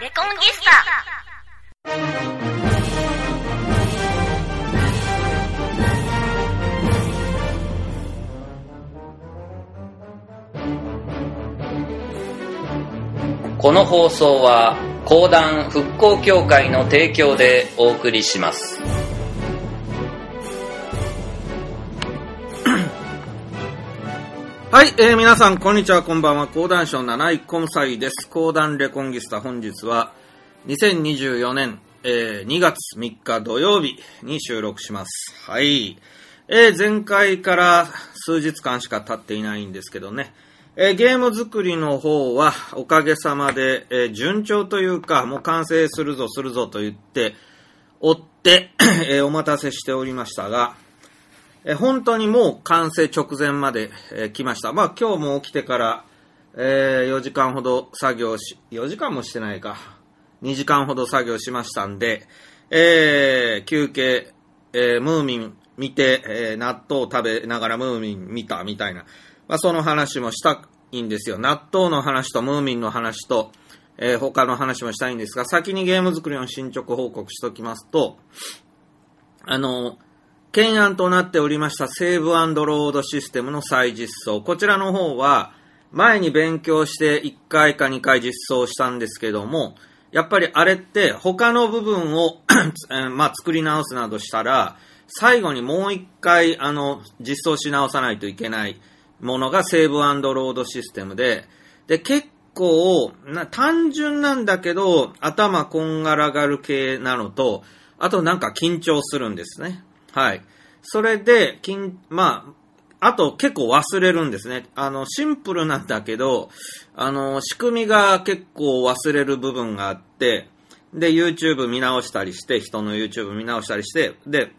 レコンギスタ。この放送は講談復興協会の提供でお送りします。はい、えー、皆さん、こんにちは、こんばんは。講談賞7位コンサイです。講談レコンギスタ、本日は、2024年、えー、2月3日土曜日に収録します。はい。えー、前回から数日間しか経っていないんですけどね、えー、ゲーム作りの方は、おかげさまで、えー、順調というか、もう完成するぞ、するぞと言って、追って、えーお待たせしておりましたが、え本当にもう完成直前まで、え来ました。まあ今日も起きてから、え4時間ほど作業し、4時間もしてないか。2時間ほど作業しましたんで、えー休憩、えームーミン見て、え納豆食べながらムーミン見たみたいな、まあその話もしたいんですよ。納豆の話とムーミンの話と、え他の話もしたいんですが、先にゲーム作りの進捗報告しておきますと、あの、懸案となっておりましたセーブロードシステムの再実装。こちらの方は、前に勉強して1回か2回実装したんですけども、やっぱりあれって他の部分を まあ、作り直すなどしたら、最後にもう1回あの実装し直さないといけないものがセーブロードシステムで、で、結構な、単純なんだけど、頭こんがらがる系なのと、あとなんか緊張するんですね。はい。それで、緊、まあ、あと結構忘れるんですね。あの、シンプルなんだけど、あの、仕組みが結構忘れる部分があって、で、YouTube 見直したりして、人の YouTube 見直したりして、で、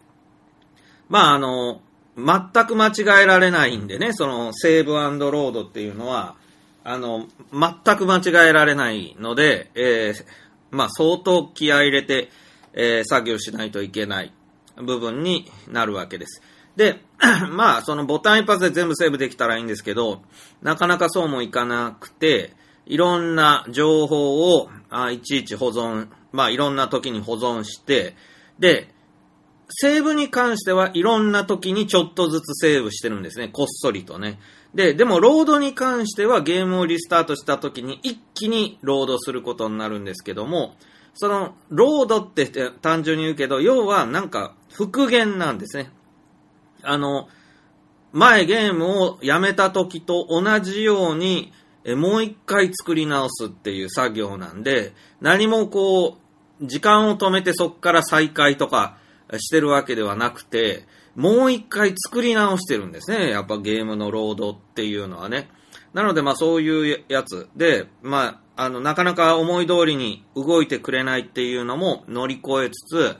まあ、あの、全く間違えられないんでね、その、セーブロードっていうのは、あの、全く間違えられないので、えーまあ、相当気合入れて、えー作業しないといけない部分になるわけです。で、まあ、そのボタン一発で全部セーブできたらいいんですけど、なかなかそうもいかなくて、いろんな情報をあいちいち保存、まあ、いろんな時に保存して、で、セーブに関してはいろんな時にちょっとずつセーブしてるんですね。こっそりとね。で、でもロードに関してはゲームをリスタートした時に一気にロードすることになるんですけども、その、ロードって単純に言うけど、要はなんか復元なんですね。あの、前ゲームをやめた時と同じように、もう一回作り直すっていう作業なんで、何もこう、時間を止めてそこから再開とかしてるわけではなくて、もう一回作り直してるんですね。やっぱゲームのロードっていうのはね。なのでまあそういうやつで、まあ、あの、なかなか思い通りに動いてくれないっていうのも乗り越えつつ、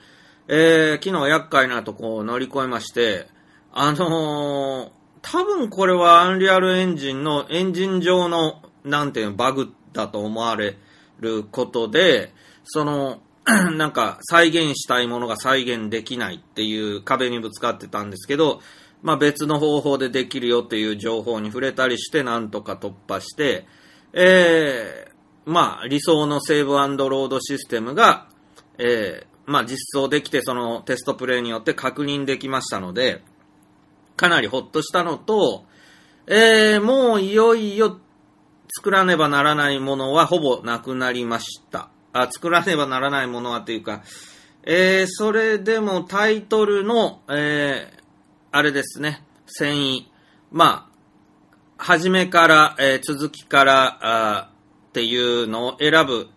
えー、昨日厄介なとこを乗り越えまして、あのー多分これはアンリアルエンジンのエンジン上の、なんていうの、バグだと思われることで、その、なんか再現したいものが再現できないっていう壁にぶつかってたんですけど、まあ別の方法でできるよっていう情報に触れたりしてなんとか突破して、えー、まあ理想のセーブロードシステムが、えー、まあ実装できてそのテストプレイによって確認できましたので、かなりほっとしたのと、えー、もういよいよ作らねばならないものはほぼなくなりました。あ、作らねばならないものはというか、えー、それでもタイトルの、えー、あれですね、遷移。まあ、初めから、えー続きから、あっていうのを選ぶ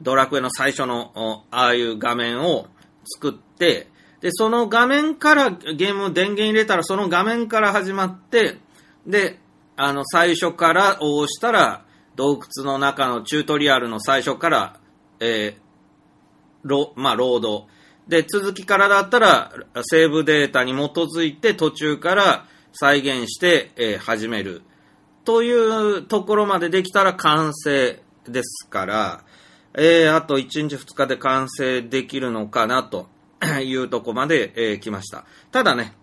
ドラクエの最初の、ああいう画面を作って、で、その画面からゲームを電源入れたらその画面から始まって、で、あの、最初から押したら、洞窟の中のチュートリアルの最初から、えーロ、まあ、ロード。で、続きからだったら、セーブデータに基づいて途中から再現して、えー始める。というところまでできたら完成ですから、えーあと1日2日で完成できるのかなと いうとこまで、えー来ました。ただね、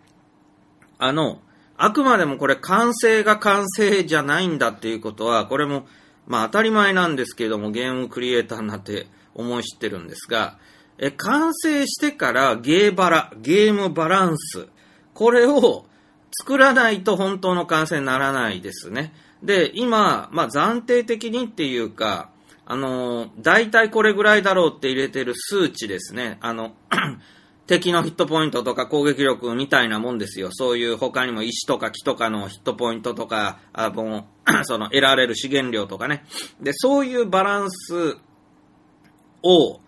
あの、あくまでもこれ完成が完成じゃないんだっていうことは、これもまあ当たり前なんですけれども、ゲームクリエイターになって思い知ってるんですが、え、完成してからゲーバラ、ゲームバランス、これを作らないと本当の完成にならないですね。で、今、まあ暫定的にっていうか、あの、大体これぐらいだろうって入れてる数値ですね。あの、敵のヒットポイントとか攻撃力みたいなもんですよ。そういう他にも石とか木とかのヒットポイントとか、あもう その得られる資源量とかね。で、そういうバランスを、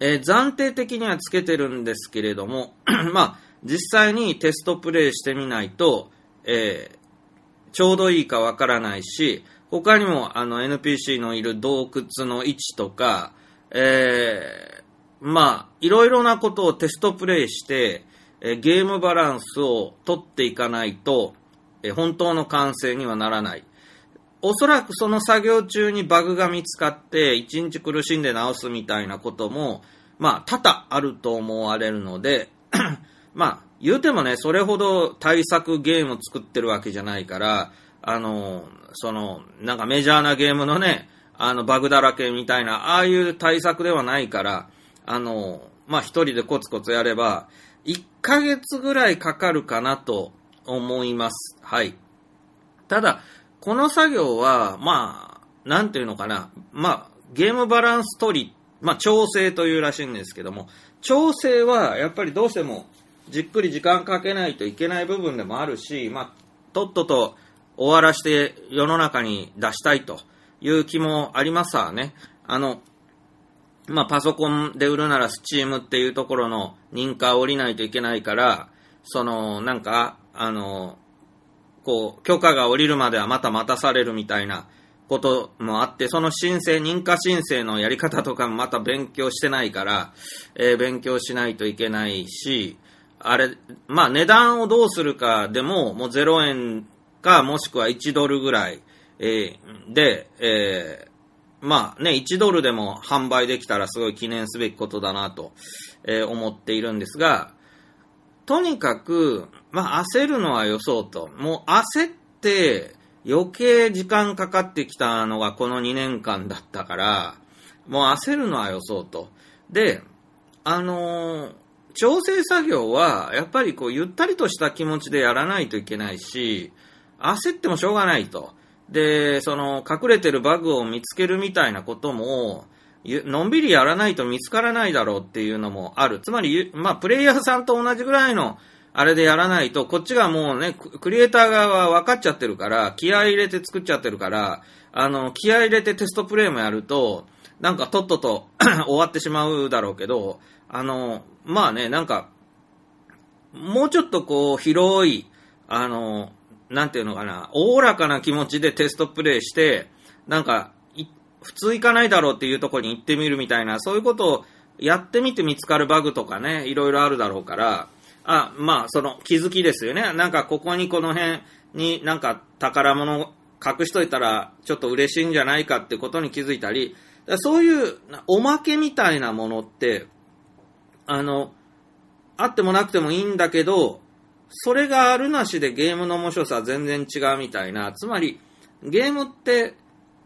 えー、暫定的にはつけてるんですけれども、まあ、実際にテストプレイしてみないと、えー、ちょうどいいかわからないし、他にもあの NPC のいる洞窟の位置とか、えー、まあ、いろいろなことをテストプレイして、えゲームバランスを取っていかないと、え本当の完成にはならない。おそらくその作業中にバグが見つかって、一日苦しんで直すみたいなことも、まあ、多々あると思われるので、まあ、言うてもね、それほど対策ゲームを作ってるわけじゃないから、あの、その、なんかメジャーなゲームのね、あの、バグだらけみたいな、ああいう対策ではないから、あの、まあ、一人でコツコツやれば、1ヶ月ぐらいかかるかなと思います。はい。ただ、この作業は、まあ、なんていうのかな。まあ、ゲームバランス取り、まあ、調整というらしいんですけども、調整はやっぱりどうしてもじっくり時間かけないといけない部分でもあるし、まあ、とっとと終わらして世の中に出したいという気もありますわね。あの、まあ、パソコンで売るなら Steam っていうところの認可を降りないといけないから、その、なんか、あの、こう、許可が下りるまではまた待たされるみたいなこともあって、その申請、認可申請のやり方とかもまた勉強してないから、えー、勉強しないといけないし、あれ、まあ値段をどうするかでも、もう0円かもしくは1ドルぐらい、えー、で、えーまあね、1ドルでも販売できたらすごい記念すべきことだなと、えー、思っているんですが、とにかく、まあ焦るのは予想と。もう焦って余計時間かかってきたのがこの2年間だったから、もう焦るのは予想と。で、あのー、調整作業はやっぱりこうゆったりとした気持ちでやらないといけないし、焦ってもしょうがないと。で、その、隠れてるバグを見つけるみたいなことも、のんびりやらないと見つからないだろうっていうのもある。つまり、まあ、プレイヤーさんと同じぐらいの、あれでやらないと、こっちがもうね、クリエイター側は分かっちゃってるから、気合入れて作っちゃってるから、あの、気合入れてテストプレイもやると、なんかとっとと 終わってしまうだろうけど、あの、まあね、なんか、もうちょっとこう、広い、あの、なんていうのかな、おおらかな気持ちでテストプレイして、なんか、普通行かないだろうっていうとこに行ってみるみたいな、そういうことをやってみて見つかるバグとかね、いろいろあるだろうから、あ、まあ、その気づきですよね。なんかここにこの辺になんか宝物隠しといたらちょっと嬉しいんじゃないかってことに気づいたり、だそういうおまけみたいなものって、あの、あってもなくてもいいんだけど、それがあるなしでゲームの面白さは全然違うみたいな。つまり、ゲームって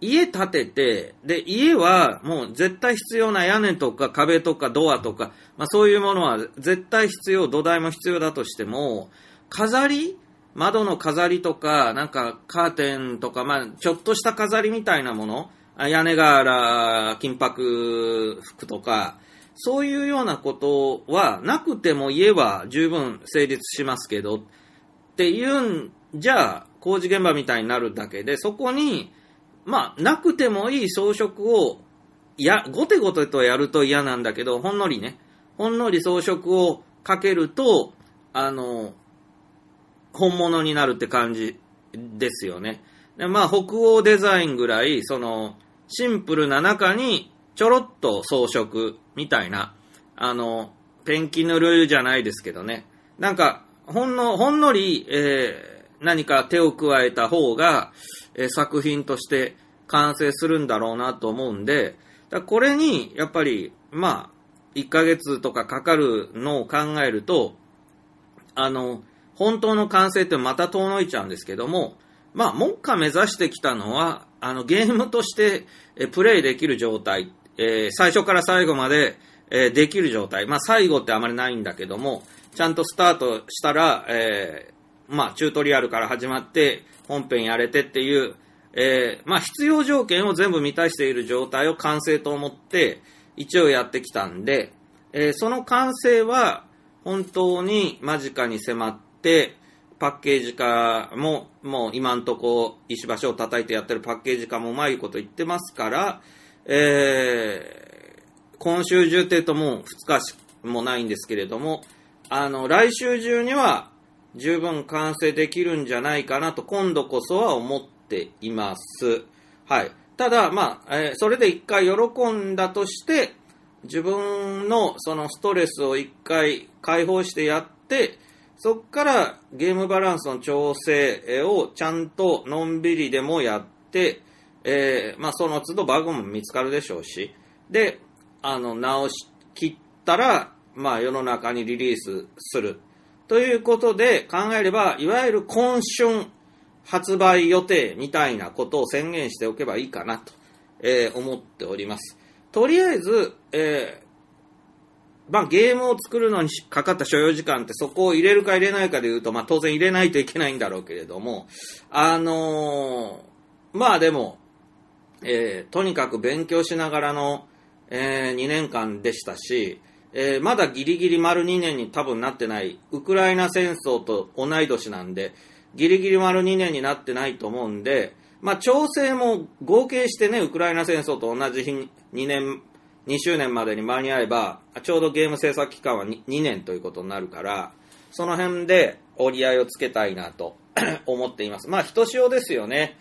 家建てて、で、家はもう絶対必要な屋根とか壁とかドアとか、まあそういうものは絶対必要、土台も必要だとしても、飾り窓の飾りとか、なんかカーテンとか、まあちょっとした飾りみたいなもの、屋根柄、金箔服とか、そういうようなことはなくても家は十分成立しますけど、っていうんじゃ工事現場みたいになるだけで、そこに、まあ、なくてもいい装飾を、や、ごてごてとやると嫌なんだけど、ほんのりね、ほんのり装飾をかけると、あの、本物になるって感じですよね。でまあ、北欧デザインぐらい、その、シンプルな中に、ちょろっと装飾みたいな、あの、ペンキ塗るじゃないですけどね。なんか、ほんの、ほんのり、えー、何か手を加えた方が、えー、作品として完成するんだろうなと思うんで、だこれに、やっぱり、まあ、1ヶ月とかかかるのを考えると、あの、本当の完成ってまた遠のいちゃうんですけども、まあ、目下目指してきたのは、あの、ゲームとして、えプレイできる状態、えー最初から最後まで、えーできる状態。まあ、最後ってあまりないんだけども、ちゃんとスタートしたら、えーまあ、チュートリアルから始まって、本編やれてっていう、えーまあ、必要条件を全部満たしている状態を完成と思って、一応やってきたんで、えーその完成は、本当に間近に迫って、パッケージ化も、もう今んとこ石橋を叩いてやってるパッケージ化もうまいこと言ってますから、えー今週中って言うともう2日しもないんですけれども、あの、来週中には十分完成できるんじゃないかなと今度こそは思っています。はい。ただ、まあ、えーそれで一回喜んだとして、自分のそのストレスを一回解放してやって、そっからゲームバランスの調整をちゃんとのんびりでもやって、えーまあその都度バグも見つかるでしょうし、で、あの、直し切ったら、まあ世の中にリリースする。ということで考えれば、いわゆる今春発売予定みたいなことを宣言しておけばいいかなと、えー思っております。とりあえず、えーまあ、ゲームを作るのにかかった所要時間ってそこを入れるか入れないかで言うと、まあ、当然入れないといけないんだろうけれども、あのーまあでも、えーとにかく勉強しながらの、え2年間でしたし、えーまだギリギリ丸2年に多分なってない、ウクライナ戦争と同い年なんで、ギリギリ丸2年になってないと思うんで、まあ調整も合計してね、ウクライナ戦争と同じ日に2年、2周年までに間に合えば、ちょうどゲーム制作期間は 2, 2年ということになるから、その辺で折り合いをつけたいなと 思っています。まあ、ひとしおですよね。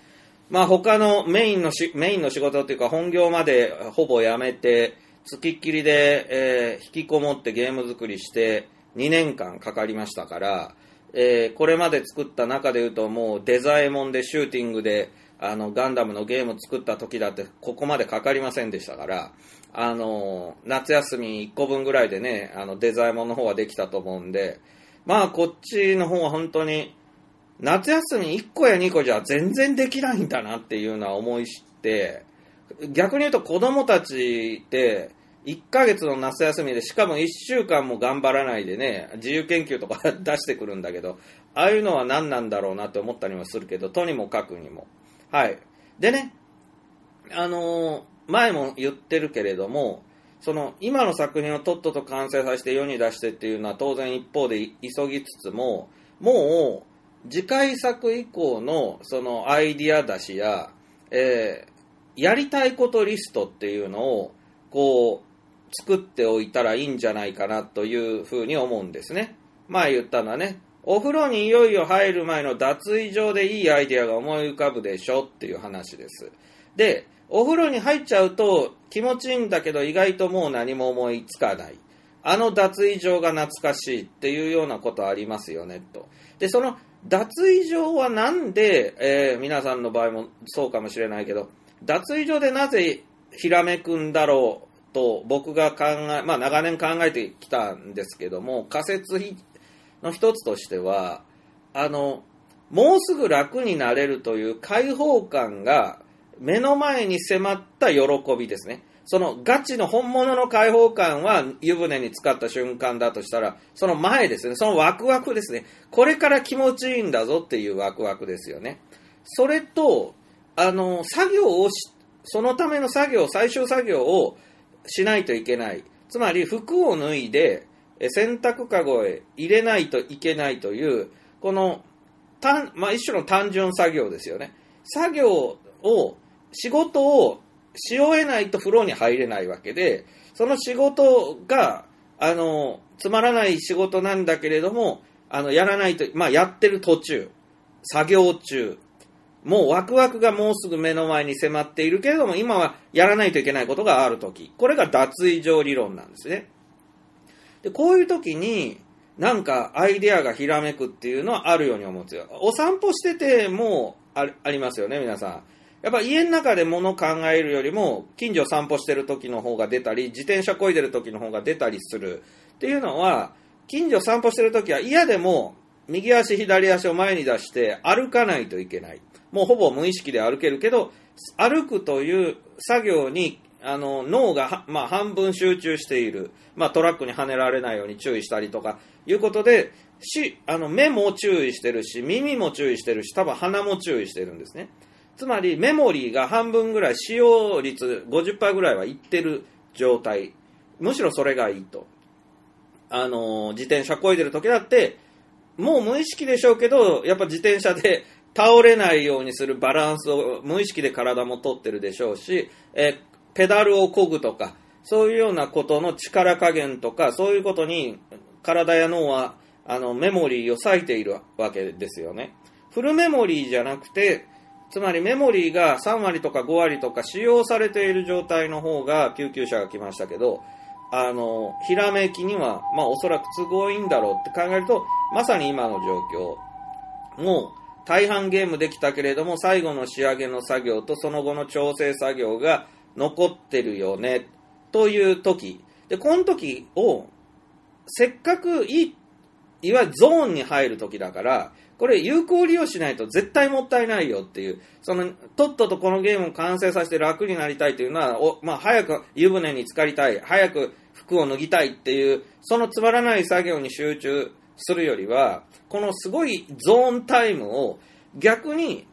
まあ、他のメインのし、メインの仕事っていうか本業までほぼやめて、付きっきりで、えー引きこもってゲーム作りして2年間かかりましたから、えーこれまで作った中で言うともうデザエモンでシューティングであのガンダムのゲーム作った時だってここまでかかりませんでしたから、あの夏休み1個分ぐらいでね、あのデザエモンの方はできたと思うんで、まあこっちの方は本当に夏休み1個や2個じゃ全然できないんだなっていうのは思い知って、逆に言うと子供たちって、1ヶ月の夏休みで、しかも1週間も頑張らないでね、自由研究とか出してくるんだけど、ああいうのは何なんだろうなって思ったりもするけど、とにもかくにも。はい。でね、あのー前も言ってるけれども、その今の作品をとっとと完成させて世に出してっていうのは当然一方で急ぎつつも、もう次回作以降のそのアイディア出しや、えーやりたいことリストっていうのをこう作っておいたらいいんじゃないかなというふうに思うんですね。前言ったのはね、お風呂にいよいよ入る前の脱衣場でいいアイディアが思い浮かぶでしょっていう話です。で、お風呂に入っちゃうと気持ちいいんだけど意外ともう何も思いつかない。あの脱衣場が懐かしいっていうようなことありますよねと。で、その脱衣場はなんで、えー皆さんの場合もそうかもしれないけど、脱衣場でなぜひらめくんだろうと僕が考え、まあ長年考えてきたんですけども、仮説の一つとしては、あの、もうすぐ楽になれるという解放感が目の前に迫った喜びですね。そのガチの本物の解放感は湯船に浸かった瞬間だとしたら、その前ですね。そのワクワクですね。これから気持ちいいんだぞっていうワクワクですよね。それと、あの、作業をし、そのための作業、最終作業をしないといけない。つまり服を脱いで、洗濯かごへ入れないといけないという、この、単まあ、一種の単純作業ですよね。作業を、仕事をし終えないと風呂に入れないわけで、その仕事が、あの、つまらない仕事なんだけれども、あの、やらないと、まあ、やってる途中、作業中、もうワクワクがもうすぐ目の前に迫っているけれども、今はやらないといけないことがあるとき。これが脱衣場理論なんですね。で、こういうときに、なんかアイデアがひらめくっていうのはあるように思うんですよ。お散歩しててもあありますよね、皆さん。やっぱ家の中で物考えるよりも、近所散歩してる時の方が出たり、自転車こいでる時の方が出たりする。っていうのは、近所散歩してる時は嫌でも、右足左足を前に出して歩かないといけない。もうほぼ無意識で歩けるけど、歩くという作業にあの脳が、まあ、半分集中している、まあ、トラックにはねられないように注意したりとかいうことでしあの目も注意してるし耳も注意してるし多分鼻も注意してるんですね。つまりメモリーが半分ぐらい使用率50%ぐらいはいってる状態。むしろそれがいいと。あの自転車こいでる時だってもう無意識でしょうけどやっぱ自転車で 倒れないようにするバランスを無意識で体も取ってるでしょうし、えペダルを漕ぐとかそういうようなことの力加減とかそういうことに体や脳はあのメモリーを割いているわけですよね。フルメモリーじゃなくてつまりメモリーが3割とか5割とか使用されている状態の方が救急車が来ましたけどあのひらめきには、まあ、おそらく都合いいんだろうって考えるとまさに今の状況。もう大半ゲームできたけれども最後の仕上げの作業とその後の調整作業が残ってるよねという時。でこの時をせっかくいいいわゆるゾーンに入る時だからこれ有効利用しないと絶対もったいないよっていうそのとっととこのゲームを完成させて楽になりたいというのはお、まあ、早く湯船に浸かりたい早く服を脱ぎたいっていうそのつまらない作業に集中するよりはこのすごいゾーンタイムを逆に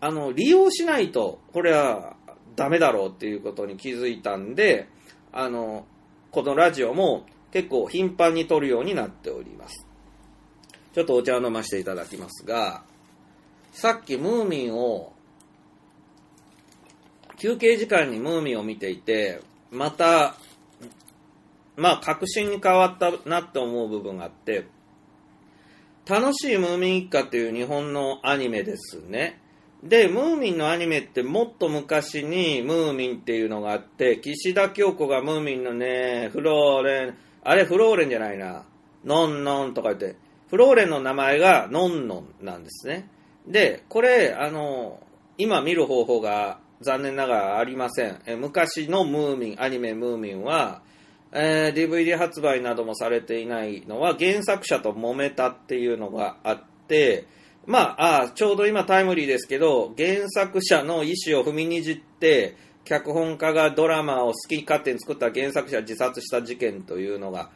あの利用しないとこれはダメだろうっていうことに気づいたんであのこのラジオも結構頻繁に撮るようになっております。ちょっとお茶を飲ませていただきますがさっきムーミンを休憩時間にムーミンを見ていてまたまあ確信に変わったなって思う部分があって楽しいムーミン一家っていう日本のアニメですね。で、ムーミンのアニメってもっと昔にムーミンっていうのがあって、岸田京子がムーミンのね、フローレン、あれフローレンじゃないな、ノンノンとか言って、フローレンの名前がノンノンなんですね。で、これ、あの、今見る方法が残念ながらありません。え昔のムーミン、アニメムーミンは、えー、DVD 発売などもされていないのは原作者と揉めたっていうのがあって、まあ、あちょうど今タイムリーですけど、原作者の意思を踏みにじって、脚本家がドラマを好き勝手に作った原作者自殺した事件というのが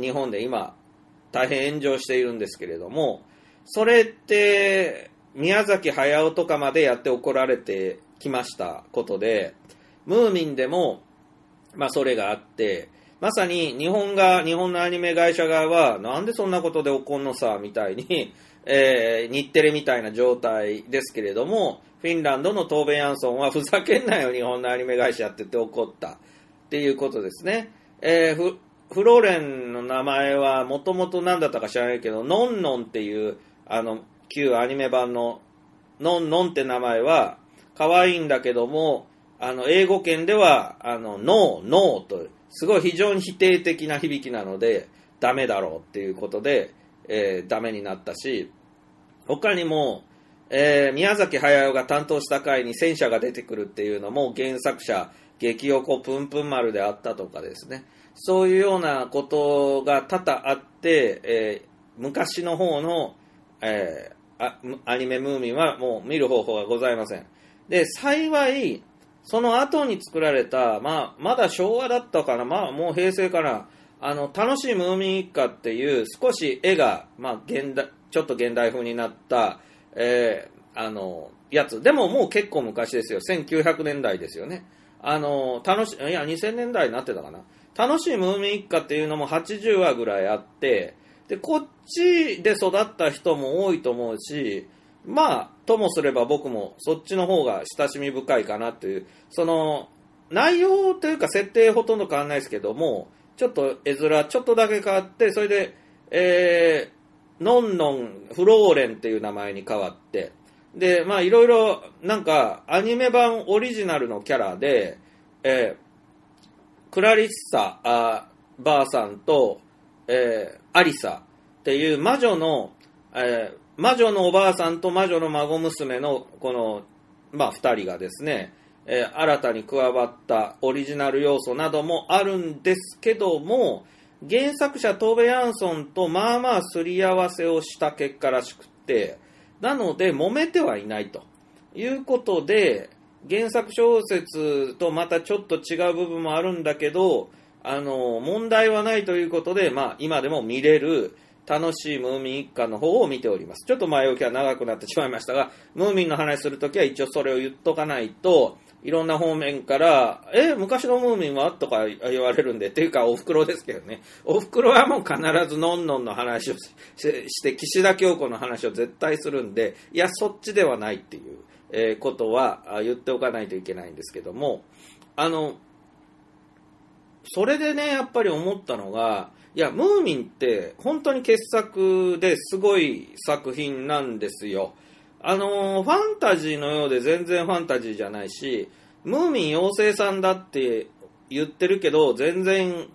日本で今大変炎上しているんですけれども、それって宮崎駿とかまでやって怒られてきましたことで、ムーミンでも、まあそれがあって、まさに日本が、日本のアニメ会社側は、なんでそんなことで怒んのさ、みたいに、えー、日テレみたいな状態ですけれども、フィンランドのトーベ・ヤンソンは、ふざけんなよ、日本のアニメ会社って言って怒ったっていうことですね。えー、フローレンの名前は、もともと何だったか知らないけど、ノンノンっていう、あの、旧アニメ版の、ノンノンって名前は、可愛いんだけども、あの、英語圏では、あの、ノー、ノーとすごい非常に否定的な響きなので、ダメだろうっていうことで、えー、ダメになったし、他にも、えー、宮崎駿が担当した回に戦車が出てくるっていうのも原作者、激横プンプン丸であったとかですね、そういうようなことが多々あって、えー、昔の方の、えー、アニメムーミンはもう見る方法がございません。で、幸い、その後に作られた、まあ、まだ昭和だったかな、まあ、もう平成かな、あの、楽しいムーミン一家っていう、少し絵が、まあ、現代、ちょっと現代風になった、えー、あの、やつ。でももう結構昔ですよ。1900年代ですよね。あの、楽し、いや、2000年代になってたかな。楽しいムーミン一家っていうのも80話ぐらいあって、で、こっちで育った人も多いと思うし、まあ、ともすれば僕もそっちの方が親しみ深いかなという、その、内容というか設定ほとんど変わらないですけども、ちょっと絵面ちょっとだけ変わって、それで、えー、ノンノンフローレンっていう名前に変わって、で、まあいろいろ、なんか、アニメ版オリジナルのキャラで、えー、クラリッサあばあさんと、えー、アリサっていう魔女の、えー、魔女のおばあさんと魔女の孫娘のこの、まあ、2人がですね、えー、新たに加わったオリジナル要素などもあるんですけども、原作者トーベ・ヤンソンとまあまあすり合わせをした結果らしくって、なので揉めてはいないということで、原作小説とまたちょっと違う部分もあるんだけど、あの、問題はないということで、まあ、今でも見れる、楽しいムーミン一家の方を見ております。ちょっと前置きは長くなってしまいましたが、ムーミンの話するときは一応それを言っとかないと、いろんな方面から、え、昔のムーミンはとか言われるんで、っていうかお袋ですけどね。お袋はもう必ずのんのんの話をしして、岸田京子の話を絶対するんで、いや、そっちではないっていう、えーことはあ言っておかないといけないんですけども、あの、それでね、やっぱり思ったのが、いや、ムーミンって本当に傑作ですごい作品なんですよ。あのファンタジーのようで全然ファンタジーじゃないし、ムーミン妖精さんだって言ってるけど、全然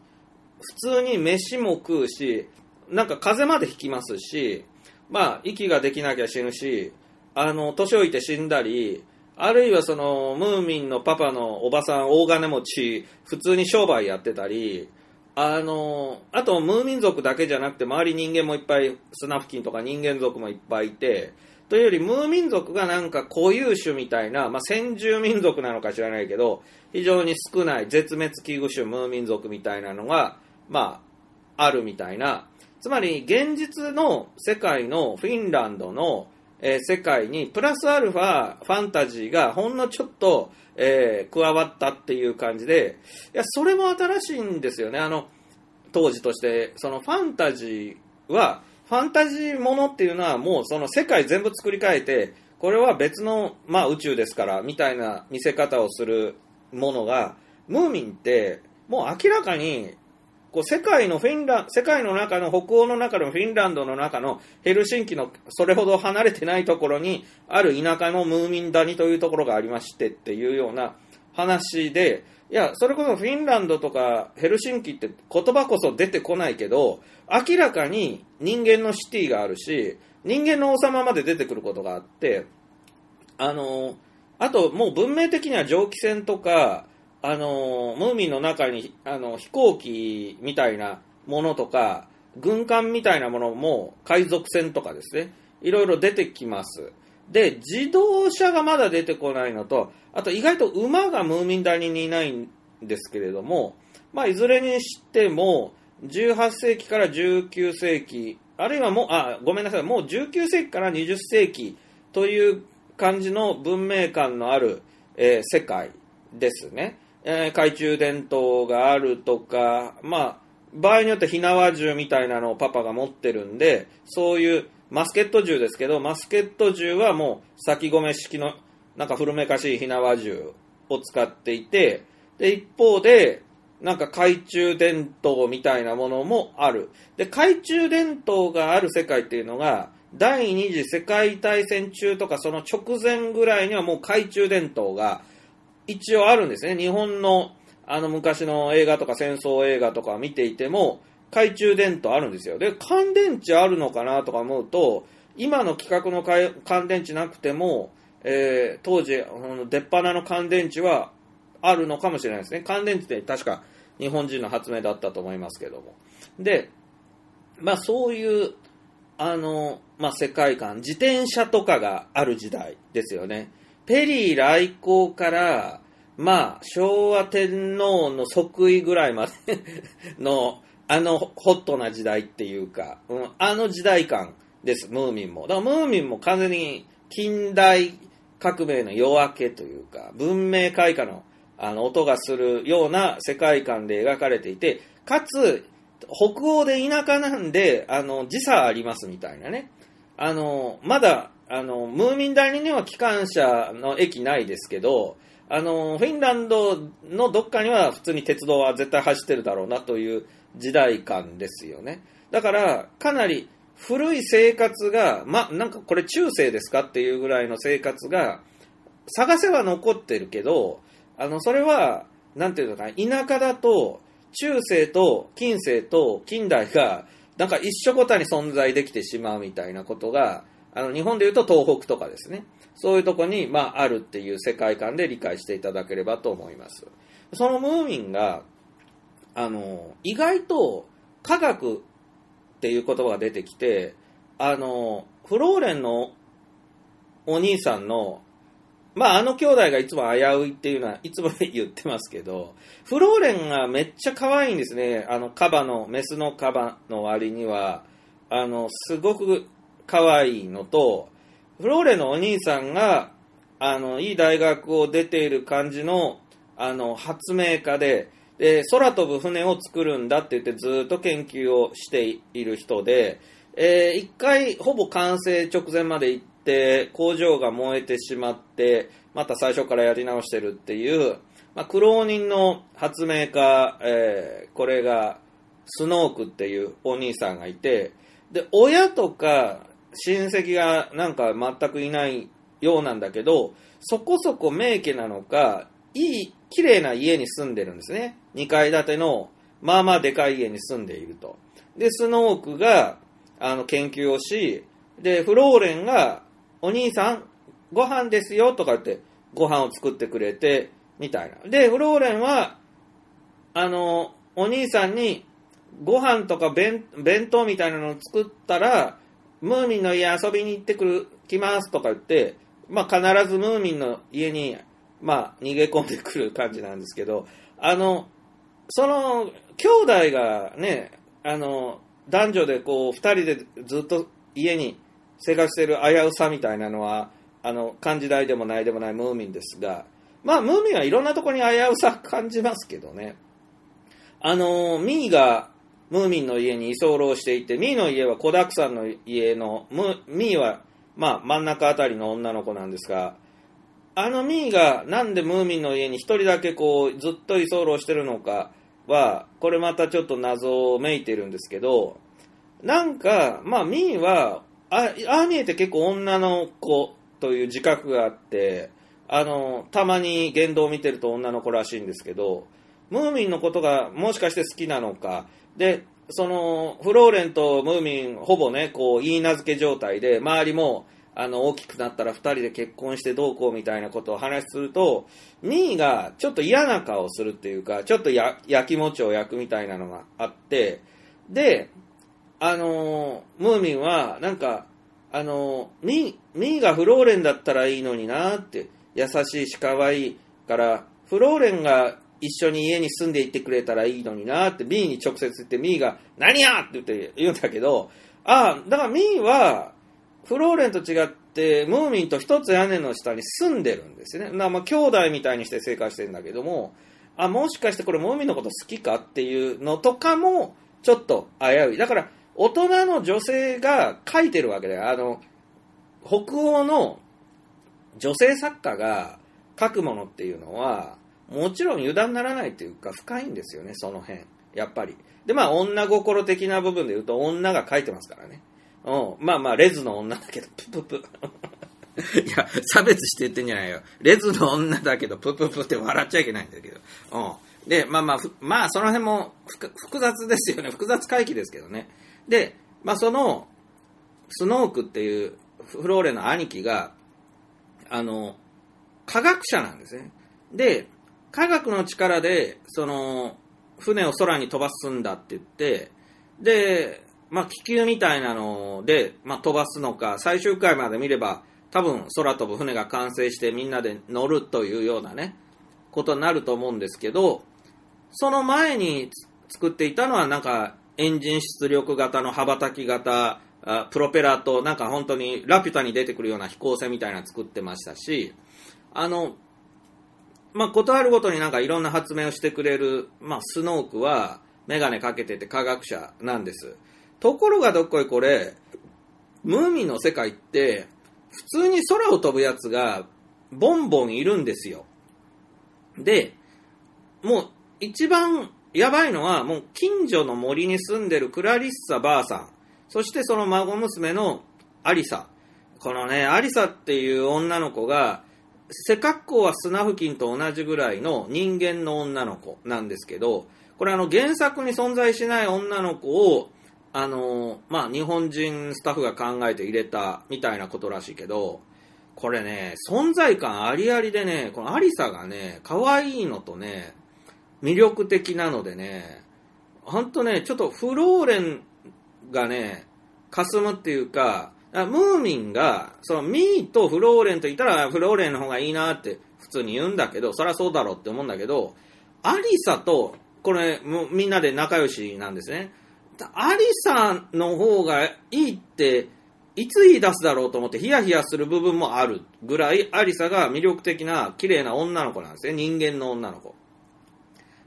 普通に飯も食うし、なんか風邪までひきますし、まあ、息ができなきゃ死ぬし、あの、年老いて死んだり、あるいはその、ムーミンのパパのおばさん、大金持ち、普通に商売やってたり、あの、あと、ムーミン族だけじゃなくて、周り人間もいっぱい、スナフキンとか人間族もいっぱいいて、というより、ムーミン族がなんか固有種みたいな、まあ、先住民族なのか知らないけど、非常に少ない、絶滅危惧種ムーミン族みたいなのが、まあ、あるみたいな、つまり、現実の世界のフィンランドの、えー世界に、プラスアルファ、ファンタジーがほんのちょっと、えー加わったっていう感じで、いや、それも新しいんですよね。あの、当時として、そのファンタジーは、ファンタジーものっていうのはもうその世界全部作り変えて、これは別の、まあ宇宙ですから、みたいな見せ方をするものが、ムーミンって、もう明らかに、こう世界のフィンラン世界の中の北欧の中のフィンランドの中のヘルシンキのそれほど離れてないところにある田舎のムーミン谷というところがありましてっていうような話で、いや、それこそフィンランドとかヘルシンキって言葉こそ出てこないけど、明らかに人間のシティがあるし、人間の王様まで出てくることがあって、あの、あともう文明的には蒸気船とか、あの、ムーミンの中にあの飛行機みたいなものとか、軍艦みたいなものも海賊船とかですね、いろいろ出てきます。で、自動車がまだ出てこないのと、あと意外と馬がムーミン谷にいないんですけれども、まあ、いずれにしても、18世紀から19世紀、あるいはもう、あ、ごめんなさい、もう19世紀から20世紀という感じの文明観のある、えー世界ですね。えー懐中電灯があるとか、まあ、場合によって火縄銃みたいなのをパパが持ってるんで、そういうマスケット銃ですけど、マスケット銃はもう先込め式のなんか古めかしい火縄銃を使っていて、で、一方で、なんか懐中電灯みたいなものもある。で、懐中電灯がある世界っていうのが、第二次世界大戦中とかその直前ぐらいにはもう懐中電灯が一応あるんですね。日本のあの昔の映画とか戦争映画とか見ていても、懐中電灯あるんですよ。で、乾電池あるのかなとか思うと、今の規格の乾電池なくても、えー当時、出っ放の乾電池はあるのかもしれないですね。乾電池って確か日本人の発明だったと思いますけども。で、まあそういう、あの、まあ世界観、自転車とかがある時代ですよね。ペリー来航から、まあ昭和天皇の即位ぐらいまでの、あのホットな時代っていうか、うん、あの時代感です、ムーミンも。だからムーミンも完全に近代革命の夜明けというか、文明開化のあの音がするような世界観で描かれていて、かつ、北欧で田舎なんで、あの、時差ありますみたいなね。あの、まだ、あの、ムーミン谷には機関車の駅ないですけど、あの、フィンランドのどっかには普通に鉄道は絶対走ってるだろうなという時代感ですよね。だから、かなり古い生活が、ま、なんかこれ中世ですかっていうぐらいの生活が、探せは残ってるけど、あの、それは、なんていうのかな、田舎だと、中世と近世と近代が、なんか一緒ごたに存在できてしまうみたいなことが、あの、日本でいうと東北とかですね。そういうとこに、まあ、あるっていう世界観で理解していただければと思います。そのムーミンが、あの、意外と科学っていう言葉が出てきて、あの、フローレンのお兄さんのまあ、あの兄弟がいつも危ういっていうのは、いつも言ってますけど、フローレンがめっちゃ可愛いんですね。あの、カバの、メスのカバの割には、あの、すごく可愛いのと、フローレのお兄さんが、あの、いい大学を出ている感じの、あの、発明家で、で、空飛ぶ船を作るんだって言ってずっと研究をしている人で、えー、一回ほぼ完成直前まで行って工場が燃えてしまってまた最初からやり直してるっていう、まあ、苦労人の発明家、えー、これがスノークっていうお兄さんがいてで親とか親戚がなんか全くいないようなんだけどそこそこ名家なのかいい綺麗な家に住んでるんですね2階建てのまあまあでかい家に住んでいるとでスノークがあの研究をし、で、フローレンが、お兄さん、ご飯ですよとかって、ご飯を作ってくれて、みたいな。で、フローレンは、あの、お兄さんに、ご飯とか弁弁当みたいなのを作ったら、ムーミンの家遊びに行ってくる、来ますとか言って、まあ必ずムーミンの家に、まあ逃げ込んでくる感じなんですけど、あの、その、兄弟がね、あの、男女でこう、二人でずっと家に生活してる危うさみたいなのは、あの、漢字代でもないでもないムーミンですが、まあ、ムーミンはいろんなとこに危うさ感じますけどね。あの、ミーがムーミンの家に居候していて、ミーの家は子だくさんの家の、ミーは、まあ、真ん中あたりの女の子なんですが、あのミーがなんでムーミンの家に一人だけこう、ずっと居候してるのか、は、これまたちょっと謎をめいてるんですけど、なんか、まあ、ミーは、ああ見えて結構女の子という自覚があって、あの、たまに言動を見てると女の子らしいんですけど、ムーミンのことがもしかして好きなのか、で、その、フローレンとムーミン、ほぼね、こう、言い名付け状態で、周りも、あの、大きくなったら2人で結婚してどうこうみたいなことを話すると、ミーがちょっと嫌な顔するっていうか、ちょっとや焼き餅を焼くみたいなのがあって、で、あの、ムーミンは、なんか、あのー、ミー、ミーがフローレンだったらいいのになって、優しいし可愛いから、フローレンが一緒に家に住んでいってくれたらいいのになって、ミーに直接言って、ミーが、何やって言って言うんだけど、ああ、だからミーは、フローレンと違って、ムーミンと一つ屋根の下に住んでるんですよね。まあ、兄弟みたいにして生活してるんだけども、あ、もしかしてこれムーミンのこと好きかっていうのとかも、ちょっと危うい。だから、大人の女性が書いてるわけだよ。あの、北欧の女性作家が書くものっていうのは、もちろん油断ならないっていうか深いんですよね、その辺。やっぱり。で、まあ、女心的な部分で言うと、女が書いてますからね。うん。まあまあ、レズの女だけど、プププ。いや、差別して言ってんじゃないよ。レズの女だけど、プププって笑っちゃいけないんだけど。うん。で、まあまあ、まあ、その辺も複雑ですよね。複雑回帰ですけどね。で、まあその、スノークっていうフローレの兄貴が、あの、科学者なんですね。で、科学の力で、その、船を空に飛ばすんだって言って、で、まあ、気球みたいなので、まあ、飛ばすのか、最終回まで見れば、多分空飛ぶ船が完成してみんなで乗るというようなね、ことになると思うんですけど、その前に作っていたのはなんかエンジン出力型の羽ばたき型、プロペラとなんか本当にラピュタに出てくるような飛行船みたいなの作ってましたし、あの、まあ、ことあるごとになんかいろんな発明をしてくれる、まあ、スノークはメガネかけてて科学者なんです。ところがどっこいこれ、ムーミンの世界って、普通に空を飛ぶやつがボンボンいるんですよ。で、もう一番やばいのは、もう近所の森に住んでるクラリッサばあさん、そしてその孫娘のアリサ。このね、アリサっていう女の子が、背格好はスナフキンと同じぐらいの人間の女の子なんですけど、これあの原作に存在しない女の子を、あの、まあ、日本人スタッフが考えて入れたみたいなことらしいけど、これね、存在感ありありでね、このアリサがね、可愛いのとね、魅力的なのでね、ほんとね、ちょっとフローレンがね、霞むっていうか、ムーミンが、そのミーとフローレンと言ったら、フローレンの方がいいなって普通に言うんだけど、そりゃそうだろうって思うんだけど、アリサと、これ、みんなで仲良しなんですね。アリサの方がいいって、いつ言い出すだろうと思ってヒヤヒヤする部分もあるぐらい、アリサが魅力的な綺麗な女の子なんですね。人間の女の子。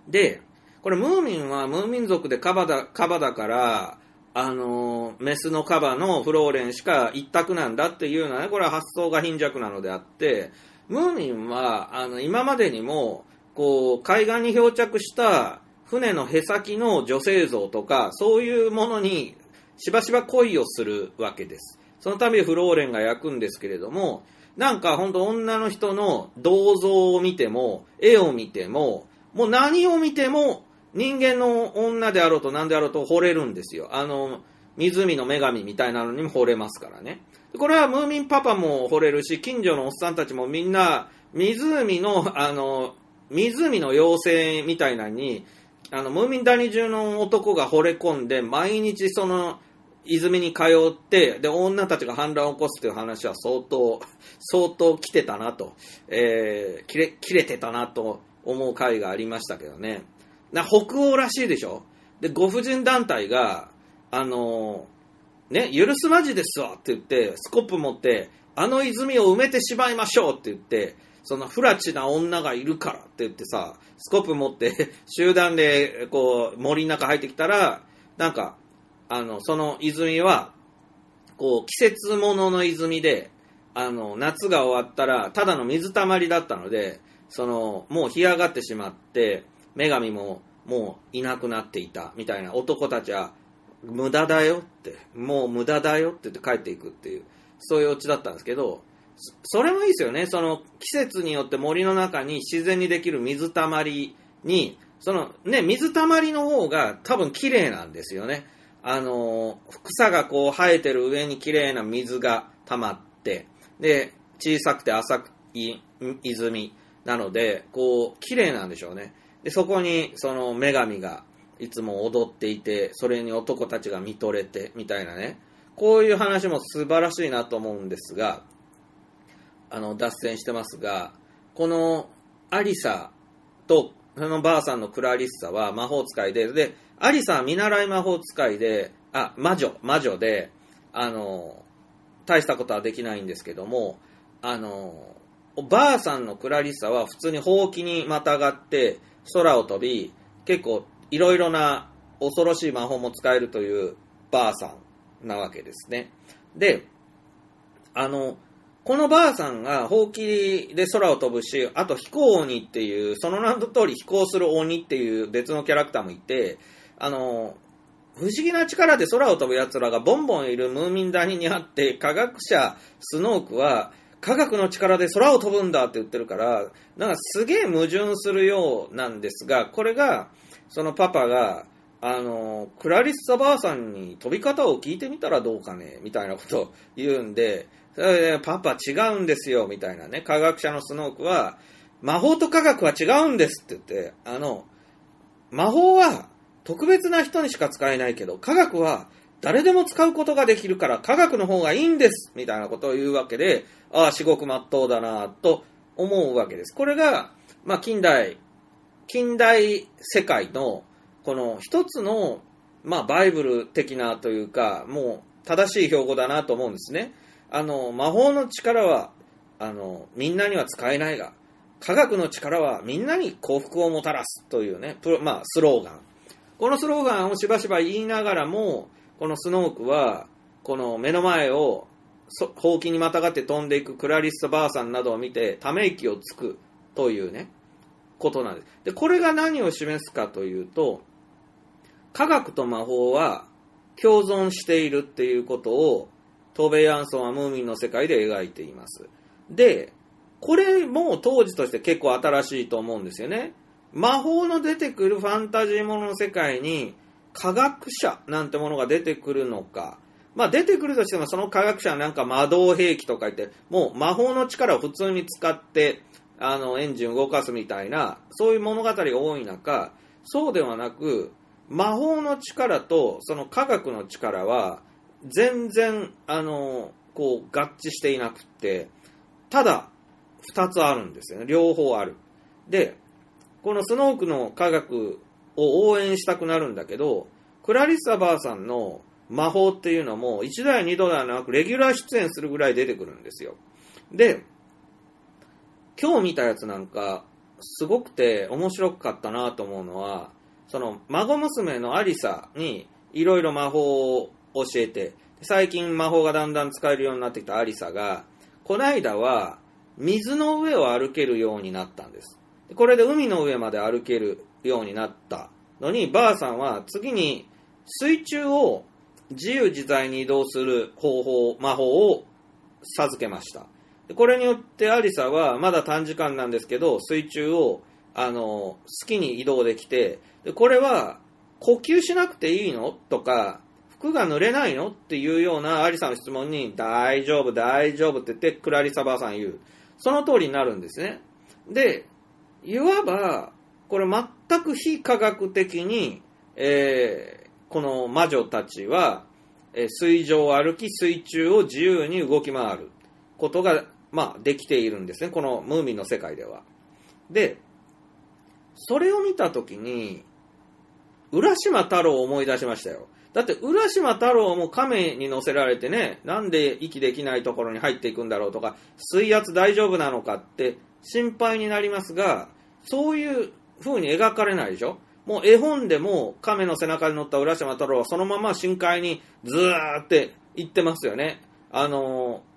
で、これムーミンはムーミン族でカバだ、カバだから、あの、メスのカバのフローレンしか一択なんだっていうのはね、これは発想が貧弱なのであって、ムーミンは、あの、今までにも、こう、海岸に漂着した船のへさきの女性像とか、そういうものにしばしば恋をするわけです。そのためフローレンが焼くんですけれども、なんか本当女の人の銅像を見ても、絵を見ても、もう何を見ても人間の女であろうと何であろうと惚れるんですよ。あの、湖の女神みたいなのにも惚れますからね。これはムーミンパパも惚れるし、近所のおっさんたちもみんな、湖の、あの、湖の妖精みたいなのに、あの、ムーミン谷中の男が惚れ込んで、毎日その、泉に通って、で、女たちが反乱を起こすという話は相当、相当来てたなと、えー、切れ、切れてたなと思う回がありましたけどね。な北欧らしいでしょ？で、ご婦人団体が、あのーね、許すまじですわって言って、スコップ持って、あの泉を埋めてしまいましょうって言って、そのフラチな女がいるからって言ってさ、スコップ持って、集団で、こう、森の中入ってきたら、なんか、あの、その泉は、こう、季節物の泉で、あの、夏が終わったら、ただの水たまりだったので、その、もう干上がってしまって、女神ももういなくなっていた、みたいな男たちは、無駄だよって、もう無駄だよって言って帰っていくっていう、そういうオチだったんですけど、それもいいですよね。その季節によって森の中に自然にできる水たまりに、そのね、水たまりの方が多分綺麗なんですよね。あの、草がこう生えてる上に綺麗な水が溜まって、で、小さくて浅い泉なので、こう、綺麗なんでしょうね。で、そこにその女神がいつも踊っていて、それに男たちが見とれて、みたいなね。こういう話も素晴らしいなと思うんですが、あの、脱線してますが、このアリサと、そのばあさんのクラリッサは魔法使いで、で、アリサは見習い魔法使いで、あ、魔女、魔女で、あの、大したことはできないんですけども、あの、ばあさんのクラリッサは普通にほうきにまたがって空を飛び、結構いろいろな恐ろしい魔法も使えるというばあさんなわけですね。で、あの、このばあさんがほうきで空を飛ぶし、あと飛行鬼っていう、その名の通り飛行する鬼っていう別のキャラクターもいて、あの、不思議な力で空を飛ぶ奴らがボンボンいるムーミン谷にあって、科学者スノークは、科学の力で空を飛ぶんだって言ってるから、なんかすげえ矛盾するようなんですが、これが、そのパパが、あの、クラリッサばあさんに飛び方を聞いてみたらどうかね、みたいなことを言うんで、パパ違うんですよ、みたいなね、科学者のスノークは、魔法と科学は違うんですって言って、あの、魔法は特別な人にしか使えないけど、科学は誰でも使うことができるから科学の方がいいんですみたいなことを言うわけで、ああ、至極真っ当だなと思うわけです。これが、まあ、近代、近代世界の、この一つの、まあ、バイブル的なというか、もう正しい標語だなと思うんですね。あの、魔法の力は、あの、みんなには使えないが、科学の力はみんなに幸福をもたらすというね、プロまあ、スローガン。このスローガンをしばしば言いながらも、このスノークは、この目の前を、ほうきにまたがって飛んでいくクラリス・バーさんなどを見て、ため息をつくというね、ことなんです。で、これが何を示すかというと、科学と魔法は共存しているっていうことを、トーベイ・アンソンはムーミンの世界で描いています。で、これも当時として結構新しいと思うんですよね。魔法の出てくるファンタジーものの世界に科学者なんてものが出てくるのか。まあ出てくるとしてもその科学者はなんか魔導兵器とか言って、もう魔法の力を普通に使って、あの、エンジンを動かすみたいな、そういう物語が多い中、そうではなく、魔法の力とその科学の力は、全然、あの、こう、合致していなくって、ただ、二つあるんですよね。両方ある。で、このスノークの科学を応援したくなるんだけど、クラリッサばあさんの魔法っていうのも、一度や二度ではなく、レギュラー出演するぐらい出てくるんですよ。で、今日見たやつなんか、すごくて面白かったなと思うのは、その、孫娘のアリサに、いろいろ魔法を教えて、最近魔法がだんだん使えるようになってきたアリサが、こないだは、水の上を歩けるようになったんです。これで海の上まで歩けるようになったのに、ばあさんは次に水中を自由自在に移動する方法、魔法を授けました。これによってアリサはまだ短時間なんですけど、水中をあの好きに移動できて、でこれは呼吸しなくていいの？とか、服が濡れないの？っていうようなアリサの質問に、大丈夫、大丈夫って言って、クラリサばあさん言う。その通りになるんですね。で、いわば、これ全く非科学的に、えーこの魔女たちは、え水上を歩き、水中を自由に動き回ることが、まあ、できているんですね。このムーミンの世界では。で、それを見たときに、浦島太郎を思い出しましたよ。だって、浦島太郎も亀に乗せられてね、なんで息できないところに入っていくんだろうとか、水圧大丈夫なのかって心配になりますが、そういう風に描かれないでしょもう絵本でも亀の背中に乗った浦島太郎はそのまま深海にずーって行ってますよね。あのー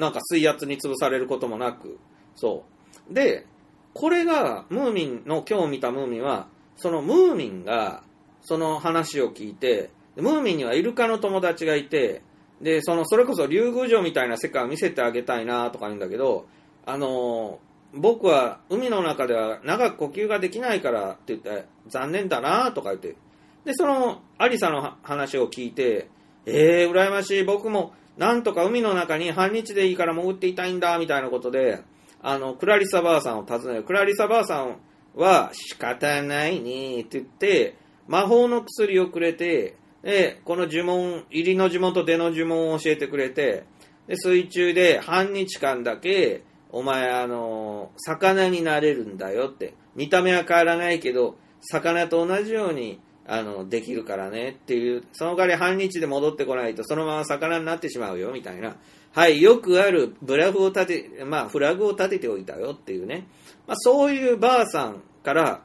なんか水圧に潰されることもなく。そう。で、これが、ムーミンの今日見たムーミンは、そのムーミンが、その話を聞いて、ムーミンにはイルカの友達がいて、で、その、それこそ竜宮城みたいな世界を見せてあげたいなとか言うんだけど、あのー僕は海の中では長く呼吸ができないからって言って、残念だなとか言って、で、その、アリサの話を聞いて、えー、羨ましい、僕も、なんとか海の中に半日でいいから潜っていたいんだ、みたいなことで、あの、クラリサばあさんを訪ねる。クラリサばあさんは、仕方ないね、って言って、魔法の薬をくれて、で、この呪文、入りの呪文と出の呪文を教えてくれて、で、水中で半日間だけ、お前、あの、魚になれるんだよって。見た目は変わらないけど、魚と同じように、あの、できるからねっていう、その代わり半日で戻ってこないと、そのまま魚になってしまうよ、みたいな。はい、よくあるブラフを立て、まあ、フラグを立てておいたよっていうね。まあ、そういうばあさんから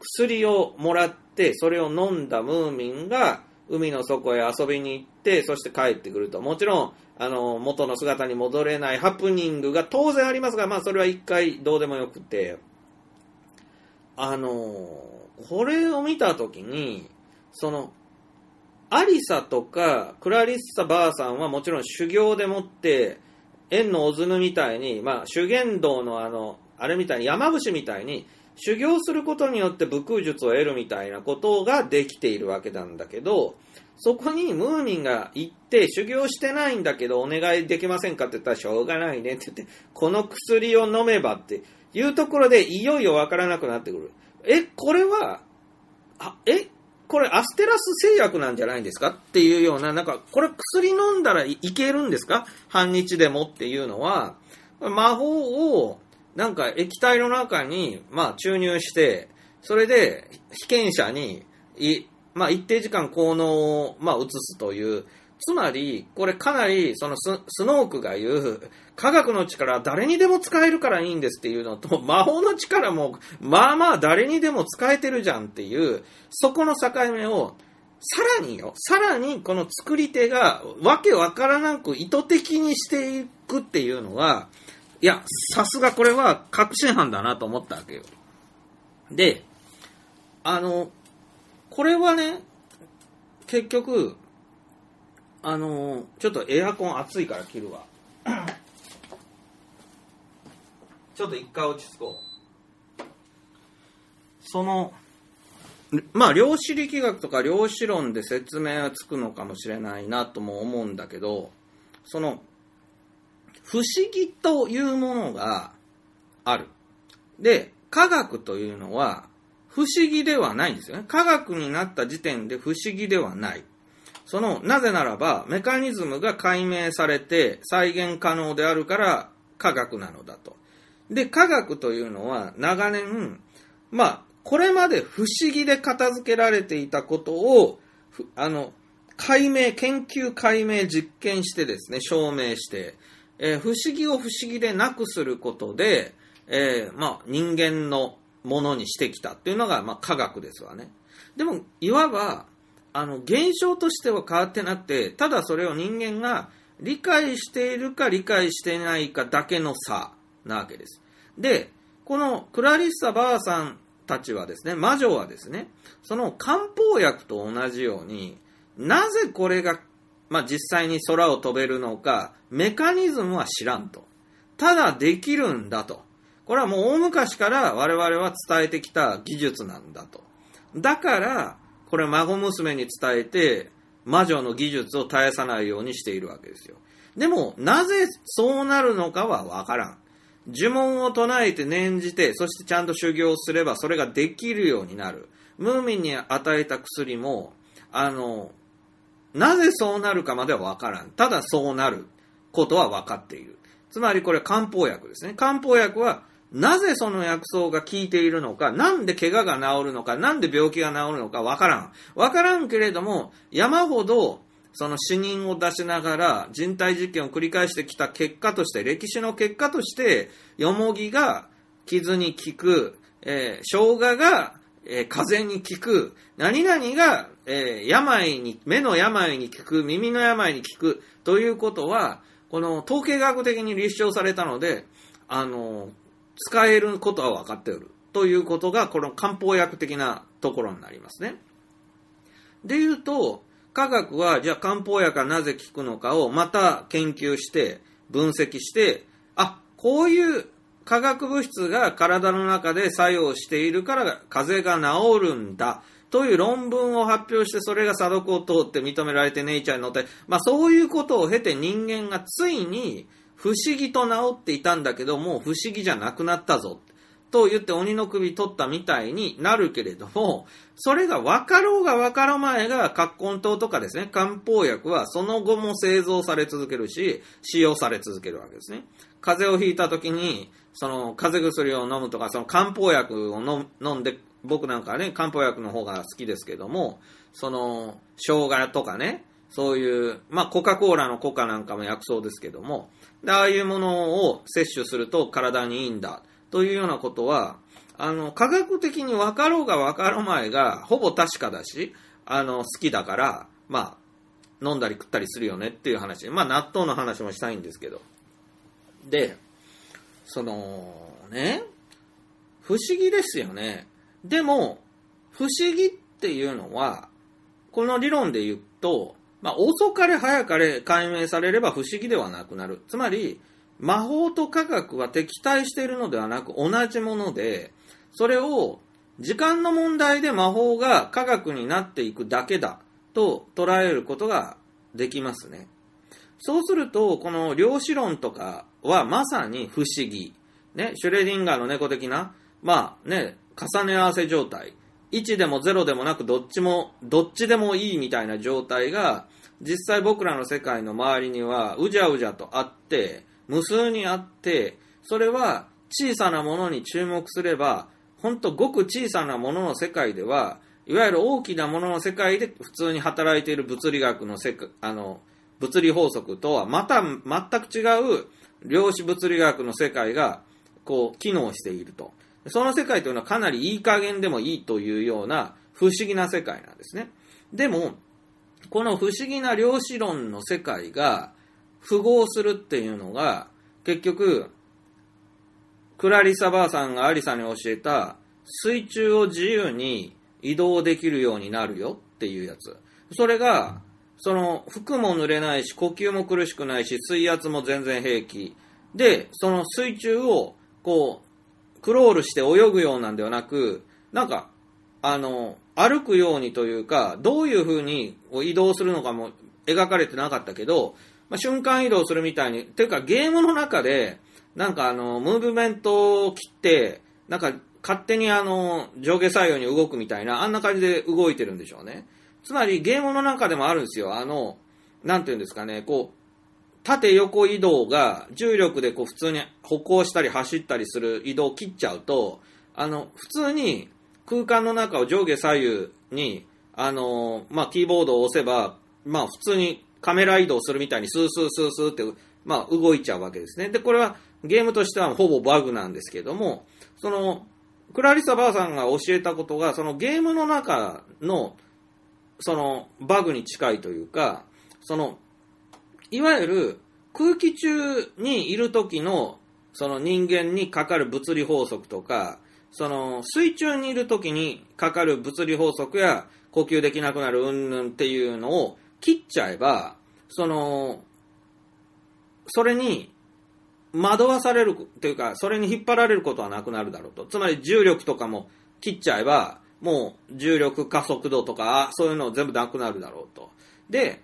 薬をもらって、それを飲んだムーミンが、海の底へ遊びに行って、そして帰ってくると。もちろん、あの、元の姿に戻れないハプニングが当然ありますが、まあ、それは一回どうでもよくて、あの、これを見たときに、その、アリサとかクラリッサばあさんはもちろん修行でもって、縁のオズヌみたいに、まあ、修験道のあの、あれみたいに、山伏みたいに、修行することによって武空術を得るみたいなことができているわけなんだけど、そこにムーミンが行って修行してないんだけどお願いできませんかって言ったらしょうがないねって言って、この薬を飲めばっていうところでいよいよわからなくなってくる。え、これは、あ、え、これアステラス製薬なんじゃないんですかっていうような、なんか、これ薬飲んだらいけるんですか？半日でもっていうのは、魔法を、なんか液体の中に、まあ注入して、それで被験者に、い、まあ一定時間効能を、まあ移すという、つまり、これかなり、そのススノークが言う、科学の力は誰にでも使えるからいいんですっていうのと、魔法の力も、まあまあ誰にでも使えてるじゃんっていう、そこの境目を、さらによ、さらにこの作り手がわけわからなく意図的にしていくっていうのは、いや、さすがこれは確信犯だなと思ったわけよ。で、あの、これはね、結局、あの、ちょっとエアコン暑いから切るわ。ちょっと一回落ち着こう。その、まあ、量子力学とか量子論で説明はつくのかもしれないなとも思うんだけど、その、不思議というものがある。で、科学というのは不思議ではないんですよね。科学になった時点で不思議ではない。その、なぜならば、メカニズムが解明されて再現可能であるから科学なのだと。で、科学というのは長年、まあ、これまで不思議で片付けられていたことを、あの、解明、研究解明実験してですね、証明して、えー、不思議を不思議でなくすることで、えー、まあ、人間のものにしてきたっていうのが、まあ、科学ですわね。でも、いわば、あの、現象としては変わってなくて、ただそれを人間が理解しているか理解していないかだけの差なわけです。で、このクラリッサ・バーさんたちはですね、魔女はですね、その漢方薬と同じように、なぜこれが、まあ、実際に空を飛べるのか、メカニズムは知らんと。ただできるんだと。これはもう大昔から我々は伝えてきた技術なんだと。だから、これ孫娘に伝えて、魔女の技術を絶やさないようにしているわけですよ。でも、なぜそうなるのかはわからん。呪文を唱えて念じて、そしてちゃんと修行すればそれができるようになる。ムーミンに与えた薬も、あの、なぜそうなるかまではわからん。ただそうなることは分かっている。つまりこれ漢方薬ですね。漢方薬はなぜその薬草が効いているのか、なんで怪我が治るのか、なんで病気が治るのかわからん。わからんけれども、山ほどその死人を出しながら人体実験を繰り返してきた結果として、歴史の結果として、よもぎが傷に効く、えー、生姜が、えー、風邪に効く、何々が、えー、病に、目の病に効く、耳の病に効くということは、この統計学的に立証されたので、あの、使えることは分かっておる。ということが、この漢方薬的なところになりますね。で言うと、科学は、じゃあ漢方薬がなぜ効くのかをまた研究して、分析して、あ、こういう化学物質が体の中で作用しているから風邪が治るんだ。という論文を発表して、それが査読を通って認められてネイチャーに載って、まあそういうことを経て人間がついに不思議と治っていたんだけど、もう不思議じゃなくなったぞ。と言って鬼の首取ったみたいになるけれども、それが分かろうが分から前が、葛根湯とかですね、漢方薬はその後も製造され続けるし、使用され続けるわけですね。風邪をひいた時に、その風邪薬を飲むとか、その漢方薬を飲んで、僕なんかはね、漢方薬の方が好きですけども、その、生姜とかね、そういう、まあ、コカ・コーラのコカなんかも薬草ですけども、ああいうものを摂取すると体にいいんだというようなことは、あの、科学的に分かろうが分かる前がほぼ確かだし、あの、好きだから、まあ、飲んだり食ったりするよねっていう話。まあ、納豆の話もしたいんですけど。で、その、ね、不思議ですよね。でも、不思議っていうのは、この理論で言うと、まあ、遅かれ早かれ解明されれば不思議ではなくなる。つまり、魔法と科学は敵対しているのではなく同じもので、それを時間の問題で魔法が科学になっていくだけだと捉えることができますね。そうすると、この量子論とかはまさに不思議。ね、シュレディンガーの猫的な、まあね、重ね合わせ状態。1でも0でもなくどっちも、どっちでもいいみたいな状態が、実際僕らの世界の周りにはうじゃうじゃとあって、無数にあって、それは小さなものに注目すれば、ほんとごく小さなものの世界では、いわゆる大きなものの世界で普通に働いている物理学のせかあの物理法則とはまた全く違う量子物理学の世界がこう機能していると。その世界というのはかなりいい加減でもいいというような不思議な世界なんですね。でも、この不思議な量子論の世界が符合するっていうのが、結局、クラリサばあさんがアリサに教えた、水中を自由に移動できるようになるよっていうやつ。それが、その、服も濡れないし、呼吸も苦しくないし、水圧も全然平気。で、その水中を、こう、クロールして泳ぐようなんではなく、なんか、あの、歩くようにというか、どういう風に移動するのかも描かれてなかったけど、まあ、瞬間移動するみたいに、ていうかゲームの中で、なんかあの、ムーブメントを切って、なんか勝手にあの、上下左右に動くみたいな、あんな感じで動いてるんでしょうね。つまりゲームの中でもあるんですよ。あの、なんていうんですかね、こう、縦横移動が重力でこう普通に歩行したり走ったりする移動を切っちゃうと、あの、普通に空間の中を上下左右に、あの、まあ、キーボードを押せば、まあ、普通にカメラ移動するみたいにスースースースーって、まあ、動いちゃうわけですね。で、これはゲームとしてはほぼバグなんですけども、その、クラリサばあさんが教えたことが、そのゲームの中の、その、バグに近いというか、その、いわゆる空気中にいる時の、その人間にかかる物理法則とか、その水中にいる時にかかる物理法則や呼吸できなくなるうんぬんっていうのを切っちゃえば、その、それに惑わされるというか、それに引っ張られることはなくなるだろうと。つまり重力とかも切っちゃえば、もう重力加速度とか、そういうの全部なくなるだろうと。で、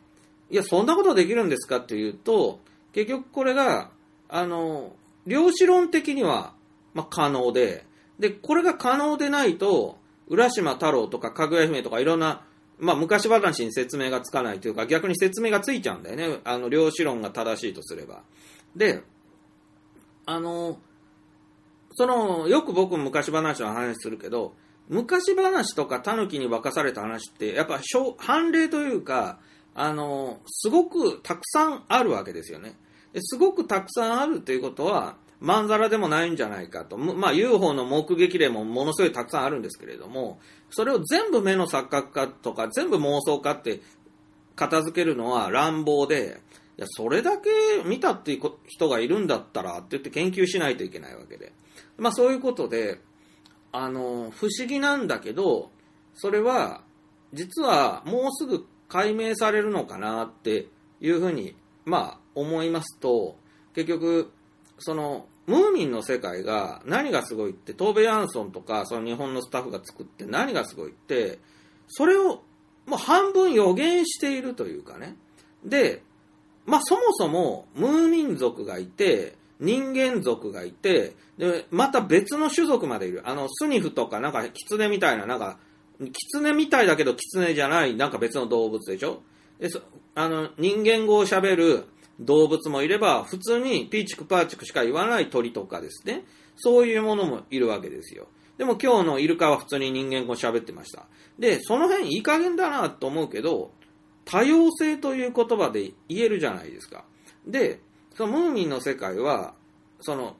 いや、そんなことできるんですかっていうと、結局これが、あの、量子論的には、まあ、可能で、で、これが可能でないと、浦島太郎とかかぐや姫とかいろんな、まあ、昔話に説明がつかないというか、逆に説明がついちゃうんだよね。あの、量子論が正しいとすれば。で、あの、その、よく僕昔話の話するけど、昔話とか狸に化かされた話って、やっぱ判例というか、あの、すごくたくさんあるわけですよね。すごくたくさんあるということは、まんざらでもないんじゃないかと。まあ、UFO の目撃例もものすごいたくさんあるんですけれども、それを全部目の錯覚かとか、全部妄想かって片付けるのは乱暴で、いや、それだけ見たっていう人がいるんだったらって言って研究しないといけないわけで。まあ、そういうことで、あの、不思議なんだけど、それは、実はもうすぐ解明されるのかなっていうふうに、まあ、思いますと、結局、その、ムーミンの世界が何がすごいって、トーベ・ヤンソンとか、その日本のスタッフが作って何がすごいって、それをもう半分予言しているというかね。で、まあそもそもムーミン族がいて、人間族がいて、で、また別の種族までいる。あの、スニフとか、なんか、キツネみたいな、なんか、狐みたいだけど狐じゃない、なんか別の動物でしょ？であの、人間語を喋る動物もいれば、普通にピーチクパーチクしか言わない鳥とかですね。そういうものもいるわけですよ。でも今日のイルカは普通に人間語喋ってました。で、その辺いい加減だなと思うけど、多様性という言葉で言えるじゃないですか。で、そのムーミンの世界は、その、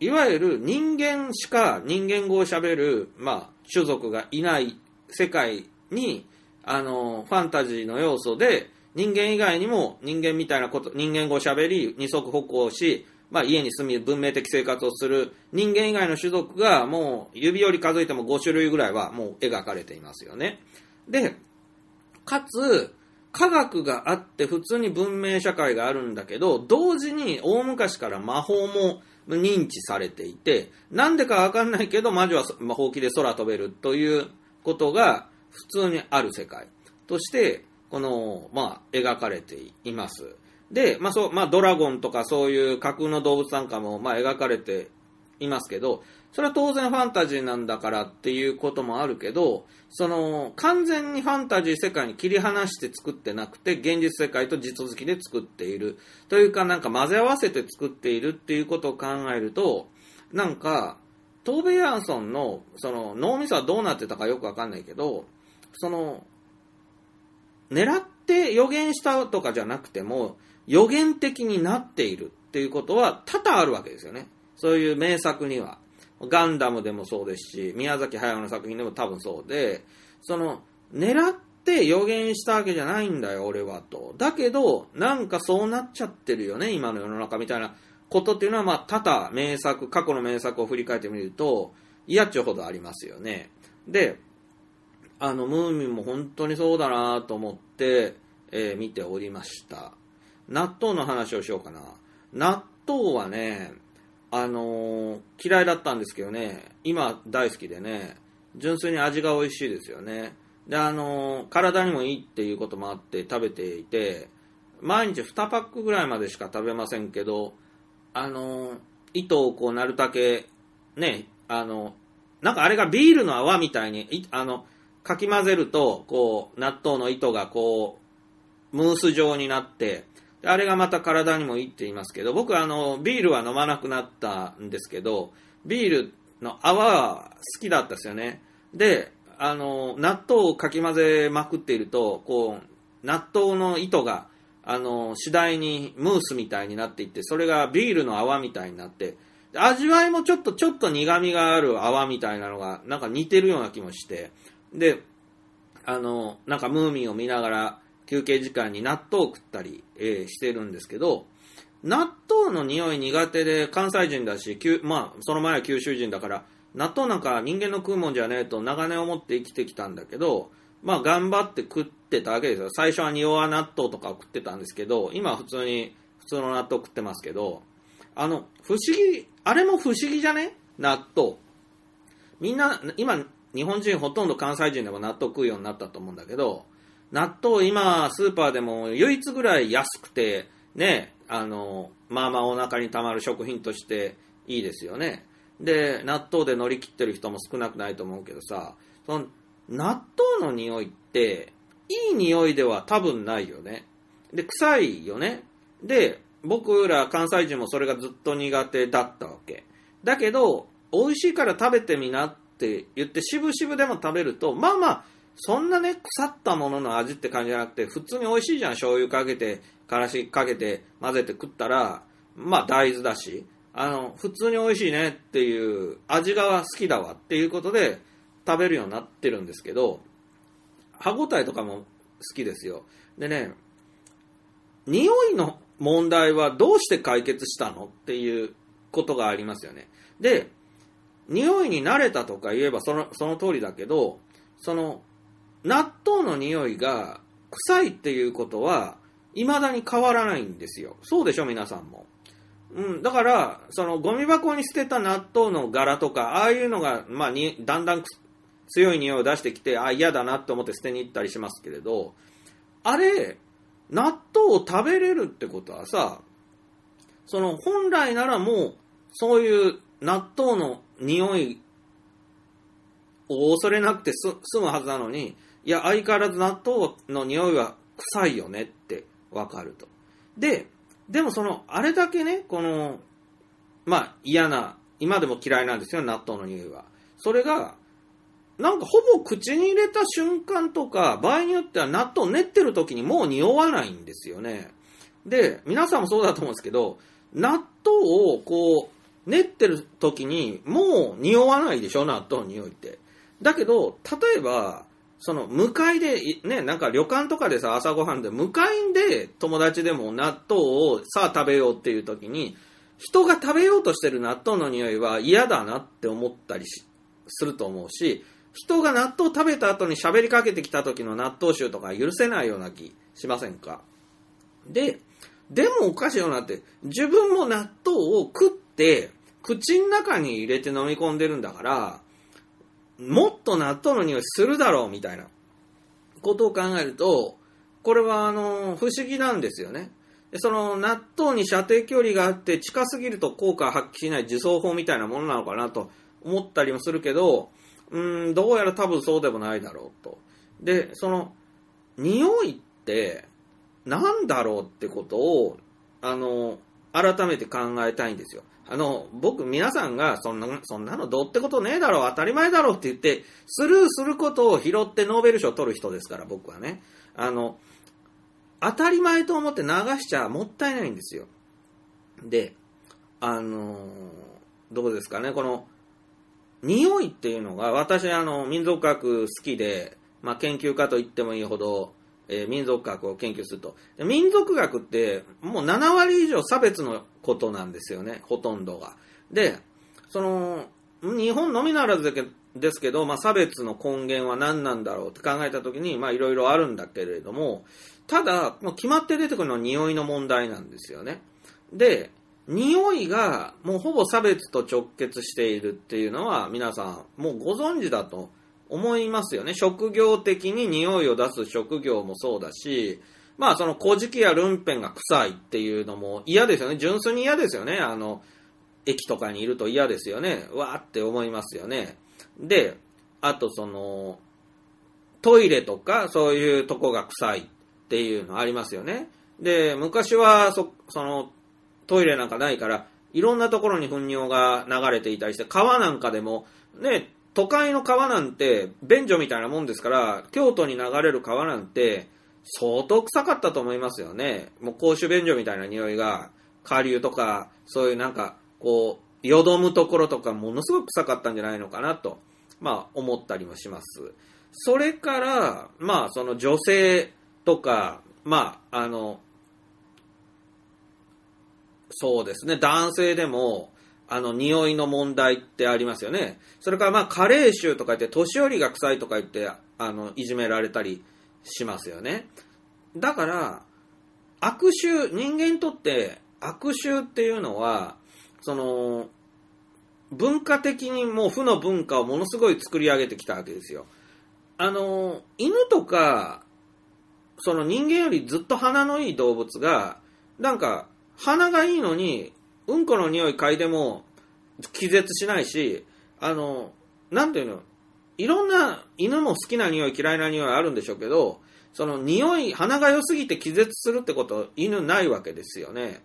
いわゆる人間しか人間語を喋る、まあ、種族がいない世界に、あの、ファンタジーの要素で、人間以外にも人間みたいなこと、人間語を喋り、二足歩行し、まあ、家に住み文明的生活をする人間以外の種族がもう指折り数えても5種類ぐらいはもう描かれていますよね。で、かつ、科学があって普通に文明社会があるんだけど、同時に大昔から魔法も認知されていて、なんでかわかんないけど、魔女はほうきで空飛べるということが普通にある世界として、この、まあ、描かれています。で、まあそう、まあドラゴンとかそういう架空の動物なんかも、まあ描かれていますけど、それは当然ファンタジーなんだからっていうこともあるけど、その、完全にファンタジー世界に切り離して作ってなくて、現実世界と地続きで作っている。というか、なんか混ぜ合わせて作っているっていうことを考えると、なんか、トーベ・ヤンソンの、その、脳みそはどうなってたかよくわかんないけど、その、狙って予言したとかじゃなくても、予言的になっているっていうことは多々あるわけですよね。そういう名作には。ガンダムでもそうですし、宮崎駿の作品でも多分そうで、その、狙って予言したわけじゃないんだよ、俺はと。だけど、なんかそうなっちゃってるよね、今の世の中みたいなことっていうのは、まあ、多々名作、過去の名作を振り返ってみると、嫌っちゅうほどありますよね。で、あの、ムーミンも本当にそうだなと思って、えー、見ておりました。納豆の話をしようかな。納豆はね、あのー、嫌いだったんですけどね、今大好きでね、純粋に味が美味しいですよね。で、あのー、体にもいいっていうこともあって食べていて、毎日2パックぐらいまでしか食べませんけど、あのー、糸をこうなるだけ、ね、あの、なんかあれがビールの泡みたいに、いあの、かき混ぜると、こう、納豆の糸がこう、ムース状になって、あれがまた体にもいいって言いますけど、僕はあの、ビールは飲まなくなったんですけど、ビールの泡は好きだったですよね。で、あの、納豆をかき混ぜまくっていると、こう、納豆の糸が、あの、次第にムースみたいになっていって、それがビールの泡みたいになって、味わいもちょっと、ちょっと苦味がある泡みたいなのが、なんか似てるような気もして、で、あの、なんかムーミンを見ながら休憩時間に納豆を食ったり、えーしてるんですけど、納豆の匂い苦手で関西人だし、まあ、その前は九州人だから、納豆なんか人間の食うもんじゃねえと長年思って生きてきたんだけど、まあ頑張って食ってたわけですよ。最初は仁王納豆とか食ってたんですけど、今は普通に普通の納豆食ってますけど、あの、不思議、あれも不思議じゃね？納豆。みんな、今、日本人ほとんど関西人でも納豆食うようになったと思うんだけど、納豆今、スーパーでも唯一ぐらい安くて、ね、あの、まあまあお腹にたまる食品としていいですよね。で、納豆で乗り切ってる人も少なくないと思うけどさ、その、納豆の匂いって、いい匂いでは多分ないよね。で、臭いよね。で、僕ら関西人もそれがずっと苦手だったわけ。だけど、美味しいから食べてみなって言って、しぶしぶでも食べると、まあまあ、そんなね、腐ったものの味って感じじゃなくて、普通に美味しいじゃん。醤油かけて、からしかけて、混ぜて食ったら、まあ大豆だし、あの、普通に美味しいねっていう、味が好きだわっていうことで、食べるようになってるんですけど、歯ごたえとかも好きですよ。でね、匂いの問題はどうして解決したのっていうことがありますよね。で、匂いに慣れたとか言えばそのその通りだけど、その、納豆の匂いが臭いっていうことは、未だに変わらないんですよ。そうでしょ、皆さんも。うん、だから、その、ゴミ箱に捨てた納豆の柄とか、ああいうのが、まあ、に、だんだん強い匂いを出してきて、あ、嫌だなって思って捨てに行ったりしますけれど、あれ、納豆を食べれるってことはさ、その、本来ならもう、そういう納豆の匂いを恐れなくて済むはずなのに、いや、相変わらず納豆の匂いは臭いよねってわかると。で、でもその、あれだけね、この、まあ嫌な、今でも嫌いなんですよ、納豆の匂いは。それが、なんかほぼ口に入れた瞬間とか、場合によっては納豆練ってる時にもう匂わないんですよね。で、皆さんもそうだと思うんですけど、納豆をこう、練ってる時にもう匂わないでしょ、納豆の匂いって。だけど、例えば、その、向かいで、ね、なんか旅館とかでさ、朝ごはんで、向かいで友達でも納豆をさあ食べようっていう時に、人が食べようとしてる納豆の匂いは嫌だなって思ったりすると思うし、人が納豆食べた後に喋りかけてきた時の納豆臭とか許せないような気しませんか？で、でもおかしいよなって、自分も納豆を食って、口の中に入れて飲み込んでるんだから、もっと納豆の匂いするだろうみたいなことを考えると、これはあの、不思議なんですよね。その納豆に射程距離があって近すぎると効果発揮しない自走法みたいなものなのかなと思ったりもするけど、うん、どうやら多分そうでもないだろうと。で、その、匂いって何だろうってことを、あの、改めて考えたいんですよ。あの、僕、皆さんが、そんな、そんなのどうってことねえだろう、当たり前だろうって言って、スルーすることを拾ってノーベル賞を取る人ですから、僕はね。あの、当たり前と思って流しちゃもったいないんですよ。で、あの、どうですかね、この、匂いっていうのが、私、あの、民族学好きで、まあ、研究家と言ってもいいほど、えー民族学を研究すると。民族学って、もう7割以上差別のことなんですよね、ほとんどが。で、その、日本のみならずですけど、まあ、差別の根源は何なんだろうって考えたときに、まあ、いろいろあるんだけれども、ただ、もう決まって出てくるのは匂いの問題なんですよね。で、匂いがもうほぼ差別と直結しているっていうのは皆さんもうご存知だと思いますよね。職業的に匂いを出す職業もそうだし、まあその古事記やルンペンが臭いっていうのも嫌ですよね。純粋に嫌ですよね。あの、駅とかにいると嫌ですよね。わーって思いますよね。で、あとその、トイレとかそういうとこが臭いっていうのありますよね。で、昔はそ、その、トイレなんかないから、いろんなところに糞尿が流れていたりして、川なんかでも、ね、都会の川なんて、便所みたいなもんですから、京都に流れる川なんて、相当臭かったと思いますよね。もう公衆便所みたいな匂いが、下流とか、そういうなんか、こう、よどむところとか、ものすごく臭かったんじゃないのかなと、まあ、思ったりもします。それから、まあ、その女性とか、まあ、あの、そうですね、男性でも、あの、匂いの問題ってありますよね。それから、まあ、加齢臭とか言って、年寄りが臭いとか言って、あの、いじめられたりしますよね。だから、悪臭、人間にとって悪臭っていうのは、その、文化的にもう負の文化をものすごい作り上げてきたわけですよ。あの、犬とか、その人間よりずっと鼻のいい動物が、なんか、鼻がいいのに、うんこの匂い嗅いでも気絶しないし、あの、なんていうの、いろんな犬も好きな匂い嫌いな匂いあるんでしょうけど、その匂い、鼻が良すぎて気絶するってこと犬ないわけですよね。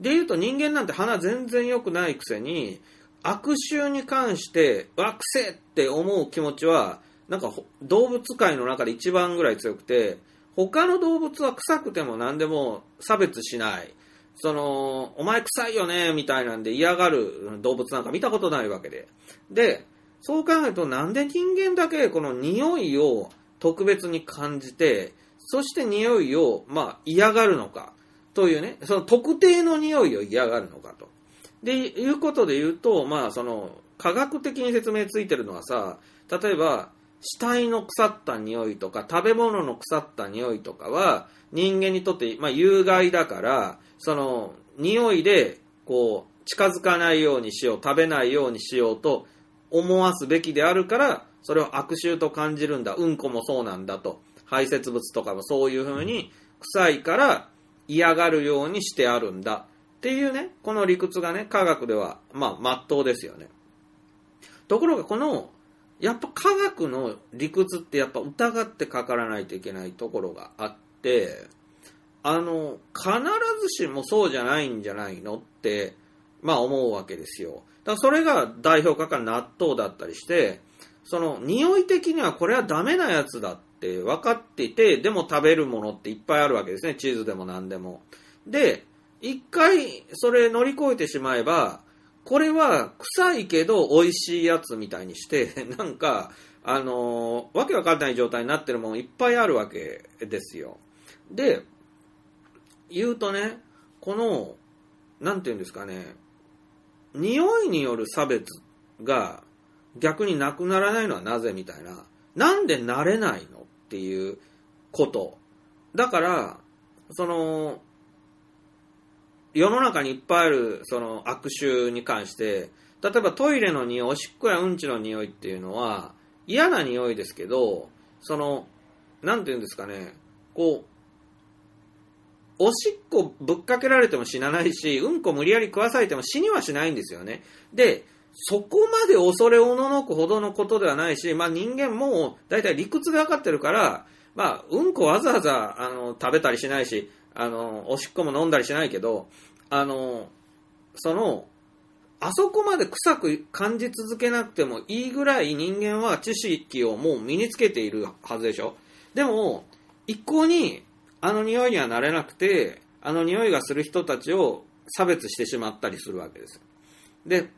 で言うと人間なんて鼻全然良くないくせに、悪臭に関して、わ、くせって思う気持ちは、なんか動物界の中で一番ぐらい強くて、他の動物は臭くても何でも差別しない。その、お前臭いよね、みたいなんで嫌がる動物なんか見たことないわけで。で、そう考えるとなんで人間だけこの匂いを特別に感じて、そして匂いを、まあ、嫌がるのか、というね、その特定の匂いを嫌がるのかと。で、いうことで言うと、まあ、その、科学的に説明ついてるのはさ、例えば、死体の腐った匂いとか、食べ物の腐った匂いとかは、人間にとって、まあ、有害だから、その、匂いで、こう、近づかないようにしよう、食べないようにしようと思わすべきであるから、それを悪臭と感じるんだ。うんこもそうなんだと。排泄物とかもそういうふうに、臭いから嫌がるようにしてあるんだ。っていうね、この理屈がね、科学では、まあ、真っ当ですよね。ところが、この、やっぱ科学の理屈ってやっぱ疑ってかからないといけないところがあって、あの、必ずしもそうじゃないんじゃないのって、まあ思うわけですよ。だそれが代表格が納豆だったりして、その匂い的にはこれはダメなやつだって分かっていて、でも食べるものっていっぱいあるわけですね。チーズでも何でも。で、一回それ乗り越えてしまえば、これは臭いけど美味しいやつみたいにして、なんか、あのーわけわかんない状態になってるものいっぱいあるわけですよ。で、言うとね、この、なんて言うんですかね、匂いによる差別が逆になくならないのはなぜみたいな。なんでなれないのっていうこと。だから、その、世の中にいっぱいあるその悪臭に関して、例えばトイレの匂い、おしっこやうんちの匂いっていうのは嫌な匂いですけど、その、なんて言うんですかね、こう、おしっこぶっかけられても死なないし、うんこ無理やり食わされても死にはしないんですよね。で、そこまで恐れおののくほどのことではないし、まあ人間も大体理屈で分かってるから、まあうんこわざわざあの食べたりしないし、あの、おしっこも飲んだりしないけど、あの、その、あそこまで臭く感じ続けなくてもいいぐらい人間は知識をもう身につけているはずでしょでも、一向にあの匂いにはなれなくて、あの匂いがする人たちを差別してしまったりするわけです。で、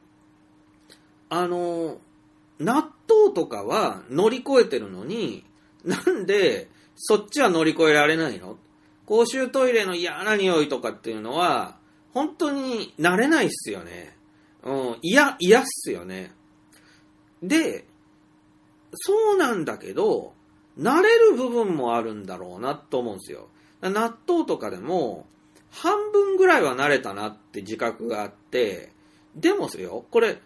あの、納豆とかは乗り越えてるのに、なんでそっちは乗り越えられないの？公衆トイレの嫌な匂いとかっていうのは、本当に慣れないっすよね。うん、嫌、嫌っすよね。で、そうなんだけど、慣れる部分もあるんだろうなと思うんですよ。納豆とかでも、半分ぐらいは慣れたなって自覚があって、でもですよ、これ、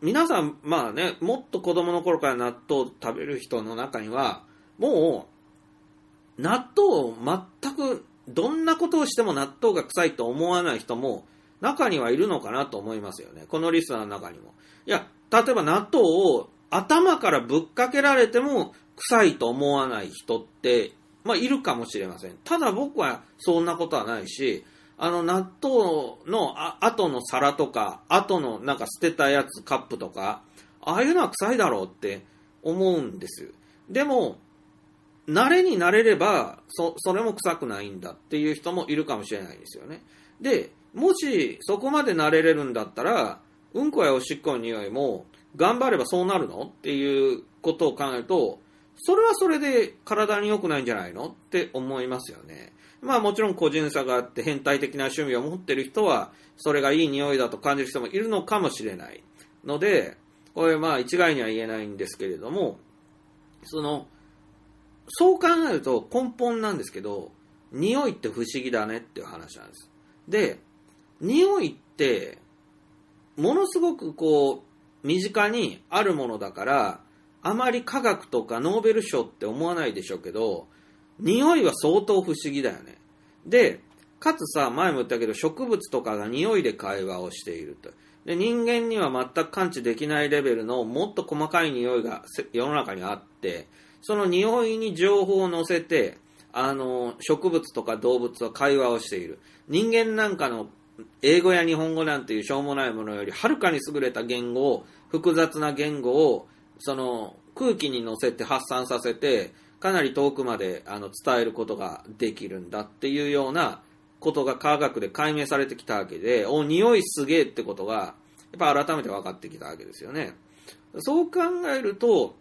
皆さん、まあね、もっと子供の頃から納豆を食べる人の中には、もう、納豆を全く、どんなことをしても納豆が臭いと思わない人も、中にはいるのかなと思いますよね。このリスナーの中にも。いや、例えば納豆を頭からぶっかけられても臭いと思わない人って、まあ、いるかもしれません。ただ僕はそんなことはないし、あの、納豆のあ後の皿とか、後のなんか捨てたやつ、カップとか、ああいうのは臭いだろうって思うんです。でも、慣れになれれば、そ、それも臭くないんだっていう人もいるかもしれないですよね。で、もしそこまで慣れれるんだったら、うんこやおしっこの匂いも頑張ればそうなるのっていうことを考えると、それはそれで体に良くないんじゃないのって思いますよね。まあもちろん個人差があって変態的な趣味を持ってる人は、それがいい匂いだと感じる人もいるのかもしれない。ので、これまあ一概には言えないんですけれども、その、そう考えると根本なんですけど、匂いって不思議だねっていう話なんです。で、匂いって、ものすごくこう、身近にあるものだから、あまり科学とかノーベル賞って思わないでしょうけど、匂いは相当不思議だよね。で、かつさ、前も言ったけど、植物とかが匂いで会話をしていると。で、人間には全く感知できないレベルのもっと細かい匂いが世の中にあって、その匂いに情報を乗せて、あの、植物とか動物は会話をしている。人間なんかの英語や日本語なんていうしょうもないものよりはるかに優れた言語を、複雑な言語を、その空気に乗せて発散させて、かなり遠くまであの伝えることができるんだっていうようなことが科学で解明されてきたわけで、お、匂いすげえってことが、やっぱ改めて分かってきたわけですよね。そう考えると、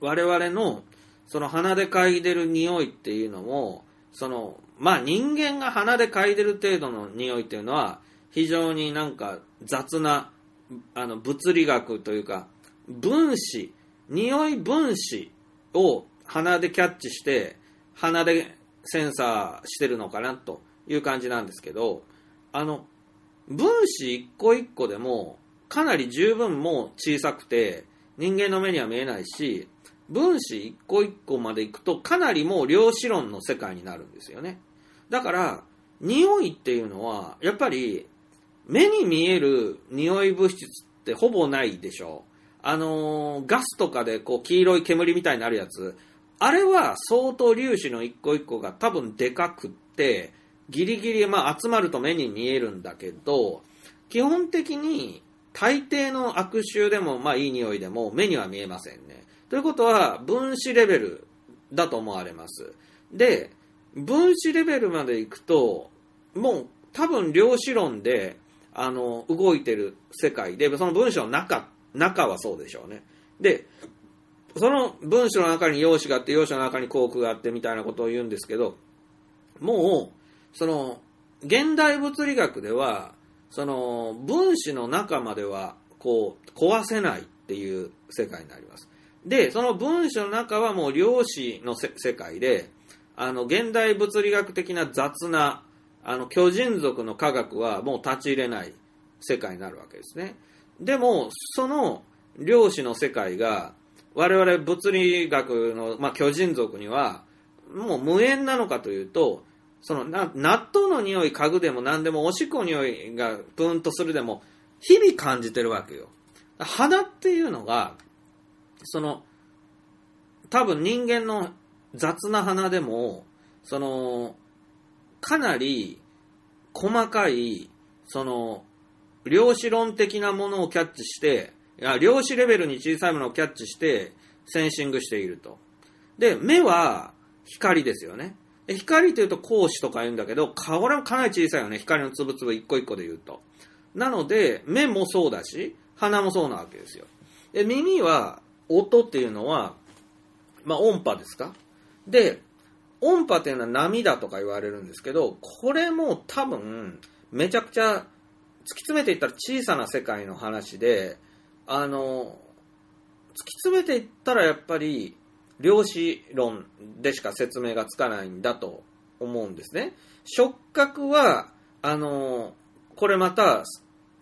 我々のその鼻で嗅いでる匂いっていうのも、その、まあ人間が鼻で嗅いでる程度の匂いっていうのは、非常になんか雑な、あの、物理学というか、分子、匂い分子を鼻でキャッチして、鼻でセンサーしてるのかなという感じなんですけど、あの、分子一個一個でも、かなり十分もう小さくて、人間の目には見えないし、分子一個一個まで行くと、かなりもう量子論の世界になるんですよね。だから、匂いっていうのは、やっぱり、目に見える匂い物質ってほぼないでしょあのーガスとかでこう黄色い煙みたいになるやつ、あれは相当粒子の一個一個が多分でかくって、ギリギリまあ集まると目に見えるんだけど、基本的に大抵の悪臭でもまあいい匂いでも目には見えませんね。ということは分子レベルだと思われます。で、分子レベルまで行くと、もう多分量子論で、あの、動いてる世界で、その分子の中、中はそうでしょうね。で、その分子の中に陽子があって、陽子の中に光空があってみたいなことを言うんですけど、もう、その、現代物理学では、その、分子の中までは、こう、壊せないっていう世界になります。で、その分子の中はもう量子の世界で、あの、現代物理学的な雑な、あの、巨人族の科学はもう立ち入れない世界になるわけですね。でも、その量子の世界が、我々物理学の、まあ、巨人族には、もう無縁なのかというと、そのな納豆の匂い嗅ぐでも何でもおしっこ匂いがプーンとするでも日々感じてるわけよ。鼻っていうのが、その、多分人間の雑な鼻でも、その、かなり細かい、その、量子論的なものをキャッチして、いや量子レベルに小さいものをキャッチして、センシングしていると。で、目は光ですよね。光というと光子とか言うんだけど、これもかなり小さいよね。光の粒々一個一個で言うと。なので、目もそうだし、鼻もそうなわけですよ。で、耳は、音っていうのは、まあ音波ですか？で、音波っていうのは波だとか言われるんですけど、これも多分、めちゃくちゃ、突き詰めていったら小さな世界の話で、あの、突き詰めていったらやっぱり、量子論でしか説明がつかないんだと思うんですね。触覚は、あの、これまた、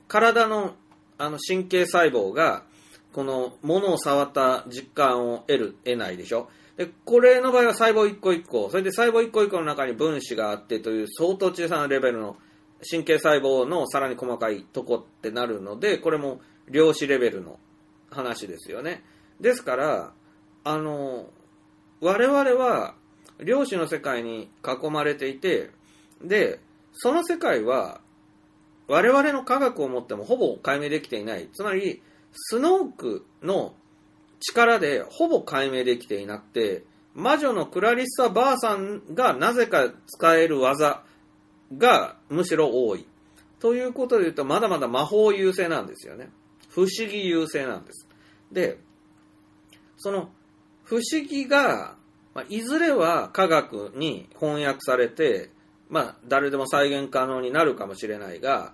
体のあの神経細胞が、この物を触った実感を得る、得ないでしょ。で、これの場合は細胞一個一個、それで細胞一個一個の中に分子があってという相当小さなレベルの神経細胞のさらに細かいとこってなるので、これも量子レベルの話ですよね。ですから、あの、我々は量子の世界に囲まれていて、で、その世界は我々の科学をもってもほぼ解明できていない。つまり、スノークの力でほぼ解明できていなくて、魔女のクラリッサ・バーさんがなぜか使える技がむしろ多い。ということで言うと、まだまだ魔法優勢なんですよね。不思議優勢なんです。で、その不思議が、まあ、いずれは科学に翻訳されて、まあ、誰でも再現可能になるかもしれないが、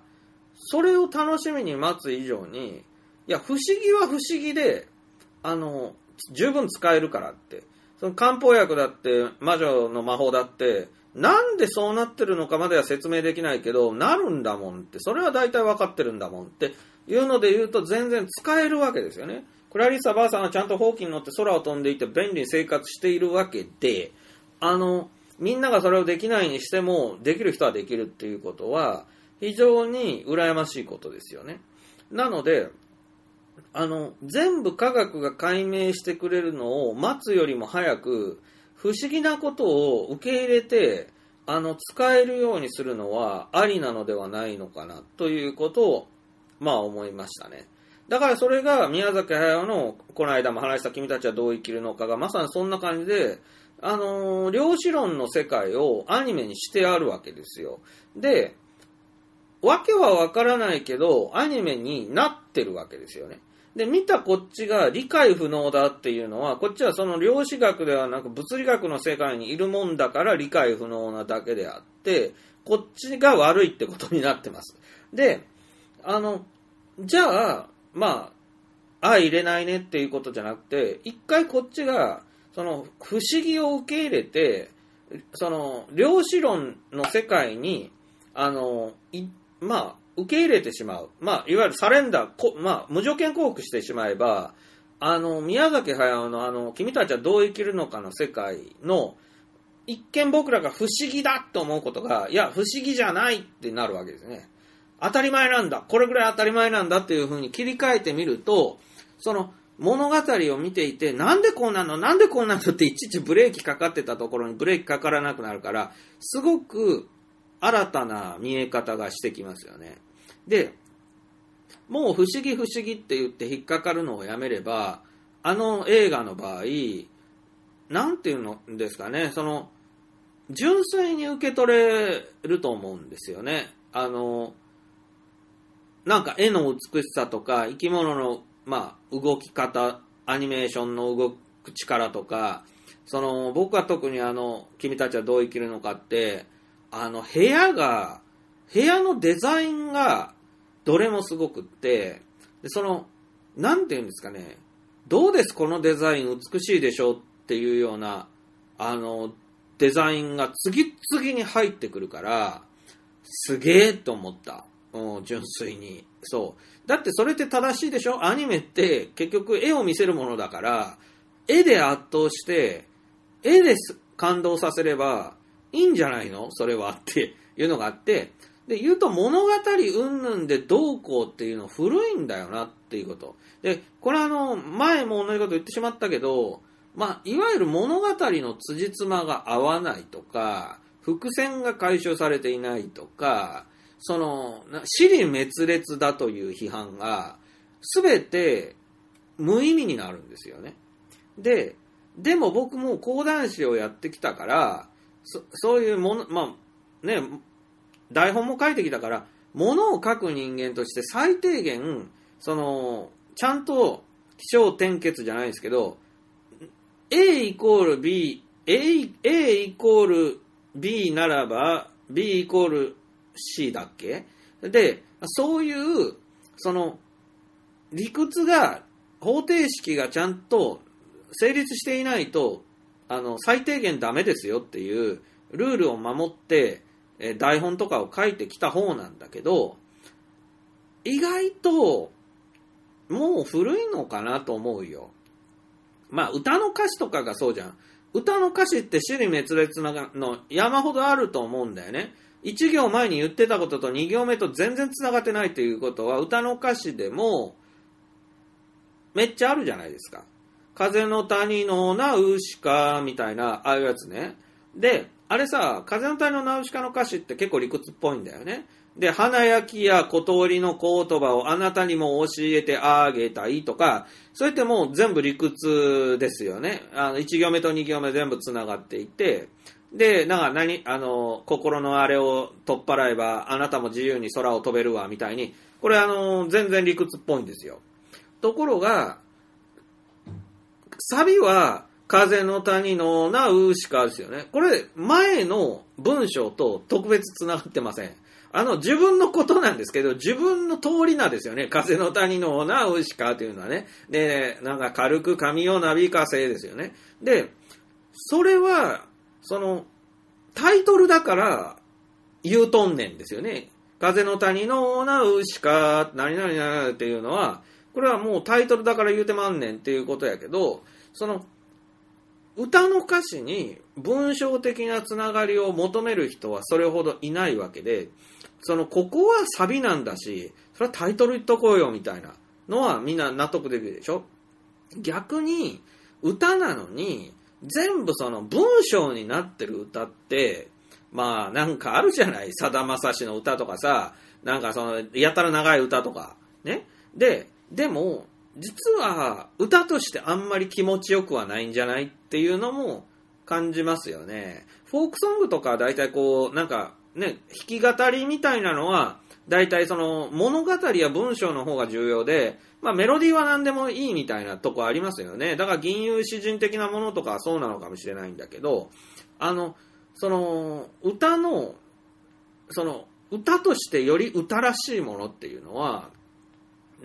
それを楽しみに待つ以上に、いや、不思議は不思議で、あの、十分使えるからって。その漢方薬だって、魔女の魔法だって、なんでそうなってるのかまでは説明できないけど、なるんだもんって、それは大体分かってるんだもんっていうので言うと全然使えるわけですよね。クラリッサ・バーさんはちゃんとほうきに乗って空を飛んでいて便利に生活しているわけで、あの、みんながそれをできないにしても、できる人はできるっていうことは、非常に羨ましいことですよね。なので、あの、全部科学が解明してくれるのを待つよりも早く、不思議なことを受け入れて、あの、使えるようにするのはありなのではないのかな、ということを、まあ思いましたね。だからそれが宮崎駿の、この間も話した君たちはどう生きるのかが、まさにそんな感じで、あのー量子論の世界をアニメにしてあるわけですよ。で、わけはわからないけど、アニメになってるわけですよね。で、見たこっちが理解不能だっていうのは、こっちはその量子学ではなく物理学の世界にいるもんだから理解不能なだけであって、こっちが悪いってことになってます。で、あの、じゃあ、まあ、相入れないねっていうことじゃなくて、一回こっちが、その、不思議を受け入れて、その、量子論の世界に、あの、いまあ、受け入れてしまう。まあ、いわゆるサレンダー、こまあ、無条件降伏してしまえば、あの、宮崎駿のあの、君たちはどう生きるのかの世界の、一見僕らが不思議だと思うことが、いや、不思議じゃないってなるわけですね。当たり前なんだ。これぐらい当たり前なんだっていう風に切り替えてみると、その物語を見ていて、なんでこうなのなんでこうなのっていちいちブレーキかかってたところにブレーキかからなくなるから、すごく新たな見え方がしてきますよね。で、もう不思議不思議って言って引っかかるのをやめれば、あの映画の場合、なんていうのですかね、その、純粋に受け取れると思うんですよね。あの、なんか絵の美しさとか、生き物の、まあ、動き方、アニメーションの動く力とか、その、僕は特にあの、君たちはどう生きるのかって、あの、部屋が、部屋のデザインが、どれもすごくって、でその、なんていうんですかね、どうですこのデザイン美しいでしょっていうような、あの、デザインが次々に入ってくるから、すげえと思った。うん、純粋に。そう。だってそれって正しいでしょ？アニメって結局絵を見せるものだから、絵で圧倒して、絵です感動させればいいんじゃないの？それはっていうのがあって、で、言うと物語云々でどうこうっていうの古いんだよなっていうこと。で、これあの、前も同じこと言ってしまったけど、まあ、いわゆる物語の辻褄が合わないとか、伏線が回収されていないとか、その、死に滅裂だという批判が、すべて無意味になるんですよね。で、でも僕も講談師をやってきたから、そそういうもの、まあ、ね、台本も書いてきたから、ものを書く人間として最低限、その、ちゃんと気象転結じゃないですけど、A イコール B、A, A イコール B ならば、B イコール C だっけ？で、そういう、その、理屈が、方程式がちゃんと成立していないと、あの、最低限ダメですよっていうルールを守って、え台本とかを書いてきた方なんだけど、意外と、もう古いのかなと思うよ。まあ、歌の歌詞とかがそうじゃん。歌の歌詞って死に滅裂なの山ほどあると思うんだよね。1行前に言ってたことと2行目と全然繋がってないということは歌の歌詞でもめっちゃあるじゃないですか。風の谷のナウシカみたいな、ああいうやつね。で、あれさ、風の谷のナウシカの歌詞って結構理屈っぽいんだよね。で、花焼きや小通りの言葉をあなたにも教えてあげたいとか、そうやってもう全部理屈ですよね。あの、1行目と2行目全部繋がっていて、で、なんか何、あの、心のあれを取っ払えば、あなたも自由に空を飛べるわ、みたいに、これあの、全然理屈っぽいんですよ。ところが、サビは、風の谷のなウシカですよね。これ、前の文章と特別繋がってません。あの、自分のことなんですけど、自分の通りなんですよね。風の谷のなウシカというのはね。で、なんか軽く髪をなびかせですよね。で、それは、その、タイトルだから言うとんねんですよね。風の谷のなウシカ、何々々っていうのは、これはもうタイトルだから言うてまんねんっていうことやけど、その、歌の歌詞に文章的なつながりを求める人はそれほどいないわけで、その、ここはサビなんだし、それはタイトル言っとこうよみたいなのはみんな納得できるでしょ。逆に、歌なのに、全部その文章になってる歌って、まあなんかあるじゃない。さだまさしの歌とかさ、なんかその、やたら長い歌とか、ね。で、でも、実は歌としてあんまり気持ちよくはないんじゃないっていうのも感じますよね。フォークソングとか大体こう、なんかね、弾き語りみたいなのは、大体その物語や文章の方が重要で、まあメロディーは何でもいいみたいなとこありますよね。だから銀融詩人的なものとかはそうなのかもしれないんだけど、あの、その歌の、その歌としてより歌らしいものっていうのは、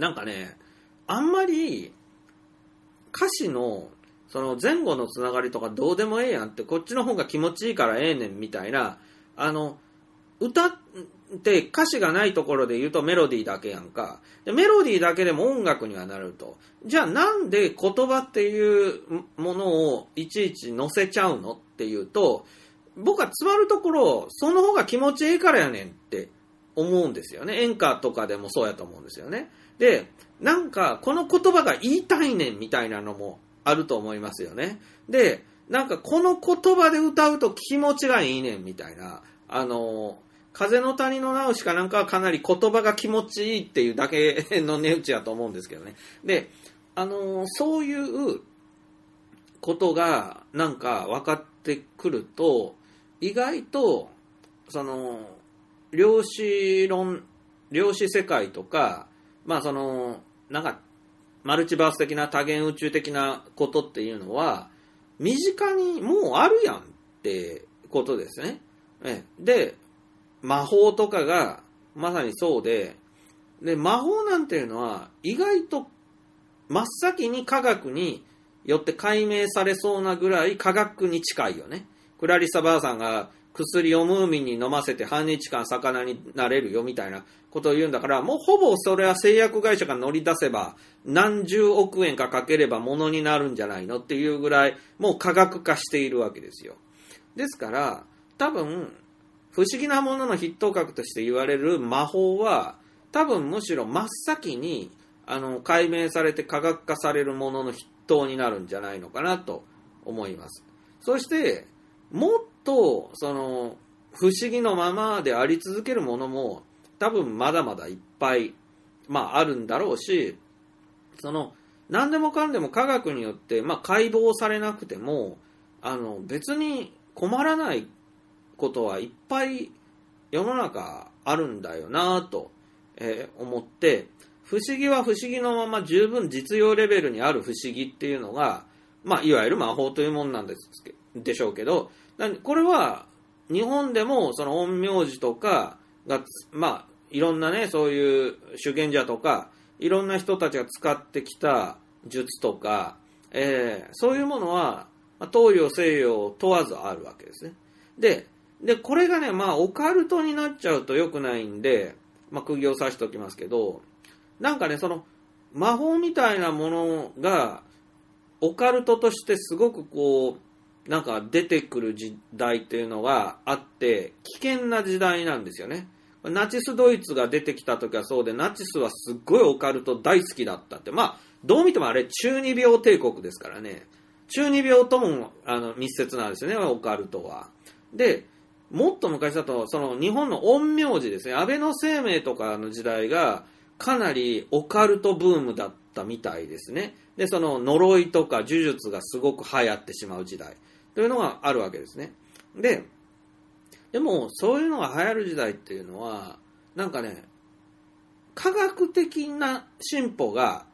なんかね、あんまり歌詞のその前後のつながりとかどうでもええやんってこっちの方が気持ちいいからええねんみたいなあの歌って歌詞がないところで言うとメロディーだけやんか。でメロディーだけでも音楽にはなると。じゃあなんで言葉っていうものをいちいち載せちゃうのっていうと僕は詰まるところその方が気持ちいいからやねんって思うんですよね。演歌とかでもそうやと思うんですよね。でなんか、この言葉が言いたいねんみたいなのもあると思いますよね。で、なんかこの言葉で歌うと気持ちがいいねんみたいな、あの、風の谷の直しかなんかはかなり言葉が気持ちいいっていうだけの値打ちやと思うんですけどね。で、あの、そういうことがなんか分かってくると、意外と、その、量子論、量子世界とか、まあその、なんか、マルチバース的な多元宇宙的なことっていうのは、身近にもうあるやんってことですね。で、魔法とかがまさにそうで、で、魔法なんていうのは意外と真っ先に科学によって解明されそうなぐらい科学に近いよね。クラリサばあさんが薬をムーミンに飲ませて半日間魚になれるよみたいなことを言うんだから、もうほぼそれは製薬会社が乗り出せば、何十億円かかければものになるんじゃないのっていうぐらい、もう科学化しているわけですよ。ですから、多分、不思議なものの筆頭格として言われる魔法は、多分むしろ真っ先に、あの、解明されて科学化されるものの筆頭になるんじゃないのかなと思います。そして、もっと、その、不思議のままであり続けるものも、多分まだまだいっぱい、まああるんだろうし、その、何でもかんでも科学によって、まあ解剖されなくても、あの、別に困らないことはいっぱい世の中あるんだよなと、えー、思って、不思議は不思議のまま十分実用レベルにある不思議っていうのが、まあ、いわゆる魔法というもんなんですでしょうけど、これは日本でもその陰陽師とかが、まあ、いろんなね、そういう修験者とか、いろんな人たちが使ってきた術とか、えー、そういうものは、東洋西洋問わずあるわけですね。で、で、これがね、まあ、オカルトになっちゃうと良くないんで、まあ、釘を刺しておきますけど、なんかね、その、魔法みたいなものが、オカルトとしてすごくこう、なんか出てくる時代っていうのがあって、危険な時代なんですよね。ナチスドイツが出てきた時はそうで、ナチスはすっごいオカルト大好きだったって。まあ、どう見てもあれ、中二病帝国ですからね。中二病ともあの密接なんですよね、オカルトは。で、もっと昔だと、その日本の陰陽師ですね、安倍の生命とかの時代が、かなりオカルトブームだったみたいですね。で、その呪いとか呪術がすごく流行ってしまう時代というのがあるわけですね。で、でも、そういうのが流行る時代っていうのは、なんかね、科学的な進歩が、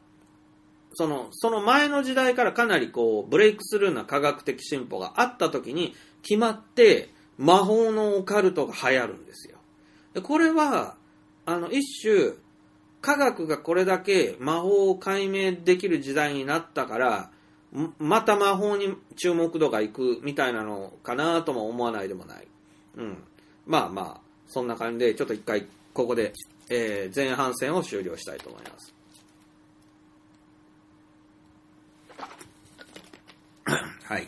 その、その前の時代からかなりこう、ブレイクスルーな科学的進歩があった時に決まって、魔法のオカルトが流行るんですよ。でこれは、あの、一種、科学がこれだけ魔法を解明できる時代になったから、また魔法に注目度がいくみたいなのかなとも思わないでもない。うん。まあまあ、そんな感じで、ちょっと一回、ここで、えー前半戦を終了したいと思います。はい。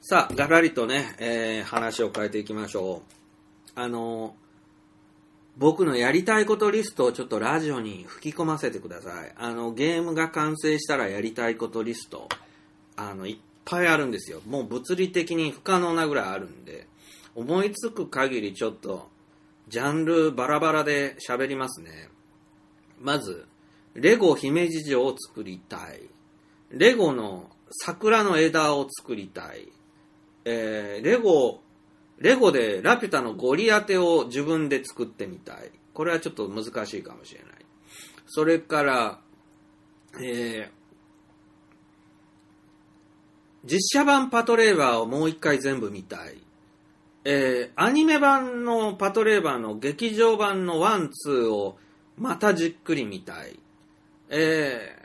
さあ、ガラリとね、えー話を変えていきましょう。あの僕のやりたいことリストをちょっとラジオに吹き込ませてください。あの、ゲームが完成したらやりたいことリスト、あの、いっぱいあるんですよ。もう物理的に不可能なぐらいあるんで、思いつく限りちょっと、ジャンルバラバラで喋りますね。まず、レゴ姫路城を作りたい。レゴの桜の枝を作りたい。えー、レゴ、レゴでラピュタのゴリアテを自分で作ってみたい。これはちょっと難しいかもしれない。それから、えー、実写版パトレイバーをもう一回全部見たい。えー、アニメ版のパトレイバーの劇場版のワン、ツーをまたじっくり見たい。え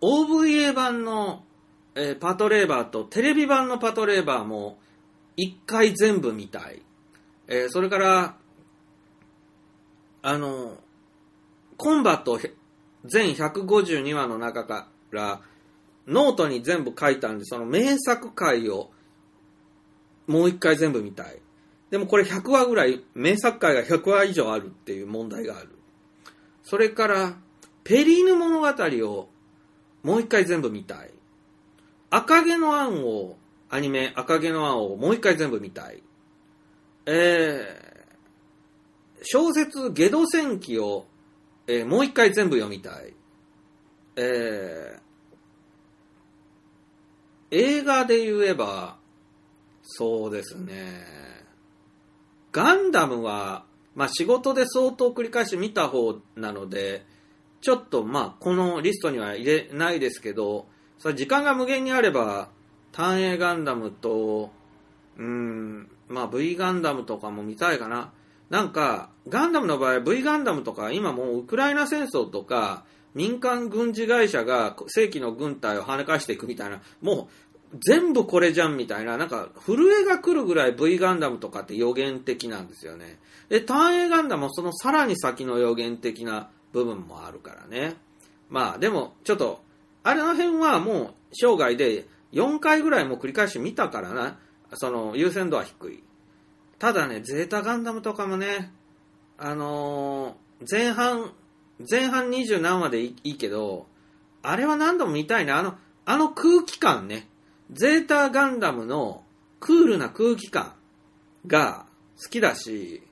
ー、OVA 版の、えーパトレイバーとテレビ版のパトレイバーも一回全部見たい。えーそれから、あの、コンバット全152話の中から、ノートに全部書いたんで、その名作回をもう一回全部見たい。でもこれ100話ぐらい、名作回が100話以上あるっていう問題がある。それから、ペリーヌ物語をもう一回全部見たい。赤毛のアンを、アニメ赤毛のアンをもう一回全部見たい。えー、小説ゲド戦記を、えーもう一回全部読みたい。えー、映画で言えば、そうですね。ガンダムは、まあ仕事で相当繰り返し見た方なので、ちょっとまあこのリストには入れないですけど、それ時間が無限にあれば、単影ガンダムと、うーん、まあ V ガンダムとかも見たいかな。なんか、ガンダムの場合、V ガンダムとか、今もうウクライナ戦争とか、民間軍事会社が正規の軍隊を跳ね返していくみたいな、もう全部これじゃんみたいな、なんか震えが来るぐらい V ガンダムとかって予言的なんですよね。で、単影ガンダムもそのさらに先の予言的な部分もあるからね。まあでも、ちょっと、あれの辺はもう生涯で4回ぐらいも繰り返し見たからな、その優先度は低い。ただね、ゼータガンダムとかもね、あのー前半、前半20何話でいいいいけど、あれは何度も見たいね。あの、あの空気感ね。ゼータガンダムのクールな空気感が好きだし、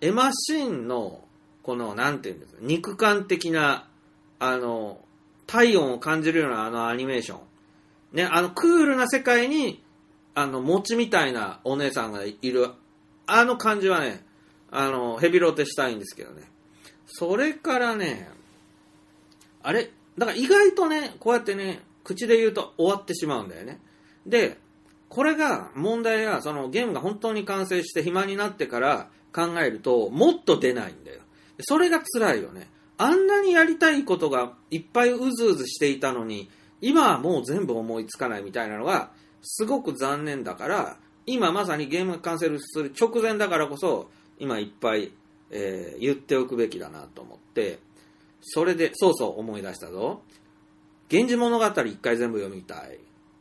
エマシーンの、この、なんていうんですか、肉感的な、あの、体温を感じるようなあのアニメーション。ね、あのクールな世界に、あの、餅みたいなお姉さんがいる、あの感じはね、あの、ヘビロテしたいんですけどね。それからね、あれだから意外とね、こうやってね、口で言うと終わってしまうんだよね。で、これが問題が、そのゲームが本当に完成して暇になってから考えると、もっと出ないんだよ。それが辛いよね。あんなにやりたいことがいっぱいうずうずしていたのに、今はもう全部思いつかないみたいなのが、すごく残念だから、今まさにゲームが完成する直前だからこそ、今いっぱい、えー言っておくべきだなと思って、それで、そうそう思い出したぞ。源氏物語一回全部読みたい。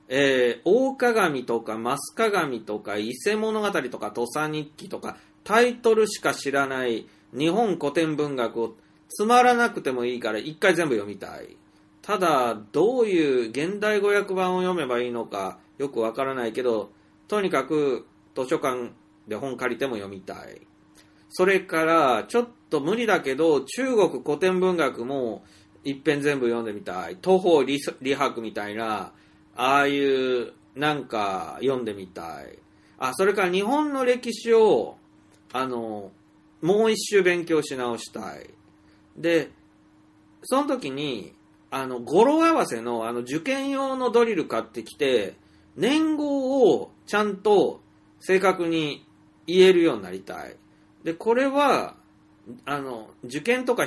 えー大鏡とか増鏡とか伊勢物語とか土佐日記とかタイトルしか知らない日本古典文学をつまらなくてもいいから一回全部読みたい。ただ、どういう現代語訳版を読めばいいのかよくわからないけど、とにかく図書館で本借りても読みたい。それから、ちょっと無理だけど、中国古典文学も一遍全部読んでみたい。東方理白みたいな、ああいう、なんか読んでみたい。あ、それから日本の歴史を、あの、もう一周勉強し直したい。で、その時に、あの、語呂合わせの、あの、受験用のドリル買ってきて、年号をちゃんと正確に言えるようになりたい。で、これは、あの、受験とか、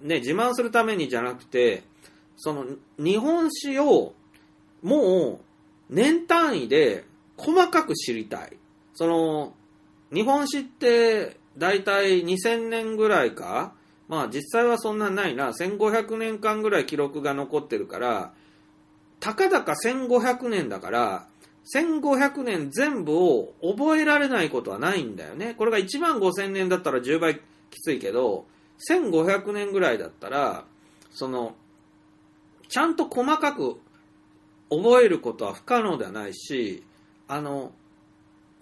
ね、自慢するためにじゃなくて、その、日本史を、もう、年単位で細かく知りたい。その、日本史って、だいたい2000年ぐらいかまあ実際はそんなないな。1500年間ぐらい記録が残ってるから、たかだか1500年だから、1500年全部を覚えられないことはないんだよね。これが1万5000年だったら10倍きついけど、1500年ぐらいだったら、その、ちゃんと細かく覚えることは不可能ではないし、あの、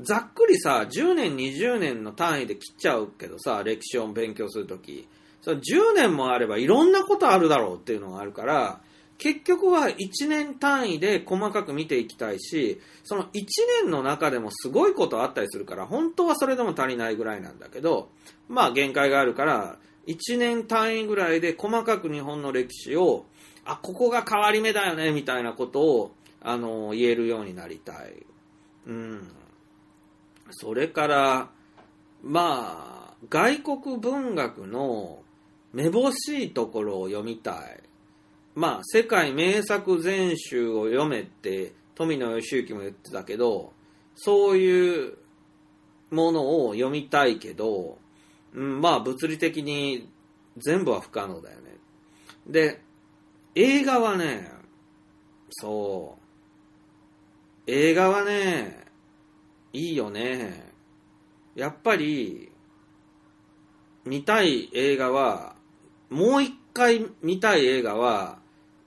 ざっくりさ、10年、20年の単位で切っちゃうけどさ、歴史を勉強するとき、その10年もあればいろんなことあるだろうっていうのがあるから、結局は1年単位で細かく見ていきたいし、その1年の中でもすごいことあったりするから、本当はそれでも足りないぐらいなんだけど、まあ限界があるから、1年単位ぐらいで細かく日本の歴史を、あ、ここが変わり目だよね、みたいなことを、あの、言えるようになりたい。うん。それから、まあ、外国文学のめぼしいところを読みたい。まあ、世界名作全集を読めって富野義行も言ってたけど、そういうものを読みたいけど、うん、まあ物理的に全部は不可能だよね。で、映画はね、そう、映画はね、いいよね。やっぱり、見たい映画は、もう一回見たい映画は、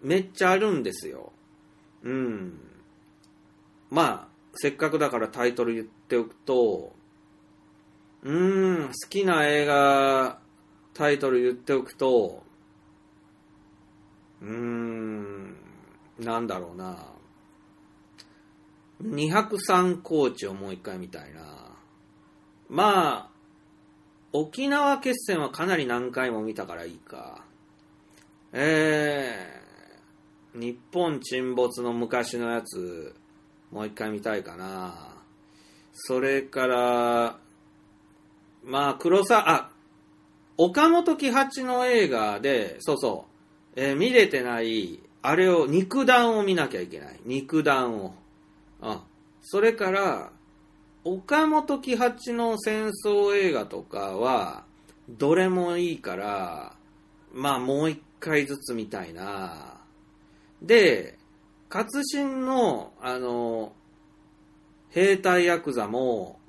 めっちゃあるんですよ。うん。まあ、せっかくだからタイトル言っておくと、うーん、好きな映画、タイトル言っておくと、うーん、なんだろうな。203高知をもう一回見たいな。まあ、沖縄決戦はかなり何回も見たからいいか。えー、日本沈没の昔のやつ、もう一回見たいかな。それから、まあ、黒沢、あ、岡本喜八の映画で、そうそう、えー見れてない、あれを、肉弾を見なきゃいけない。肉弾を。あ、それから、岡本喜八の戦争映画とかは、どれもいいから、まあもう一回ずつ見たいな。で、活心の、あの、兵隊ヤクザも、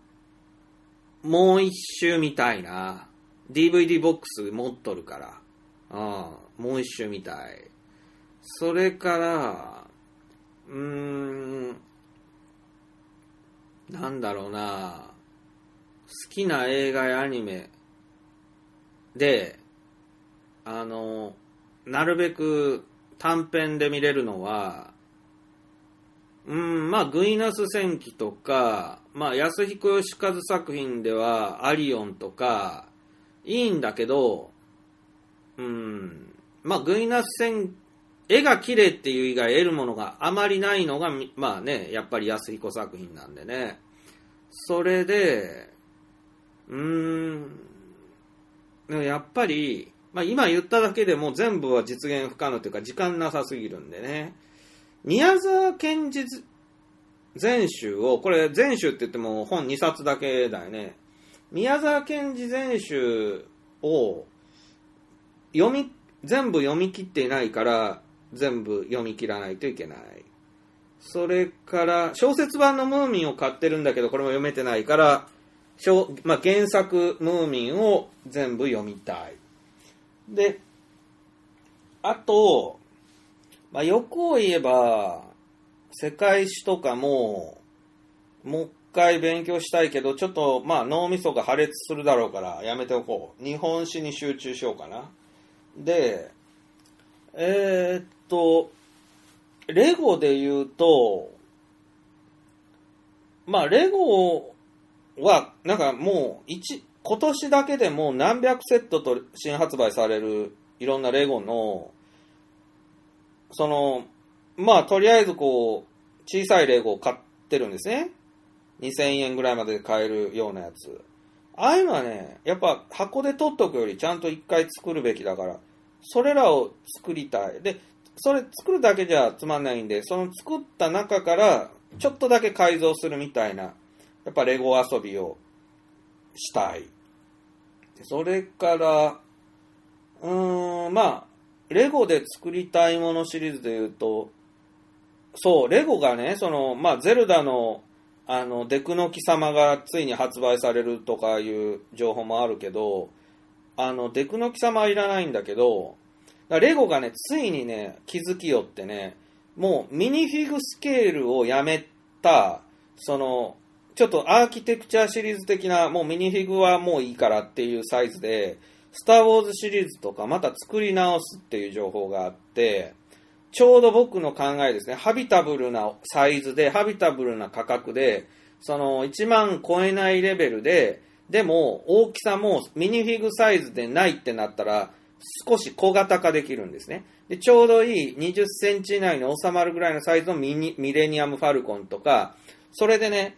もう一周見たいな。DVD ボックス持っとるから。ああもう一周見たい。それから、うーん、なんだろうな。好きな映画やアニメで、あの、なるべく短編で見れるのは、うん、まあ、グイナス戦記とか、まあ、安彦義和作品では、アリオンとか、いいんだけど、うん、まあ、グイナス戦、絵が綺麗っていう以外得るものがあまりないのが、まあね、やっぱり安彦作品なんでね。それで、うーん、でもやっぱり、まあ今言っただけでも全部は実現不可能というか時間なさすぎるんでね。宮沢賢治全集を、これ全集って言っても本2冊だけだよね。宮沢賢治全集を読み、全部読み切っていないから全部読み切らないといけない。それから、小説版のムーミンを買ってるんだけど、これも読めてないから、まあ、原作ムーミンを全部読みたい。で、あと、まあ、欲を言えば、世界史とかも、もう一回勉強したいけど、ちょっと、まあ、脳みそが破裂するだろうから、やめておこう。日本史に集中しようかな。で、えーっと、レゴで言うと、まあ、レゴは、なんかもう、一、今年だけでも何百セットと新発売されるいろんなレゴの、その、まあ、とりあえずこう、小さいレゴを買ってるんですね。2000円ぐらいまで買えるようなやつ。ああいうのはね、やっぱ箱で取っとくよりちゃんと一回作るべきだから、それらを作りたい。で、それ作るだけじゃつまんないんで、その作った中からちょっとだけ改造するみたいな、やっぱレゴ遊びをしたい。それから、うーん、まあ、レゴで作りたいものシリーズで言うと、そう、レゴがね、その、まあ、ゼルダの、あの、デクの樹様がついに発売されるとかいう情報もあるけど、あの、デクの樹様はいらないんだけど、だレゴがね、ついにね、気づきよってね、もうミニフィグスケールをやめた、その、ちょっとアーキテクチャシリーズ的な、もうミニフィグはもういいからっていうサイズで、スター・ウォーズシリーズとかまた作り直すっていう情報があって、ちょうど僕の考えですね、ハビタブルなサイズで、ハビタブルな価格で、その1万超えないレベルで、でも大きさもミニフィグサイズでないってなったら、少し小型化できるんですね。で、ちょうどいい20センチ以内に収まるぐらいのサイズのミニミレニアム・ファルコンとか、それでね、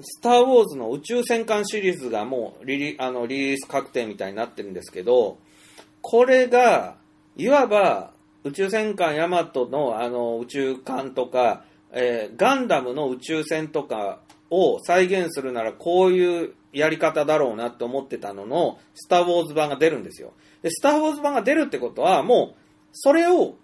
スター・ウォーズの宇宙戦艦シリーズがもうリリあのリリース確定みたいになってるんですけど、これが、いわば宇宙戦艦ヤマトのあの宇宙艦とか、えーガンダムの宇宙船とかを再現するならこういうやり方だろうなって思ってたのの、スター・ウォーズ版が出るんですよ。で、スター・ウォーズ版が出るってことは、もう、それを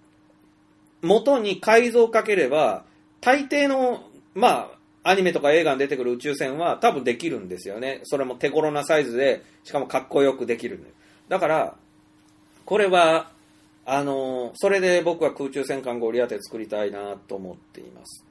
元に改造かければ、大抵の、まあ、アニメとか映画に出てくる宇宙船は多分できるんですよね。それも手頃なサイズで、しかもかっこよくできるんで。だから、これは、あの、それで僕は空中戦艦ゴリアテ作りたいなと思っています。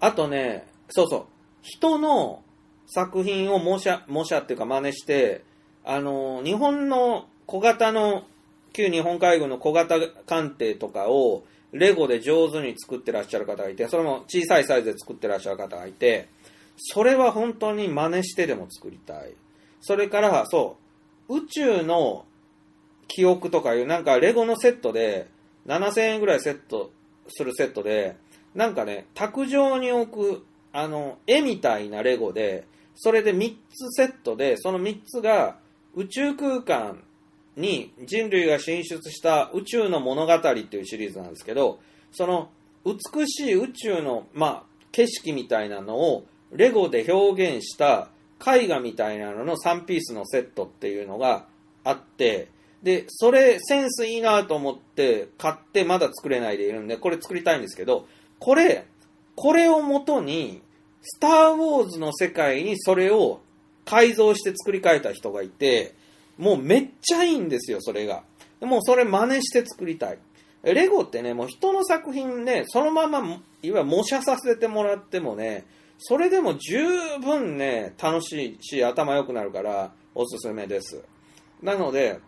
あとね、そうそう、人の作品を模写、模写っていうか真似して、あの、日本の小型の、旧日本海軍の小型艦艇とかを、レゴで上手に作ってらっしゃる方がいて、それも小さいサイズで作ってらっしゃる方がいて、それは本当に真似してでも作りたい。それから、そう、宇宙の記憶とかいう、なんかレゴのセットで、7000円ぐらいセットするセットで、なんかね、卓上に置く、あの、絵みたいなレゴで、それで3つセットで、その3つが宇宙空間に人類が進出した宇宙の物語っていうシリーズなんですけど、その美しい宇宙の、まあ、景色みたいなのをレゴで表現した絵画みたいなのの3ピースのセットっていうのがあって、で、それセンスいいなと思って買ってまだ作れないでいるんで、これ作りたいんですけど、これ、これをもとに、スター・ウォーズの世界にそれを改造して作り変えた人がいて、もうめっちゃいいんですよ、それが。もうそれ真似して作りたい。レゴってね、もう人の作品ね、そのまま、いわゆる模写させてもらってもね、それでも十分ね、楽しいし、頭良くなるから、おすすめです。なので、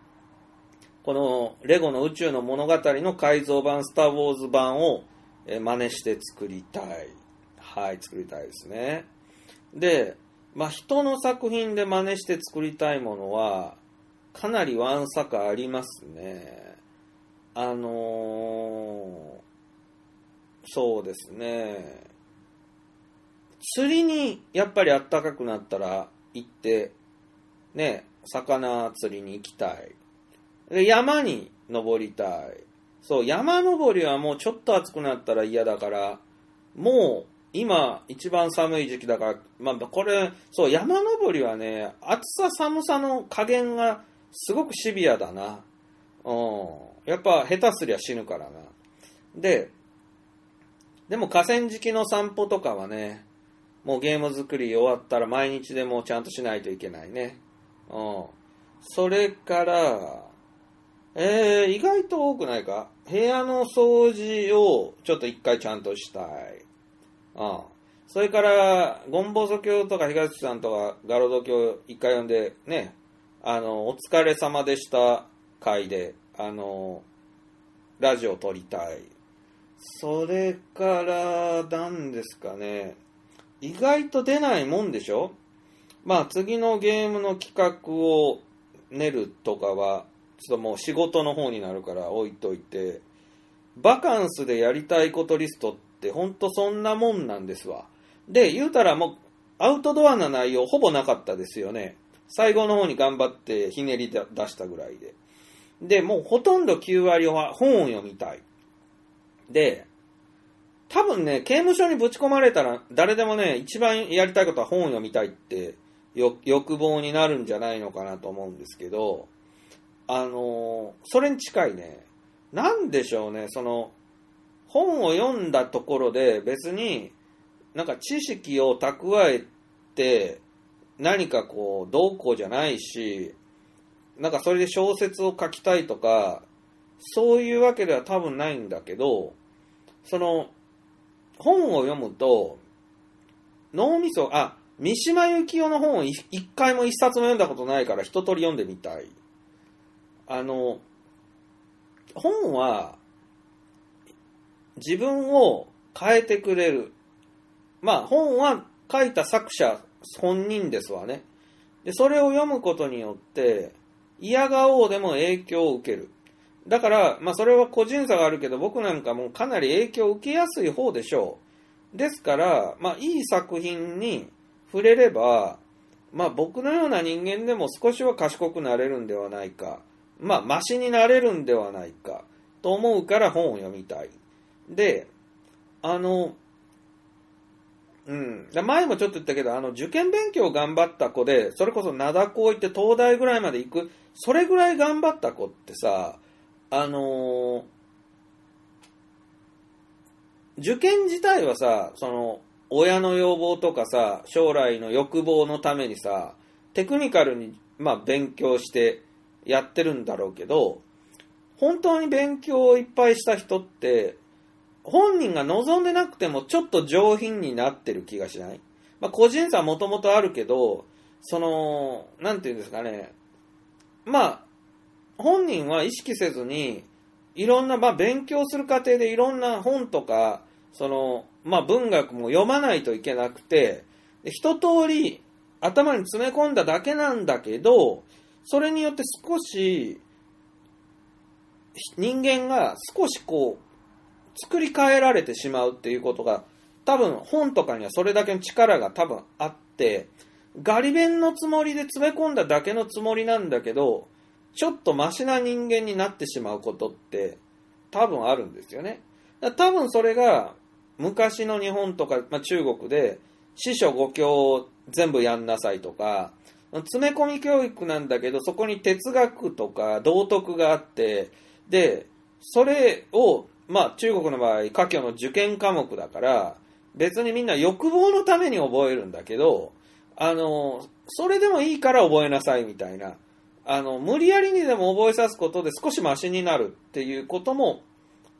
このレゴの宇宙の物語の改造版、スター・ウォーズ版を真似して作りたい。はい、作りたいですね。で、まあ、人の作品で真似して作りたいものは、かなりわんさかありますね。あのーそうですね。釣りにやっぱり暖かくなったら行って、ね、魚釣りに行きたい。で、山に登りたい。そう、山登りはもうちょっと暑くなったら嫌だから、もう今一番寒い時期だから、まあこれ、そう、山登りはね、暑さ寒さの加減がすごくシビアだな。うん。やっぱ下手すりゃ死ぬからな。で、でも河川敷の散歩とかはね、もうゲーム作り終わったら毎日でもちゃんとしないといけないね。うん。それから、えー、意外と多くないか？部屋の掃除をちょっと一回ちゃんとしたい。うん。それから、ゴンボゾ教とか東さんとかガロド教一回読んでね、あの、お疲れ様でした回で、あの、ラジオ撮りたい。それから、何ですかね。意外と出ないもんでしょ？まあ次のゲームの企画を練るとかは、ちょっともう仕事の方になるから置いといて、バカンスでやりたいことリストってほんとそんなもんなんですわ。で、言うたらもうアウトドアな内容ほぼなかったですよね。最後の方に頑張ってひねり出したぐらいで。で、もうほとんど9割は本を読みたい。で、多分ね、刑務所にぶち込まれたら誰でもね、一番やりたいことは本を読みたいって欲望になるんじゃないのかなと思うんですけど、あのそれに近いね、なんでしょうね、その、本を読んだところで別になんか知識を蓄えて何かこう、どうこうじゃないし、なんかそれで小説を書きたいとか、そういうわけでは多分ないんだけど、その、本を読むと、脳みそ、あ、三島由紀夫の本を一回も一冊も読んだことないから一通り読んでみたい。あの、本は、自分を変えてくれる。まあ、本は書いた作者本人ですわね。で、それを読むことによって、嫌がおうでも影響を受ける。だから、まあ、それは個人差があるけど、僕なんかもかなり影響を受けやすい方でしょう。ですから、まあ、いい作品に触れれば、まあ、僕のような人間でも少しは賢くなれるんではないか。まあ、マシになれるんではないか。と思うから本を読みたい。で、あの、うん。前もちょっと言ったけど、あの、受験勉強頑張った子で、それこそ灘高行って東大ぐらいまで行く、それぐらい頑張った子ってさ、あのー受験自体はさ、その、親の要望とかさ、将来の欲望のためにさ、テクニカルに、まあ、勉強してやってるんだろうけど、本当に勉強をいっぱいした人って、本人が望んでなくてもちょっと上品になってる気がしない？まあ、個人差はもともとあるけど、その、なんていうんですかね、まあ、本人は意識せずに、いろんな、まあ、勉強する過程でいろんな本とか、その、まあ、文学も読まないといけなくて、一通り頭に詰め込んだだけなんだけど、それによって少し、人間が少しこう、作り変えられてしまうっていうことが、多分本とかにはそれだけの力が多分あって、ガリ弁のつもりで詰め込んだだけのつもりなんだけど、ちょっとマシな人間になってしまうことって多分あるんですよね。多分それが昔の日本とか、まあ、中国で四書五経を全部やんなさいとか、詰め込み教育なんだけど、そこに哲学とか道徳があって、で、それを、まあ中国の場合、科挙の受験科目だから、別にみんな欲望のために覚えるんだけど、あの、それでもいいから覚えなさいみたいな、あの、無理やりにでも覚えさすことで少しマシになるっていうことも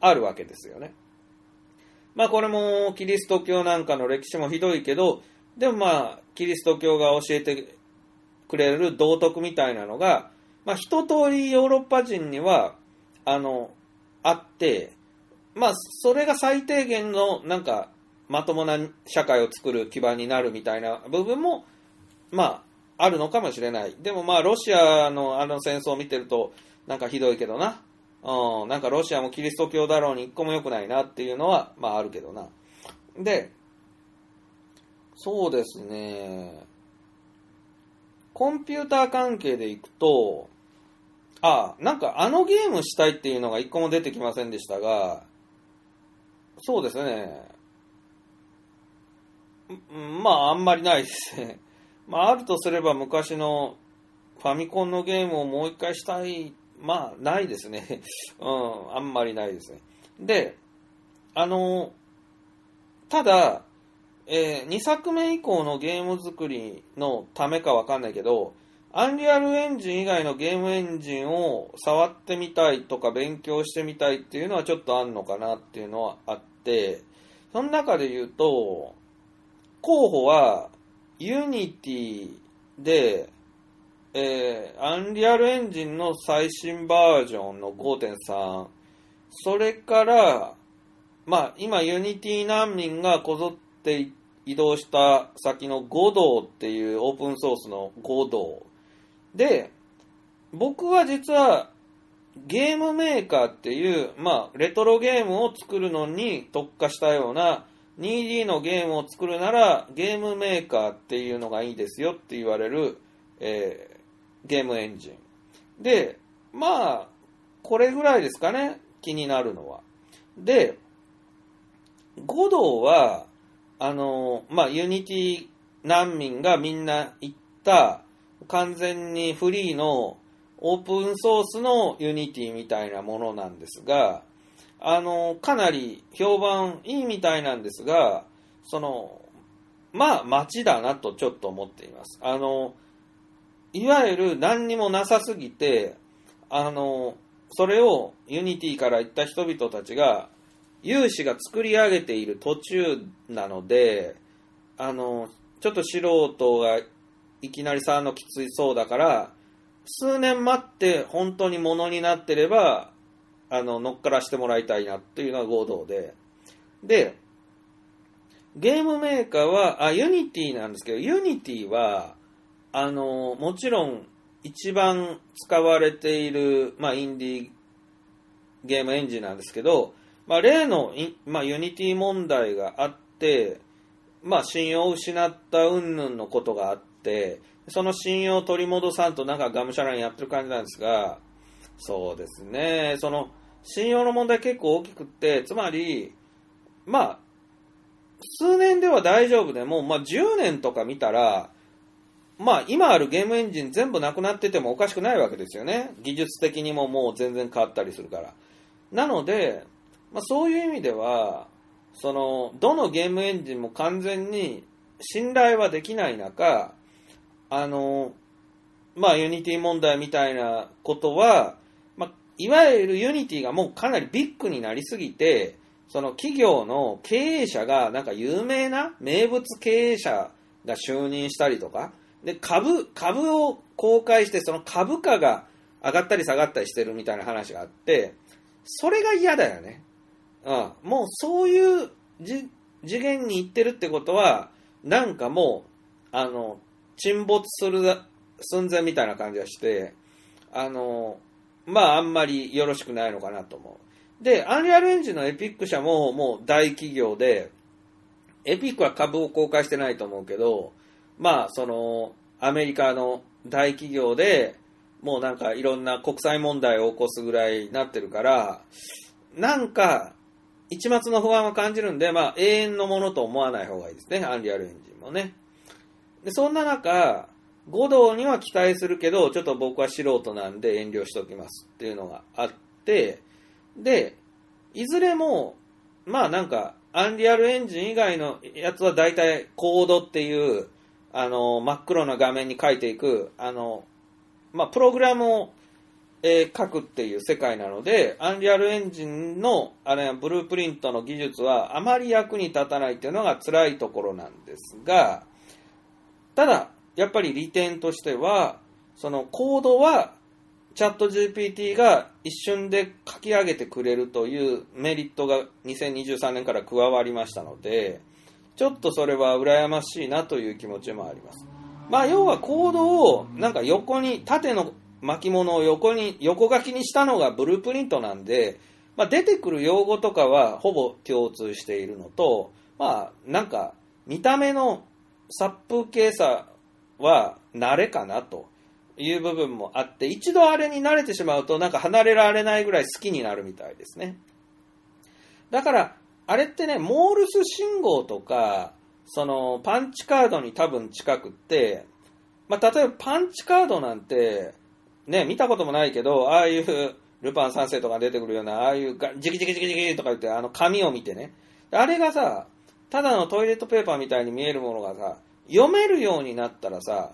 あるわけですよね。まあこれもキリスト教なんかの歴史もひどいけど、でもまあキリスト教が教えてくれる道徳みたいなのが、まあ一通りヨーロッパ人には、あの、あって、まあそれが最低限のなんかまともな社会を作る基盤になるみたいな部分も、まああるのかもしれない。でもまあロシアのあの戦争を見てると、なんかひどいけどな。うん、なんかロシアもキリスト教だろうに一個も良くないなっていうのは、まああるけどな。で、そうですね。コンピューター関係でいくと、あ、なんかあのゲームしたいっていうのが一個も出てきませんでしたが、そうですね。まああんまりないですね。まああるとすれば昔のファミコンのゲームをもう一回したいまあ、ないですね。うん、あんまりないですね。で、あの、ただ、え2作目以降のゲーム作りのためかわかんないけど、Unreal Engine 以外のゲームエンジンを触ってみたいとか勉強してみたいっていうのはちょっとあんのかなっていうのはあって、その中で言うと、候補は、 Unity で、えー、 Unreal Engine の最新バージョンの5.3、それから、まあ、今、 Unity 難民がこぞって移動した先の5道っていうオープンソースの5道。で、僕は実は、ゲームメーカーっていう、まあ、レトロゲームを作るのに特化したような 2D のゲームを作るならゲームメーカーっていうのがいいですよって言われる、えーゲームエンジン。で、まあ、これぐらいですかね、気になるのは。で、 Godot は、あの、まあ、 Unity 難民がみんな行った、完全にフリーのオープンソースの Unity みたいなものなんですが、あの、かなり評判いいみたいなんですが、その、まあ、待ちだなとちょっと思っています。あの、いわゆる何にもなさすぎて、あの、それを Unity から行った人々たちが、有志が作り上げている途中なので、あの、ちょっと素人がいきなり触るのきついそうだから、数年待って本当にものになってれば、あの、乗っからしてもらいたいなっていうのが合同で。で、 GameMaker は、あ、 Unity なんですけど、 Unity は、あの、もちろん一番使われている、まあ、インディーゲームエンジンなんですけど、まあ、例の、まあ、 Unity 問題があって、まあ、信用を失った云々のことがあって、その信用を取り戻さんとなんかがむしゃらにやってる感じなんですが、そうですね、その、信用の問題結構大きくって、つまり、まあ、数年では大丈夫でも、まあ、10年とか見たら、まあ、今あるゲームエンジン全部なくなっててもおかしくないわけですよね。技術的にももう全然変わったりするから。なので、まあ、そういう意味では、その、どのゲームエンジンも完全に信頼はできない中、あの、まあ、ユニティ問題みたいなことは、まあ、いわゆるユニティがもうかなりビッグになりすぎて、その企業の経営者がなんか有名な名物経営者が就任したりとか、で、株、株を公開して、その株価が上がったり下がったりしてるみたいな話があって、それが嫌だよね。うん。もうそういう次元に行ってるってことは、なんかもう、あの、沈没する寸前みたいな感じがして、あの、まああんまりよろしくないのかなと思う。で、アンリアルエンジンのエピック社ももう大企業で、エピックは株を公開してないと思うけど、まあその、アメリカの大企業で、もうなんかいろんな国際問題を起こすぐらいになってるから、なんか、一末の不安を感じるんで、まあ永遠のものと思わない方がいいですね、アンリアルエンジンもね。で、そんな中、五道には期待するけど、ちょっと僕は素人なんで遠慮しておきますっていうのがあって、で、いずれも、まあなんか、アンリアルエンジン以外のやつは大体コードっていう、あの、真っ黒な画面に書いていく、あの、まあプログラムを、えー書くっていう世界なので、アンリアルエンジンの、あれ、ブループリントの技術はあまり役に立たないっていうのが辛いところなんですが、ただ、やっぱり利点としては、そのコードはチャット GPT が一瞬で書き上げてくれるというメリットが2023年から加わりましたので、ちょっとそれは羨ましいなという気持ちもあります。まあ要はコードをなんか横に、縦の巻物を横に、横書きにしたのがブループリントなんで、まあ出てくる用語とかはほぼ共通しているのと、まあなんか見た目の殺風景さは慣れかなという部分もあって、一度あれに慣れてしまうとなんか離れられないぐらい好きになるみたいですね。だから、あれってね、モールス信号とか、そのパンチカードに多分近くって、まあ、例えばパンチカードなんて、ね、見たこともないけど、ああいうルパン三世とか出てくるような、ああいうジキジキジキジキとか言って、あの紙を見てね。あれがさ、ただのトイレットペーパーみたいに見えるものがさ、読めるようになったらさ、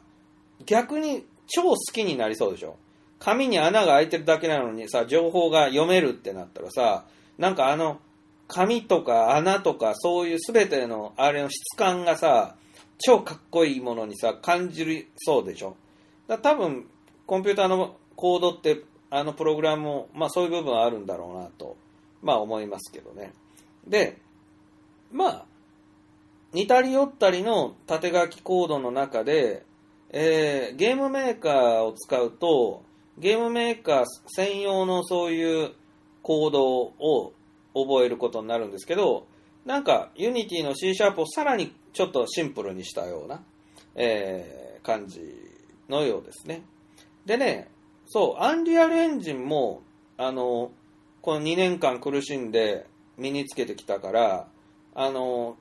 逆に超好きになりそうでしょ紙に穴が開いてるだけなのにさ、情報が読めるってなったらさ、なんかあの、紙とか穴とかそういう全てのあれの質感がさ、超かっこいいものにさ、感じるそうでしょだ多分、コンピューターのコードって、あのプログラムも、まあそういう部分はあるんだろうなと、まあ思いますけどね。で、まあ、似たり寄ったりの縦書きコードの中で、えーゲームメーカーを使うと、ゲームメーカー専用のそういうコードを覚えることになるんですけど、なんか Unity の C シャープをさらにちょっとシンプルにしたような、えー感じのようですね。でね、そう、アンリアルエンジンも、あの、この2年間苦しんで身につけてきたから、あの、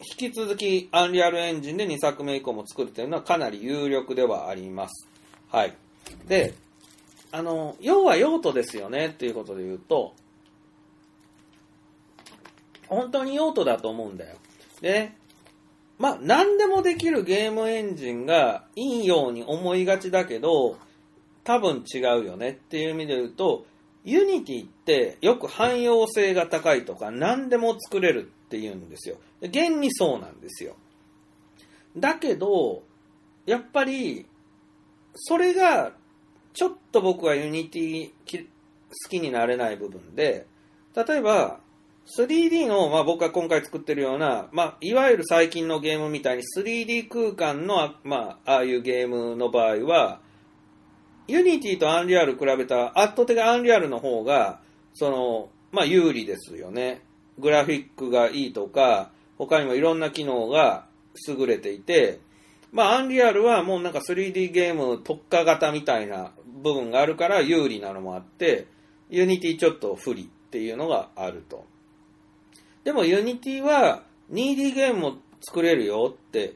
引き続きアンリアルエンジンで2作目以降も作るというのはかなり有力ではあります。はい。で、あの、要は用途ですよねっていうことで言うと、本当に用途だと思うんだよ。で、まあ、何でもできるゲームエンジンがいいように思いがちだけど、多分違うよねっていう意味で言うと、ユニティってよく汎用性が高いとか何でも作れるって言うんですよ。現にそうなんですよ。だけど、やっぱり、それが、ちょっと僕はユニティ好きになれない部分で、例えば、3D の、まあ、僕が今回作ってるような、まあ、いわゆる最近のゲームみたいに 3D 空間の、まあ、ああいうゲームの場合は、ユニティとアンリアル比べたら圧倒的アンリアルの方が、その、まあ、有利ですよね。グラフィックがいいとか、他にもいろんな機能が優れていて、まあ、アンリアルはもうなんか 3D ゲーム特化型みたいな部分があるから有利なのもあって、ユニティちょっと不利っていうのがあると。でもユニティは 2D ゲームも作れるよって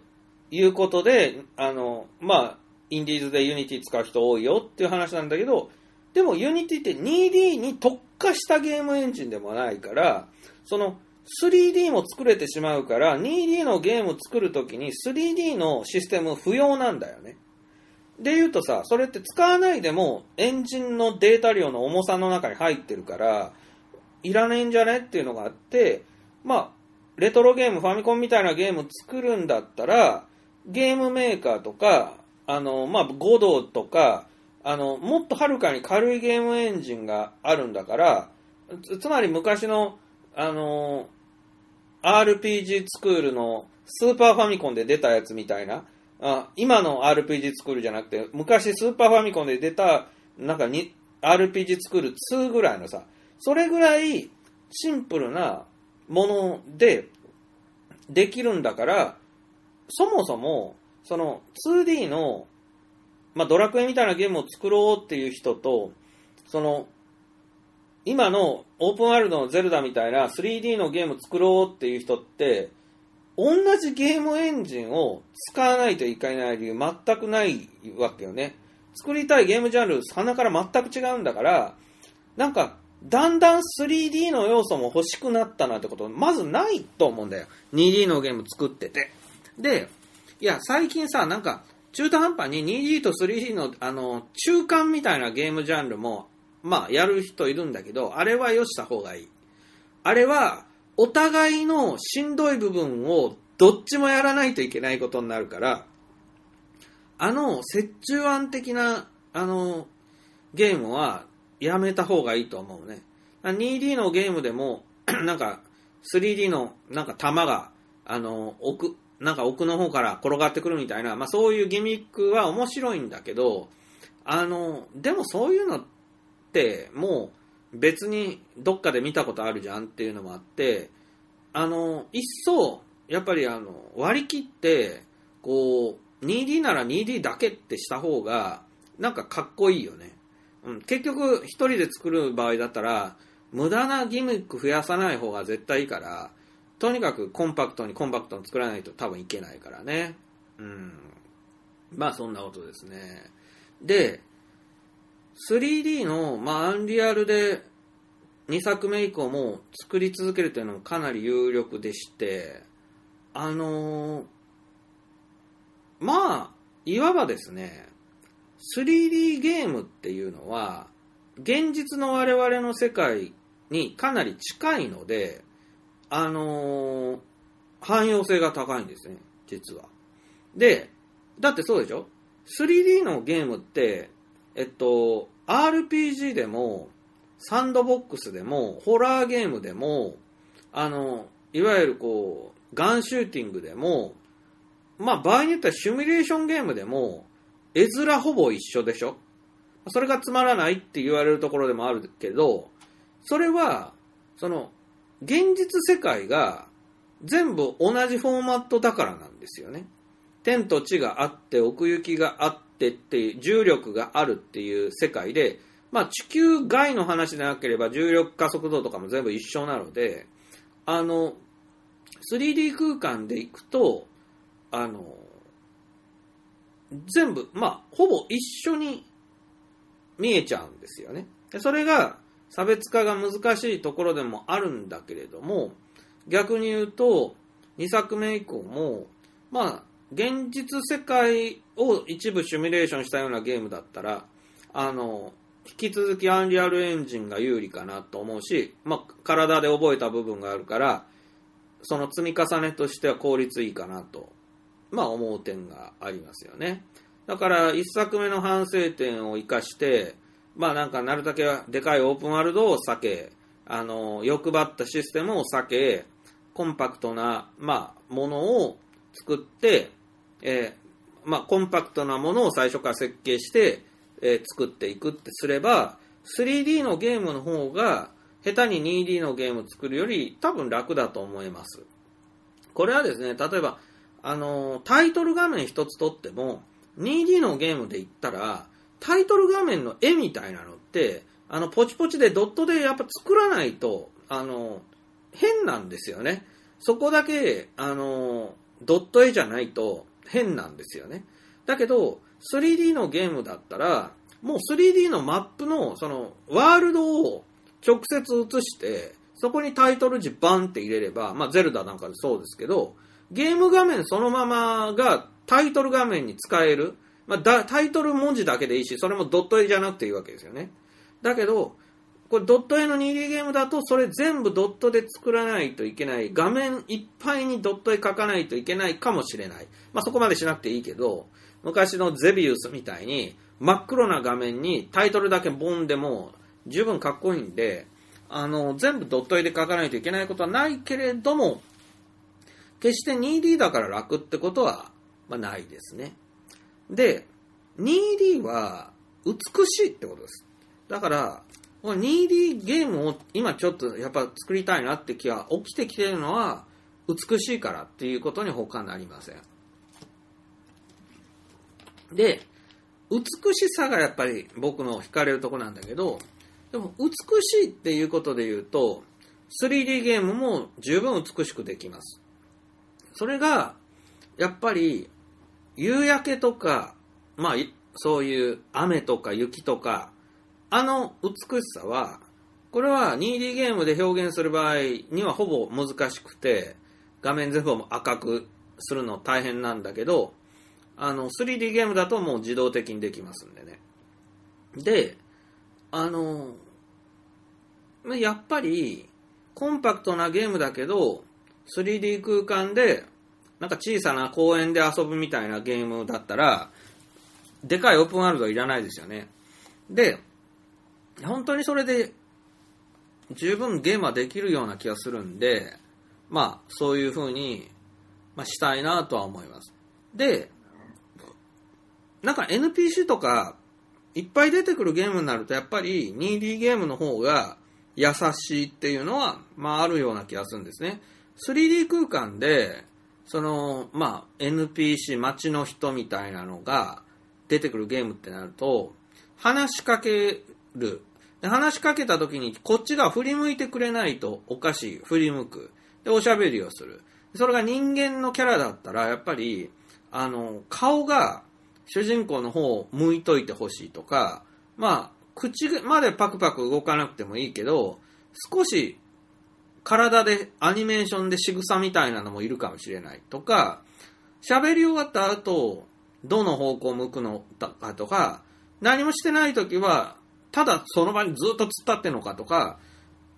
いうことで、あの、まあ、インディーズでユニティ使う人多いよっていう話なんだけど、でもユニティって 2D に特化したゲームエンジンでもないから、その 3D も作れてしまうから、2D のゲーム作るときに 3D のシステム不要なんだよね。で言うとさ、それって使わないでもエンジンのデータ量の重さの中に入ってるから、いらねえんじゃねっていうのがあって、まあ、レトロゲーム、ファミコンみたいなゲーム作るんだったら、ゲームメーカーとか、あの、まあ、ゴドとか、あの、もっとはるかに軽いゲームエンジンがあるんだから、つつまり昔の、あの、RPG スクールのスーパーファミコンで出たやつみたいな、あ今の RPG スクールじゃなくて、昔スーパーファミコンで出た、なんかに RPG スクール2ぐらいのさ、それぐらいシンプルなものでできるんだから、そもそも、その 2D の、まあ、ドラクエみたいなゲームを作ろうっていう人と、その、今のオープンワールドのゼルダみたいな 3D のゲーム作ろうっていう人って、同じゲームエンジンを使わないといけない理由全くないわけよね。作りたいゲームジャンル、鼻から全く違うんだから、なんか、だんだん 3D の要素も欲しくなったなってこと、まずないと思うんだよ。2D のゲーム作ってて。で、いや、最近さ、なんか、中途半端に 2D と 3D の、あの、中間みたいなゲームジャンルも、まあ、やる人いるんだけど、あれはよした方がいい。あれは、お互いのしんどい部分をどっちもやらないといけないことになるから、あの、折衷案的な、あの、ゲームはやめた方がいいと思うね。2D のゲームでも、なんか、3D の、なんか弾が、あの、奥、なんか奥の方から転がってくるみたいな、まあそういうギミックは面白いんだけど、あの、でもそういうのっって、もう別にどっかで見たことあるじゃんっていうのもあって、あの、一層、やっぱりあの、割り切って、こう、2D なら 2D だけってした方が、なんかかっこいいよね。うん、結局、一人で作る場合だったら、無駄なギミック増やさない方が絶対いいから、とにかくコンパクトにコンパクトに作らないと多分いけないからね。うん。まあそんなことですね。で、3D の、まあアンリアルで2作目以降も作り続けるというのもかなり有力でして、あのーまあ、いわばですね、3D ゲームっていうのは、現実の我々の世界にかなり近いので、あのー汎用性が高いんですね、実は。で、だってそうでしょ ?3D のゲームって、えっと、RPG でも、サンドボックスでも、ホラーゲームでも、あの、いわゆるこう、ガンシューティングでも、まあ場合によってはシミュレーションゲームでも、絵面ほぼ一緒でしょ？それがつまらないって言われるところでもあるけど、それは、その、現実世界が全部同じフォーマットだからなんですよね。天と地があって、奥行きがあっってって、重力があるっていう世界で、まあ地球外の話でなければ重力加速度とかも全部一緒なので、あの、3D 空間で行くと、あの、全部、まあ、ほぼ一緒に見えちゃうんですよね。でそれが差別化が難しいところでもあるんだけれども、逆に言うと、2作目以降も、まあ、現実世界を一部シミュレーションしたようなゲームだったら、あの、引き続きアンリアルエンジンが有利かなと思うし、まあ、体で覚えた部分があるから、その積み重ねとしては効率いいかなと、まあ思う点がありますよね。だから、一作目の反省点を生かして、まあなんかなるだけでかいオープンワールドを避け、あの、欲張ったシステムを避け、コンパクトな、まあ、ものを作って、えーまあ、コンパクトなものを最初から設計して、えー作っていくってすれば、3D のゲームの方が、下手に 2D のゲームを作るより多分楽だと思います。これはですね、例えば、あの、タイトル画面一つとっても、2D のゲームで言ったら、タイトル画面の絵みたいなのって、あの、ポチポチでドットでやっぱ作らないと、あの、変なんですよね。そこだけ、あの、ドット絵じゃないと変なんですよね。だけど、3D のゲームだったら、もう 3D のマップの、その、ワールドを直接映して、そこにタイトル字バンって入れれば、まあ、ゼルダなんかでそうですけど、ゲーム画面そのままがタイトル画面に使える。まあ、タイトル文字だけでいいし、それもドット絵じゃなくていいわけですよね。だけど、これドット絵の 2D ゲームだと、それ全部ドットで作らないといけない。画面いっぱいにドット絵描かないといけないかもしれない。まあ、そこまでしなくていいけど、昔のゼビウスみたいに、真っ黒な画面にタイトルだけボンでも十分かっこいいんで、あの、全部ドット絵で描かないといけないことはないけれども、決して 2D だから楽ってことは、まあ、ないですね。で、2D は美しいってことです。だから、2D ゲームを今ちょっとやっぱ作りたいなって気が起きてきてるのは、美しいからっていうことに他なりません。で、美しさがやっぱり僕の惹かれるとこなんだけど、でも美しいっていうことで言うと、3D ゲームも十分美しくできます。それが、やっぱり、夕焼けとか、まあ、そういう雨とか雪とか、あの美しさは、これは 2D ゲームで表現する場合にはほぼ難しくて、画面全部も赤くするの大変なんだけど、あの、3D ゲームだともう自動的にできますんでね。で、あの、やっぱり、コンパクトなゲームだけど、3D 空間で、なんか小さな公園で遊ぶみたいなゲームだったら、でかいオープンワールドはいらないですよね。で、本当にそれで十分ゲームはできるような気がするんで、まあ、そういう風に、まあ、したいなとは思います。で、なんか NPC とか、いっぱい出てくるゲームになると、やっぱり 2D ゲームの方が優しいっていうのは、まああるような気がするんですね。3D 空間で、その、まあ NPC、街の人みたいなのが出てくるゲームってなると、話しかける。で話しかけた時に、こっちが振り向いてくれないとおかしい。振り向く。で、おしゃべりをする。それが人間のキャラだったら、やっぱり、あの、顔が主人公の方を向いといてほしいとか、まあ、口までパクパク動かなくてもいいけど、少し体でアニメーションで仕草みたいなのもいるかもしれないとか、喋り終わった後、どの方向向くのかとか、何もしてない時は、ただその場にずっと突っ立ってんのかとか、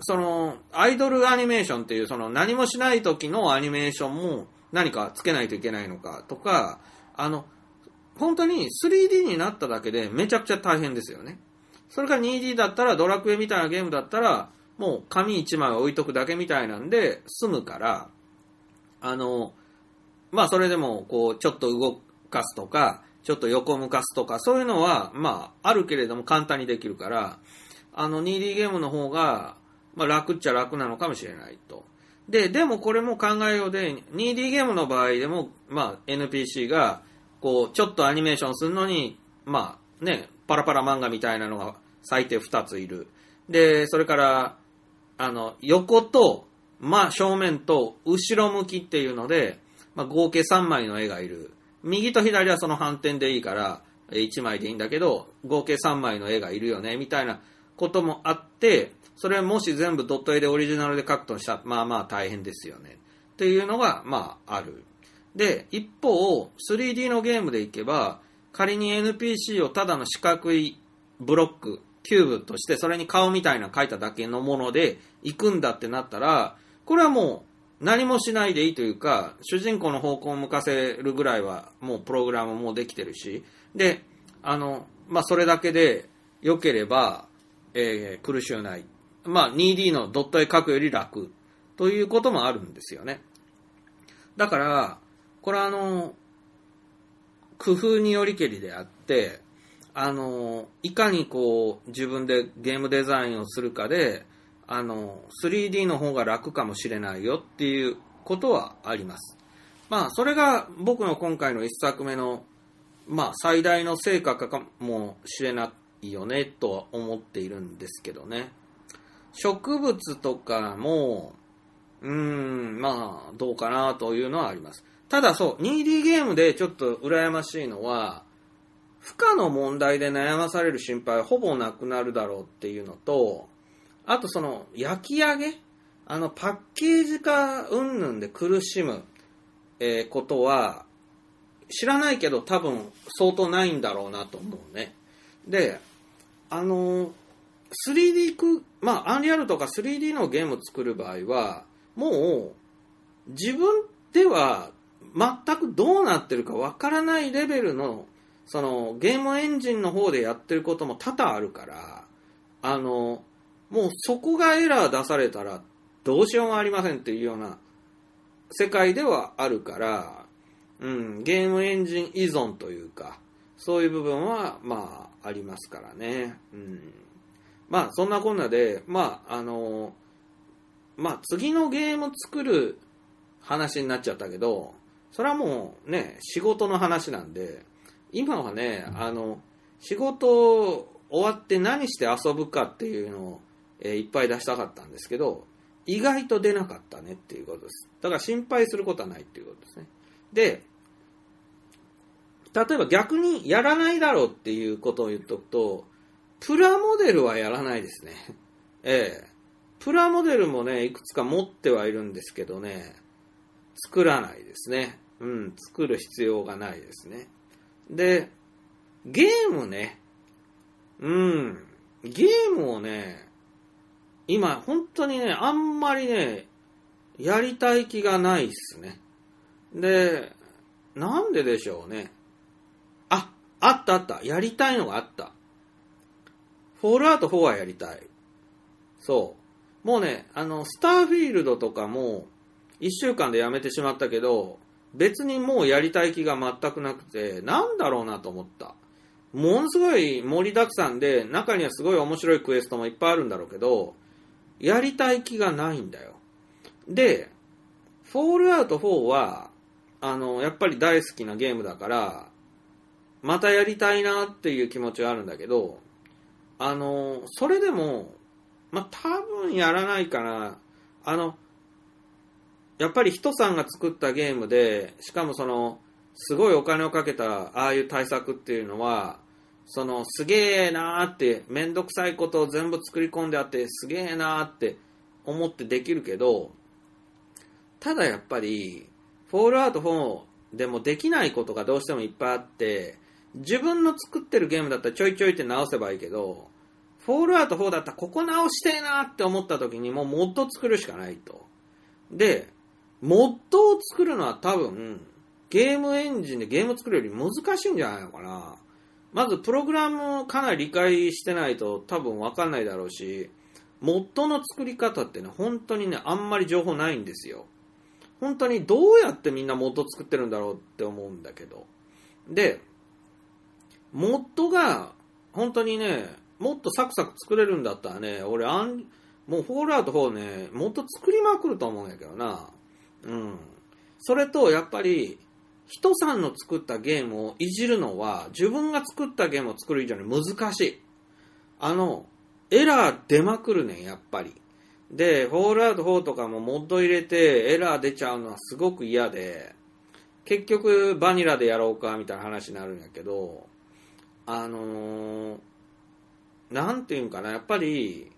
その、アイドルアニメーションっていう、その何もしない時のアニメーションも何かつけないといけないのかとか、あの、本当に 3D になっただけでめちゃくちゃ大変ですよね。それから 2D だったら、ドラクエみたいなゲームだったら、もう紙1枚置いとくだけみたいなんで済むから、あの、まあそれでも、こう、ちょっと動かすとか、ちょっと横向かすとか、そういうのは、まあ、あるけれども簡単にできるから、あの 2D ゲームの方が、まあ楽っちゃ楽なのかもしれないと。で、でもこれも考えようで、2D ゲームの場合でも、まあ NPC が、こう、ちょっとアニメーションするのに、まあね、パラパラ漫画みたいなのが最低2ついる。で、それから、あの、横と、まあ正面と後ろ向きっていうので、まあ合計3枚の絵がいる。右と左はその反転でいいから、1枚でいいんだけど、合計3枚の絵がいるよね、みたいなこともあって、それもし全部ドット絵でオリジナルで書くとしたら、まあまあ大変ですよね。っていうのが、まあ、ある。で、一方、3D のゲームでいけば、仮に NPC をただの四角いブロック、キューブとして、それに顔みたいな書いただけのもので行くんだってなったら、これはもう何もしないでいいというか、主人公の方向を向かせるぐらいは、もうプログラムもできてるし、で、あの、まあ、それだけで良ければ、えー、苦しゅうない。まあ、2D のドット絵描くより楽ということもあるんですよね。だから、これはあの、工夫によりけりであって、あの、いかにこう、自分でゲームデザインをするかで、あの、3D の方が楽かもしれないよっていうことはあります。まあ、それが僕の今回の一作目の、まあ、最大の成果かもしれないよね、とは思っているんですけどね。植物とかも、うーん、まあ、どうかなというのはあります。ただそう、2D ゲームでちょっと羨ましいのは、負荷の問題で悩まされる心配はほぼなくなるだろうっていうのと、あとその、焼き上げ？あの、パッケージ化云々で苦しむ、えー、ことは、知らないけど多分相当ないんだろうなと思うね。で、あのー 3D く、まあ、アンリアルとか 3D のゲームを作る場合は、もう、自分では全くどうなってるかわからないレベルの、その、ゲームエンジンの方でやってることも多々あるから、あの、もうそこがエラー出されたらどうしようもありませんっていうような世界ではあるから、うん、ゲームエンジン依存というか、そういう部分は、まあ、ありますからね。うんまあ、そんなこんなで、まあ、あのまあ、次のゲーム作る話になっちゃったけど、それはもうね、仕事の話なんで、今はね、あの、仕事終わって何して遊ぶかっていうのを、えー、いっぱい出したかったんですけど、意外と出なかったねっていうことです。だから心配することはないっていうことですね。で、例えば逆にやらないだろうっていうことを言っとくと、プラモデルはやらないですね。ええ。プラモデルもね、いくつか持ってはいるんですけどね、作らないですね。うん、作る必要がないですね。で、ゲームね、うん、ゲームをね、今、本当にね、あんまりね、やりたい気がないっすね。で、なんででしょうね。あ、あったあった。やりたいのがあった。フォールアウト4はやりたい。そう。もうね、あの、スターフィールドとかも、1週間でやめてしまったけど、別にもうやりたい気が全くなくて、なんだろうなと思った。ものすごい盛りだくさんで、中にはすごい面白いクエストもいっぱいあるんだろうけど、やりたい気がないんだよ。で、フォールアウト4は、あの、やっぱり大好きなゲームだから、またやりたいなっていう気持ちはあるんだけど、あの、それでも、まあ、多分やらないかな。あの、やっぱり人さんが作ったゲームで、しかもその、すごいお金をかけた、ああいう対策っていうのは、その、すげえなーって、めんどくさいことを全部作り込んであって、すげえなーって思ってできるけど、ただやっぱり、フォールアウト4でもできないことがどうしてもいっぱいあって、自分の作ってるゲームだったらちょいちょいって直せばいいけど、フォールアウト4だったらここ直してえなって思った時にもうモッド作るしかないと。で、モッドを作るのは多分、ゲームエンジンでゲーム作るより難しいんじゃないのかな。まずプログラムをかなり理解してないと多分わかんないだろうし、モッドの作り方ってね、本当にね、あんまり情報ないんですよ。本当にどうやってみんなモッド作ってるんだろうって思うんだけど。で、モッドが本当にね、もっとサクサク作れるんだったらね、俺あん、もうフォールアウト4ね、もっと作りまくると思うんやけどな。うん。それと、やっぱり、人さんの作ったゲームをいじるのは、自分が作ったゲームを作る以上に難しい。あの、エラー出まくるねん、やっぱり。で、フォールアウト4とかもモッド入れてエラー出ちゃうのはすごく嫌で、結局バニラでやろうかみたいな話になるんやけど、あのー、なんていうんかな、やっぱり、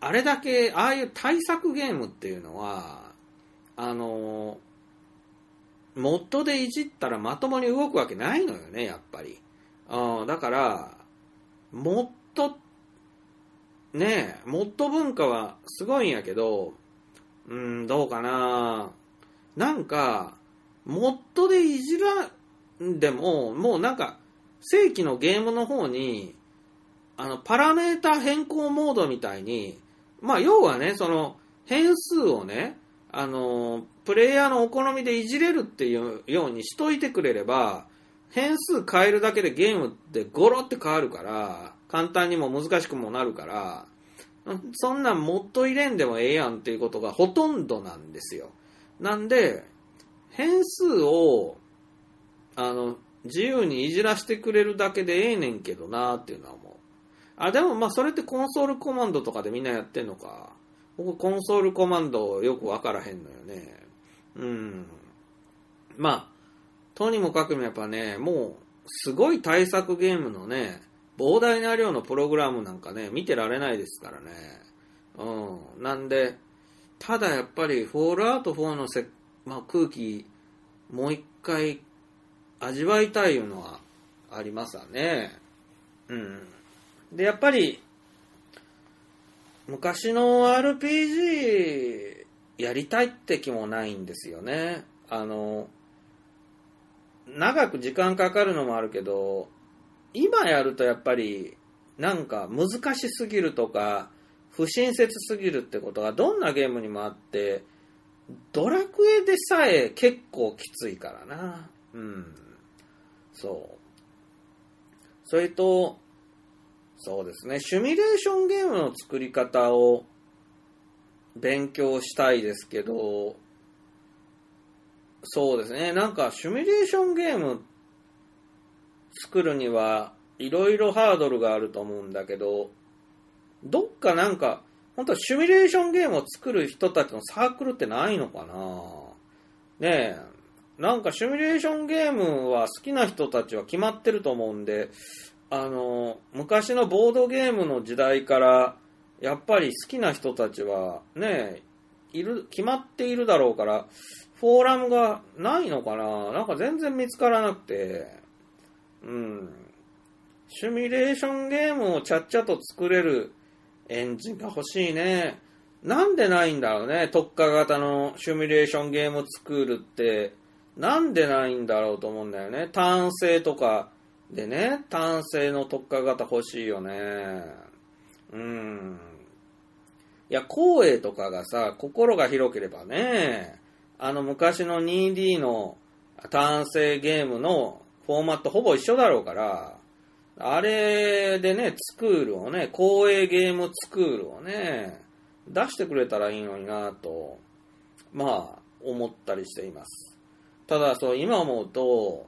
あれだけ、ああいう対策ゲームっていうのは、あの、モッドでいじったらまともに動くわけないのよね、やっぱり。うん、だから、モッド、ねえ、モッド文化はすごいんやけど、うん、どうかな。なんか、モッドでいじらんでも、もうなんか、正規のゲームの方に、あの、パラメータ変更モードみたいに、まあ、要はね、その、変数をね、あの、プレイヤーのお好みでいじれるっていうようにしといてくれれば、変数変えるだけでゲームってゴロって変わるから、簡単にも難しくもなるから、そんなんもっと入れんでもええやんっていうことがほとんどなんですよ。なんで、変数を、あの、自由にいじらしてくれるだけでええねんけどなーっていうのは思う。あ、でもまあそれってコンソールコマンドとかでみんなやってんのか。僕コンソールコマンドよくわからへんのよね。うん。まあ、とにもかくにもやっぱね、もうすごい対策ゲームのね、膨大な量のプログラムなんかね、見てられないですからね。うん。なんで、ただやっぱりフォールアウト4のせ、まあ、空気、もう一回味わいたいいうのはありますわね。うん。で、やっぱり、昔の RPG やりたいって気もないんですよね。あの、長く時間かかるのもあるけど、今やるとやっぱり、なんか難しすぎるとか、不親切すぎるってことがどんなゲームにもあって、ドラクエでさえ結構きついからな。うん。そう。それと、そうですね、シミュレーションゲームの作り方を勉強したいですけど、そうですね、なんかシミュレーションゲーム作るにはいろいろハードルがあると思うんだけど、どっかなんか、本当はシミュレーションゲームを作る人たちのサークルってないのかな？ねえ。なんかシュミュレーションゲームは好きな人たちは決まってると思うんで、あの、昔のボードゲームの時代から、やっぱり好きな人たちはね、いる、決まっているだろうから、フォーラムがないのかななんか全然見つからなくて、うん。シミュレーションゲームをちゃっちゃと作れるエンジンが欲しいね。なんでないんだろうね。特化型のシミュレーションゲーム作るって、なんでないんだろうと思うんだよね。単性とかでね、単性の特化型欲しいよね。うん。いや、光栄とかがさ、心が広ければね、あの昔の 2D の単性ゲームのフォーマットほぼ一緒だろうから、あれでね、スクールをね、光栄ゲームスクールをね、出してくれたらいいのになと、まあ、思ったりしています。ただ、そう、今思うと、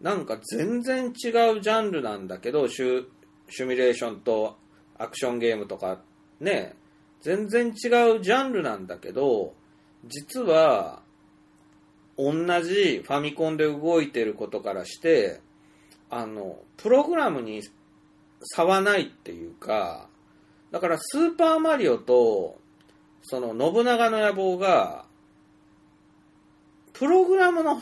なんか全然違うジャンルなんだけど、シュシミュレーションとアクションゲームとか、ね、全然違うジャンルなんだけど、実は、同じファミコンで動いてることからして、あの、プログラムに差はないっていうか、だからスーパーマリオとその信長の野望が、プログラムの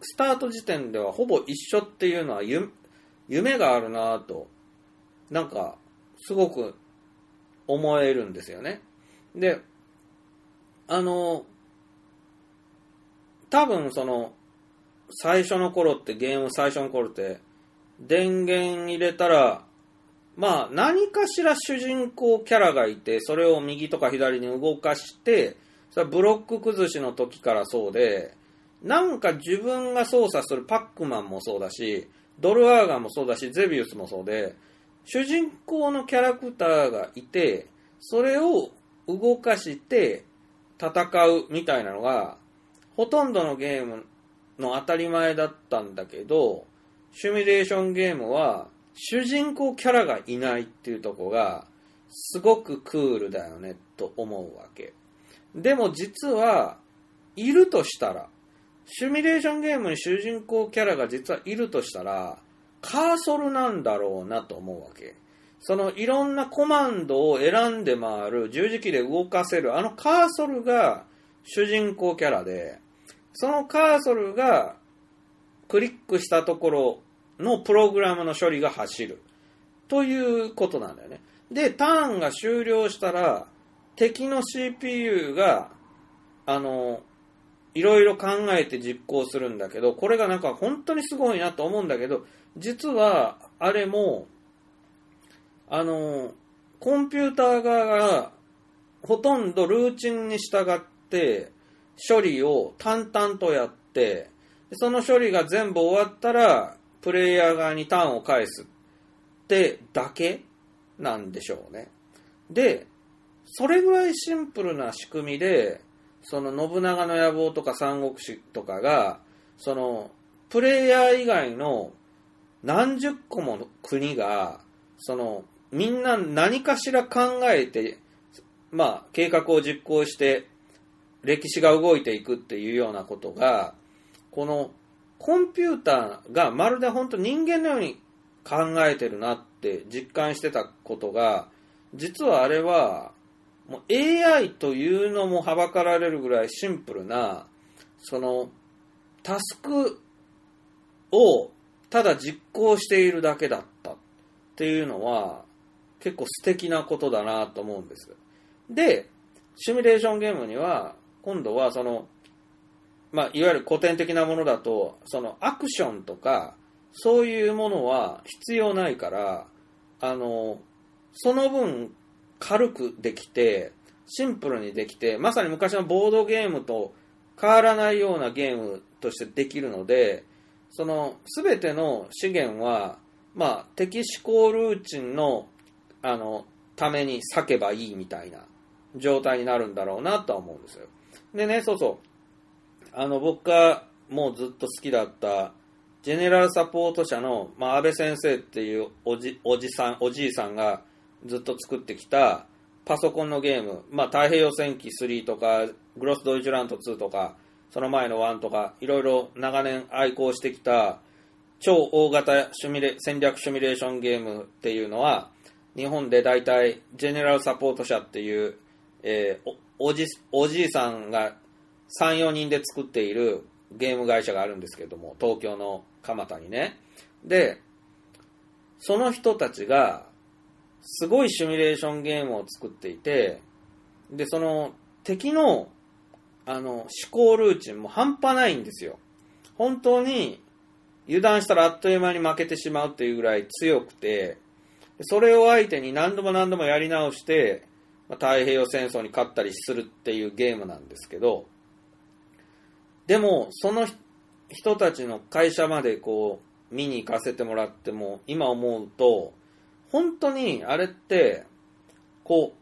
スタート時点ではほぼ一緒っていうのは夢があるなぁと、なんか、すごく思えるんですよね。で、あの、多分その、最初の頃って、ゲーム最初の頃って、電源入れたら、まあ何かしら主人公キャラがいて、それを右とか左に動かして、それはブロック崩しの時からそうで、なんか自分が操作するパックマンもそうだし、ドルアーガンもそうだし、ゼビウスもそうで、主人公のキャラクターがいて、それを動かして戦うみたいなのが、ほとんどのゲームの当たり前だったんだけど、シミュレーションゲームは、主人公キャラがいないっていうとこが、すごくクールだよね、と思うわけ。でも実は、いるとしたら、シュミュレーションゲームに主人公キャラが実はいるとしたら、カーソルなんだろうなと思うわけ。そのいろんなコマンドを選んで回る十字キーで動かせるあのカーソルが主人公キャラで、そのカーソルがクリックしたところのプログラムの処理が走る。ということなんだよね。で、ターンが終了したら、敵の CPU が、あの、いろいろ考えて実行するんだけど、これがなんか本当にすごいなと思うんだけど、実は、あれも、あの、コンピューター側が、ほとんどルーチンに従って、処理を淡々とやって、その処理が全部終わったら、プレイヤー側にターンを返すってだけなんでしょうね。で、それぐらいシンプルな仕組みで、その信長の野望とか三国志とかが、その、プレイヤー以外の何十個もの国が、その、みんな何かしら考えて、まあ、計画を実行して、歴史が動いていくっていうようなことが、このコンピューターがまるで本当人間のように考えてるなって実感してたことが、実はあれは、もう AI というのもはばかられるぐらいシンプルな、その、タスクをただ実行しているだけだったっていうのは、結構素敵なことだなと思うんです。で、シミュレーションゲームには、今度はその、まあ、いわゆる古典的なものだと、そのアクションとか、そういうものは必要ないから、あの、その分軽くできて、シンプルにできて、まさに昔のボードゲームと変わらないようなゲームとしてできるので、その、すべての資源は、まあ、敵思考ルーチンの、あの、ために割けばいいみたいな状態になるんだろうなとは思うんですよ。でね、そうそう。あの、僕がもうずっと好きだった、ジェネラルサポート社の、まあ、安倍先生っていうおじ、おじさん、おじいさんがずっと作ってきたパソコンのゲーム、まあ、太平洋戦記3とか、グロスドイツラント2とか、その前の1とか、いろいろ長年愛好してきた超大型シミレ戦略シミュレーションゲームっていうのは、日本で大体ジェネラルサポート社っていう、えーおおじおじいさんが3、4人で作っているゲーム会社があるんですけども、東京の蒲田にね。で、その人たちが、すごいシミュレーションゲームを作っていて、で、その敵の、あの、思考ルーチンも半端ないんですよ。本当に油断したらあっという間に負けてしまうっていうぐらい強くて、それを相手に何度も何度もやり直して、ま太平洋戦争に勝ったりするっていうゲームなんですけど、でも、その人たちの会社までこう、見に行かせてもらっても、今思うと、本当にあれって、こう、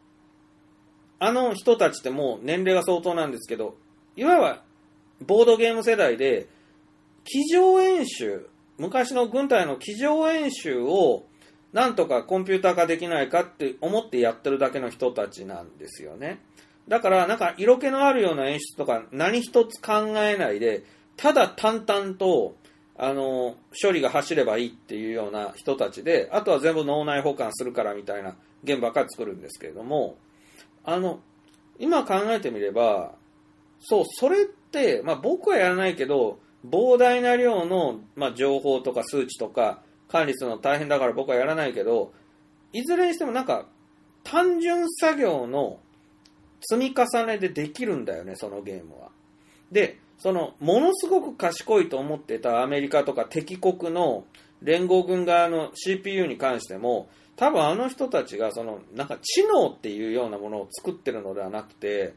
あの人たちってもう年齢が相当なんですけど、いわばボードゲーム世代で、机上演習、昔の軍隊の机上演習をなんとかコンピューター化できないかって思ってやってるだけの人たちなんですよね。だからなんか色気のあるような演出とか何一つ考えないで、ただ淡々と、あの、処理が走ればいいっていうような人たちで、あとは全部脳内保管するからみたいなゲームばっかり作るんですけれども、あの、今考えてみれば、そう、それって、まあ僕はやらないけど、膨大な量の、まあ、情報とか数値とか管理するの大変だから僕はやらないけど、いずれにしてもなんか単純作業の積み重ねでできるんだよね、そのゲームは。で、その、ものすごく賢いと思ってたアメリカとか敵国の連合軍側の CPU に関しても、多分あの人たちがその、なんか知能っていうようなものを作ってるのではなくて、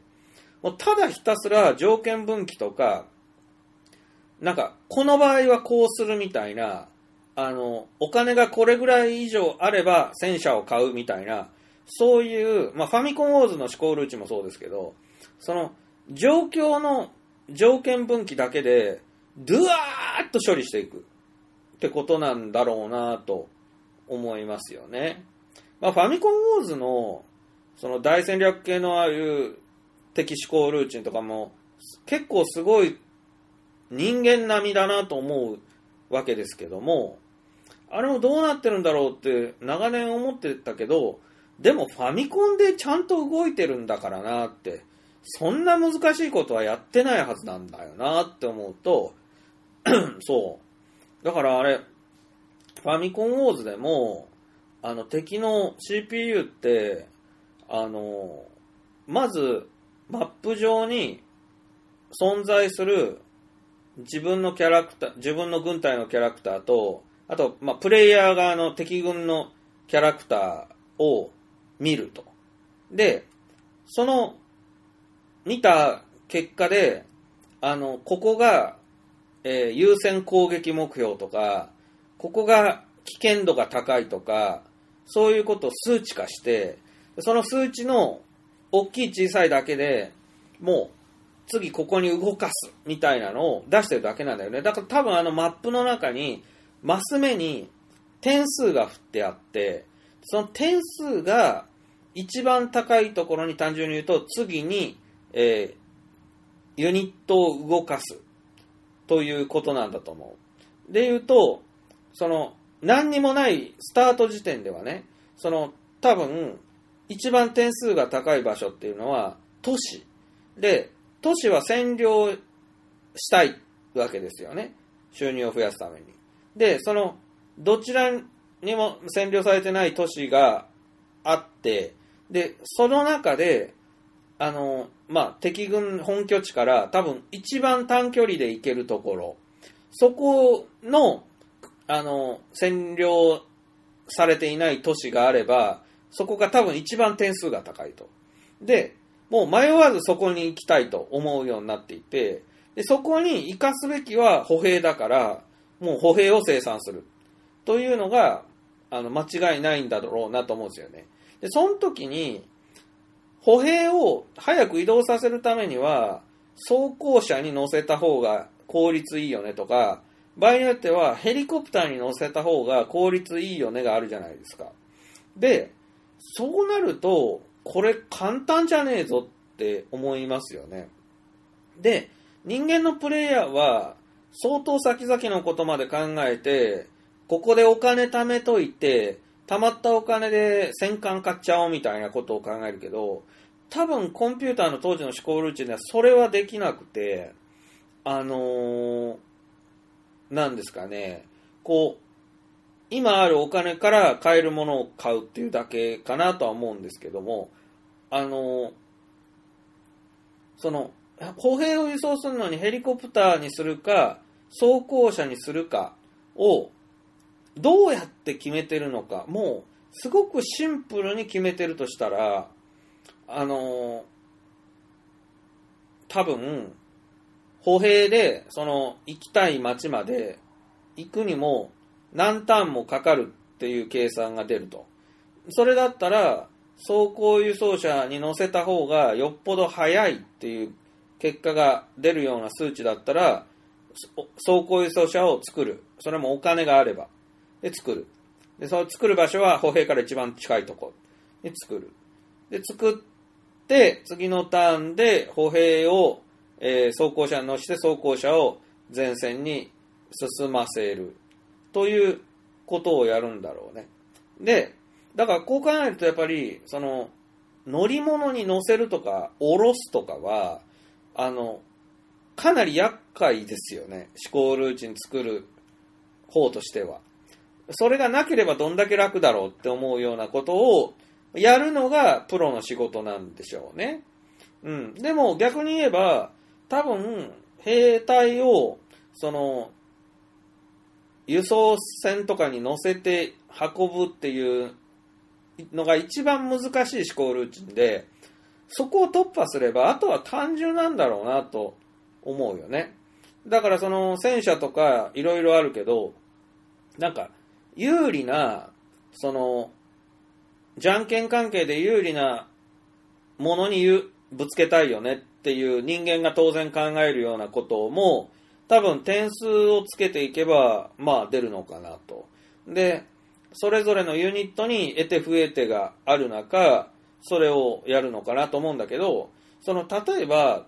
もうただひたすら条件分岐とか、なんか、この場合はこうするみたいな、あの、お金がこれぐらい以上あれば戦車を買うみたいな、そういう、まあファミコンウォーズの思考ルーチもそうですけど、その、状況の条件分岐だけで、ドゥワーッと処理していくってことなんだろうなと思いますよね。まあファミコンウォーズの、その大戦略系のああいう敵思考ルーチンとかも、結構すごい人間並みだなと思うわけですけども、あれもどうなってるんだろうって長年思ってたけど、でもファミコンでちゃんと動いてるんだからなって、そんな難しいことはやってないはずなんだよなって思うと、そう。だからあれ、ファミコンウォーズでも、あの敵の CPU って、あの、まずマップ上に存在する自分のキャラクター、自分の軍隊のキャラクターと、あと、まあ、プレイヤー側の敵軍のキャラクターを見ると。で、その、見た結果で、あの、ここが、えー優先攻撃目標とか、ここが危険度が高いとか、そういうことを数値化して、その数値の大きい小さいだけでもう次ここに動かすみたいなのを出してるだけなんだよね。だから多分あのマップの中にマス目に点数が振ってあって、その点数が一番高いところに単純に言うと次に、えーユニットを動かすということなんだと思う。で言うと、その何にもないスタート時点ではね、その多分一番点数が高い場所っていうのは都市。で、都市は占領したいわけですよね。収入を増やすために。で、その、どちらにも占領されてない都市があって、で、その中で、あの、まあ、敵軍本拠地から多分一番短距離で行けるところ、そこの、あの、占領されていない都市があれば、そこが多分一番点数が高いと。で、もう迷わずそこに行きたいと思うようになっていて、でそこに生かすべきは歩兵だから、もう歩兵を生産する。というのが、あの、間違いないんだろうなと思うんですよね。で、その時に、歩兵を早く移動させるためには、装甲車に乗せた方が効率いいよねとか、場合によってはヘリコプターに乗せた方が効率いいよねがあるじゃないですか。で、そうなると、これ簡単じゃねえぞって思いますよね。で、人間のプレイヤーは相当先々のことまで考えて、ここでお金貯めといて、貯まったお金で戦艦買っちゃおうみたいなことを考えるけど、多分コンピューターの当時の思考ルーチンではそれはできなくて、あのー、なんですかね、こう、今あるお金から買えるものを買うっていうだけかなとは思うんですけども、あの、その、歩兵を輸送するのにヘリコプターにするか、装甲車にするかを、どうやって決めてるのか、もう、すごくシンプルに決めてるとしたら、あの多分、歩兵で、その、行きたい町まで行くにも何ターンもかかるっていう計算が出ると。それだったら、走行輸送車に乗せた方がよっぽど早いっていう結果が出るような数値だったら、走行輸送車を作る。それもお金があれば。で、作る。で、その作る場所は歩兵から一番近いところで作る。で、作って、次のターンで歩兵を、えー走行車に乗せて走行車を前線に進ませる。ということをやるんだろうね。で、だからこう考えるとやっぱり、その、乗り物に乗せるとか、降ろすとかは、あの、かなり厄介ですよね。思考ルーチン作る方としては。それがなければどんだけ楽だろうって思うようなことをやるのがプロの仕事なんでしょうね。うん。でも逆に言えば、多分、兵隊を、その、輸送船とかに乗せて運ぶっていうのが一番難しい思考ルーチンで、そこを突破すれば、あとは単純なんだろうなと思うよね。だからその戦車とかいろいろあるけど、なんか有利な、その、じゃんけん関係で有利なものにぶつけたいよねっていう人間が当然考えるようなことも、多分点数をつけていけば、まあ出るのかなと。で、それぞれのユニットに得て増えてがある中、それをやるのかなと思うんだけど、その、例えば、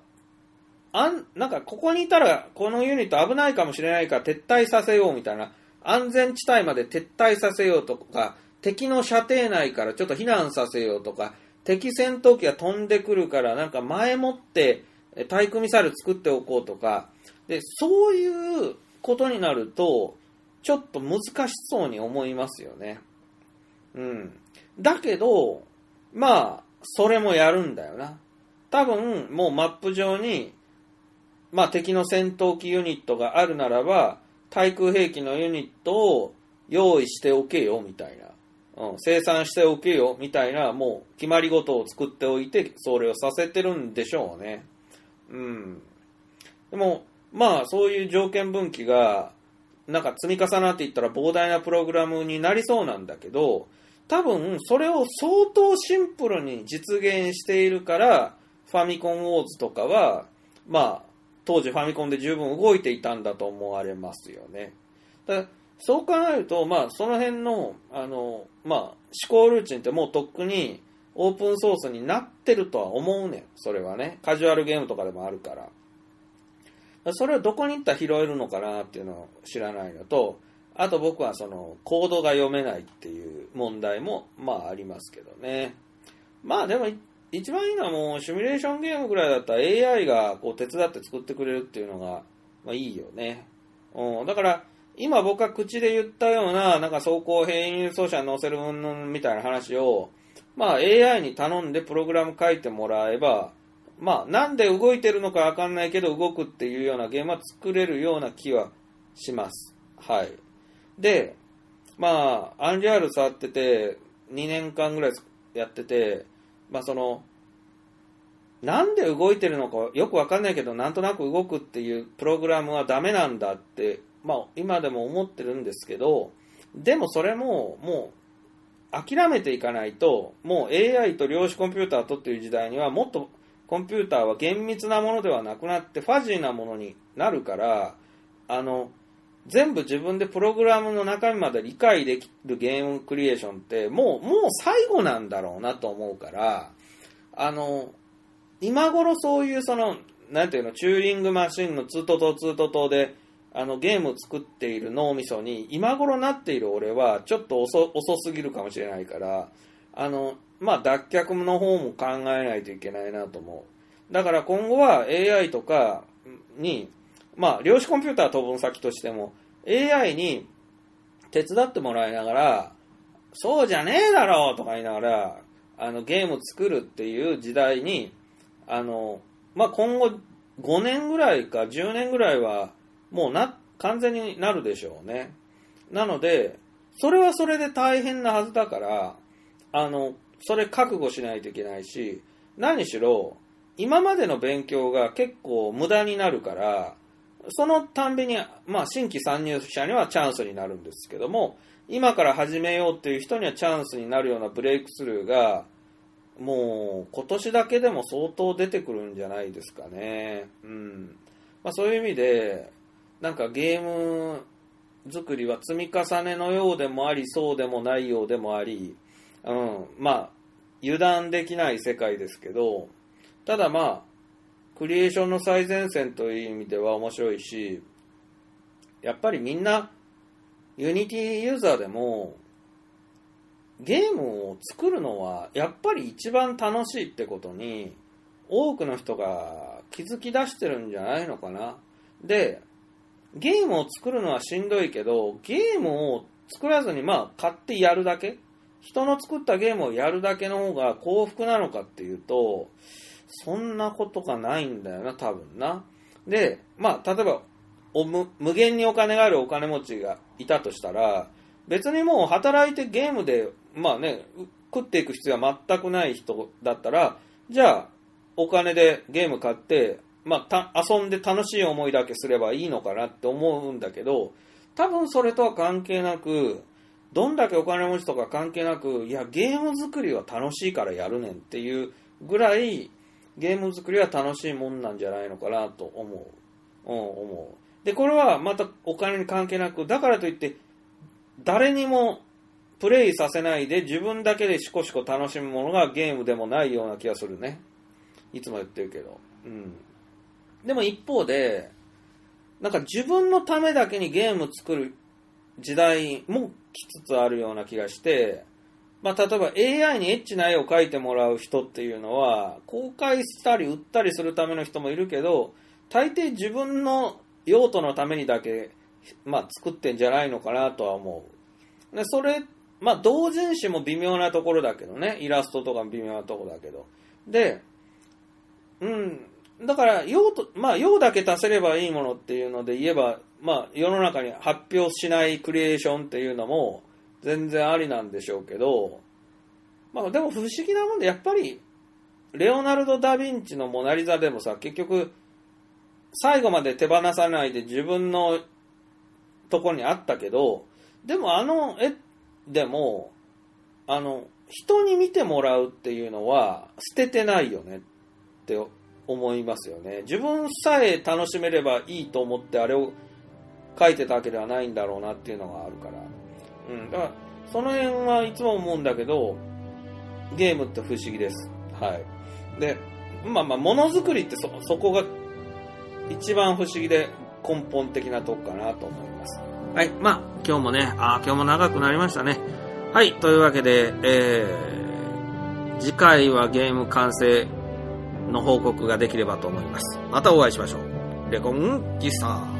あん、なんかここにいたらこのユニット危ないかもしれないから撤退させようみたいな、安全地帯まで撤退させようとか、敵の射程内からちょっと避難させようとか、敵戦闘機が飛んでくるからなんか前もって対空ミサイル作っておこうとか、で、そういうことになると、ちょっと難しそうに思いますよね。うん。だけど、まあ、それもやるんだよな。多分、もうマップ上に、まあ敵の戦闘機ユニットがあるならば、対空兵器のユニットを用意しておけよ、みたいな。うん、生産しておけよ、みたいな、もう決まり事を作っておいて、それをさせてるんでしょうね。うん。でも、まあ、そういう条件分岐が、なんか積み重なっていったら膨大なプログラムになりそうなんだけど、多分、それを相当シンプルに実現しているから、ファミコンウォーズとかは、まあ、当時ファミコンで十分動いていたんだと思われますよね。だそう考えると、まあ、その辺の、あの、まあ、思考ルーチンってもうとっくにオープンソースになってるとは思うねん。それはね。カジュアルゲームとかでもあるから。それをどこに行ったら拾えるのかなっていうのを知らないのと、あと僕はそのコードが読めないっていう問題もまあありますけどね。まあでも一番いいのはもうシミュレーションゲームぐらいだったら AI がこう手伝って作ってくれるっていうのがまあいいよね。うん、だから今僕が口で言ったようななんか走行変異輸送車に乗せる云々みたいな話をまあ AI に頼んでプログラム書いてもらえばまあ、なんで動いてるのかわかんないけど動くっていうようなゲームは作れるような気はします。はい。で、まあ、アンリアール触ってて、2年間ぐらいやってて、まあその、なんで動いてるのかよくわかんないけど、なんとなく動くっていうプログラムはダメなんだって、まあ今でも思ってるんですけど、でもそれももう諦めていかないと、もう AI と量子コンピューターとっていう時代にはもっとコンピューターは厳密なものではなくなってファジーなものになるから、あの、全部自分でプログラムの中身まで理解できるゲームクリエーションってもう、もう最後なんだろうなと思うから、あの、今頃そういうその、なんていうの、チューリングマシンのツートトツートトで、あの、ゲームを作っている脳みそに、今頃なっている俺は、ちょっと遅すぎるかもしれないから、あの、まあ、脱却の方も考えないといけないなと思う。だから今後は AI とかに、まあ、量子コンピューター飛ぶ先としても、AI に手伝ってもらいながら、そうじゃねえだろうとか言いながら、あの、ゲーム作るっていう時代に、あの、まあ、今後5年ぐらいか10年ぐらいは、もうな、完全になるでしょうね。なので、それはそれで大変なはずだから、あの、それ覚悟しないといけないし、何しろ、今までの勉強が結構無駄になるから、そのたんびに、まあ、新規参入者にはチャンスになるんですけども、今から始めようっていう人にはチャンスになるようなブレイクスルーが、もう今年だけでも相当出てくるんじゃないですかね。うん。まあ、そういう意味で、なんかゲーム作りは積み重ねのようでもあり、そうでもないようでもあり、うん、まあ、油断できない世界ですけど、ただまあ、クリエーションの最前線という意味では面白いし、やっぱりみんな、ユニティユーザーでも、ゲームを作るのはやっぱり一番楽しいってことに多くの人が気づき出してるんじゃないのかな。で、ゲームを作るのはしんどいけど、ゲームを作らずにまあ買ってやるだけ人の作ったゲームをやるだけの方が幸福なのかっていうと、そんなことがないんだよな、多分な。で、まあ、例えば、無無限にお金があるお金持ちがいたとしたら、別にもう働いてゲームで、まあね、食っていく必要は全くない人だったら、じゃあ、お金でゲーム買って、まあ、遊んで楽しい思いだけすればいいのかなって思うんだけど、多分それとは関係なく、どんだけお金持ちとか関係なく、いや、ゲーム作りは楽しいからやるねんっていうぐらい、ゲーム作りは楽しいもんなんじゃないのかなと思う。うん、思う。で、これはまたお金に関係なく、だからといって、誰にもプレイさせないで自分だけでしこしこ楽しむものがゲームでもないような気がするね。いつも言ってるけど。うん。でも一方で、なんか自分のためだけにゲーム作る時代も来つつあるような気がして、まあ、例えば AI にエッチな絵を描いてもらう人っていうのは、公開したり売ったりするための人もいるけど、大抵自分の用途のためにだけ、まあ、作ってんじゃないのかなとは思う。で、それ、まあ、同人誌も微妙なところだけどね、イラストとか微妙なところだけど。で、うん、だから、用と、まあ、用だけ足せればいいものっていうので言えば、まあ、世の中に発表しないクリエーションっていうのも全然ありなんでしょうけど、まあ、でも不思議なもんで、やっぱり、レオナルド・ダ・ヴィンチのモナリザでもさ、結局、最後まで手放さないで自分のとこにあったけど、でもあの絵でも、あの、人に見てもらうっていうのは捨ててないよねって思いますよね。自分さえ楽しめればいいと思ってあれを書いてたわけではないんだろうなっていうのがあるから。うん。だから、その辺はいつも思うんだけど、ゲームって不思議です。はい。で、まあまあ、ものづくりってそ、そこが一番不思議で根本的なとこかなと思います。はい。まあ、今日もね、あ今日も長くなりましたね。はい。というわけで、えー、次回はゲーム完成の報告ができればと思います。またお会いしましょう。レコンギスター。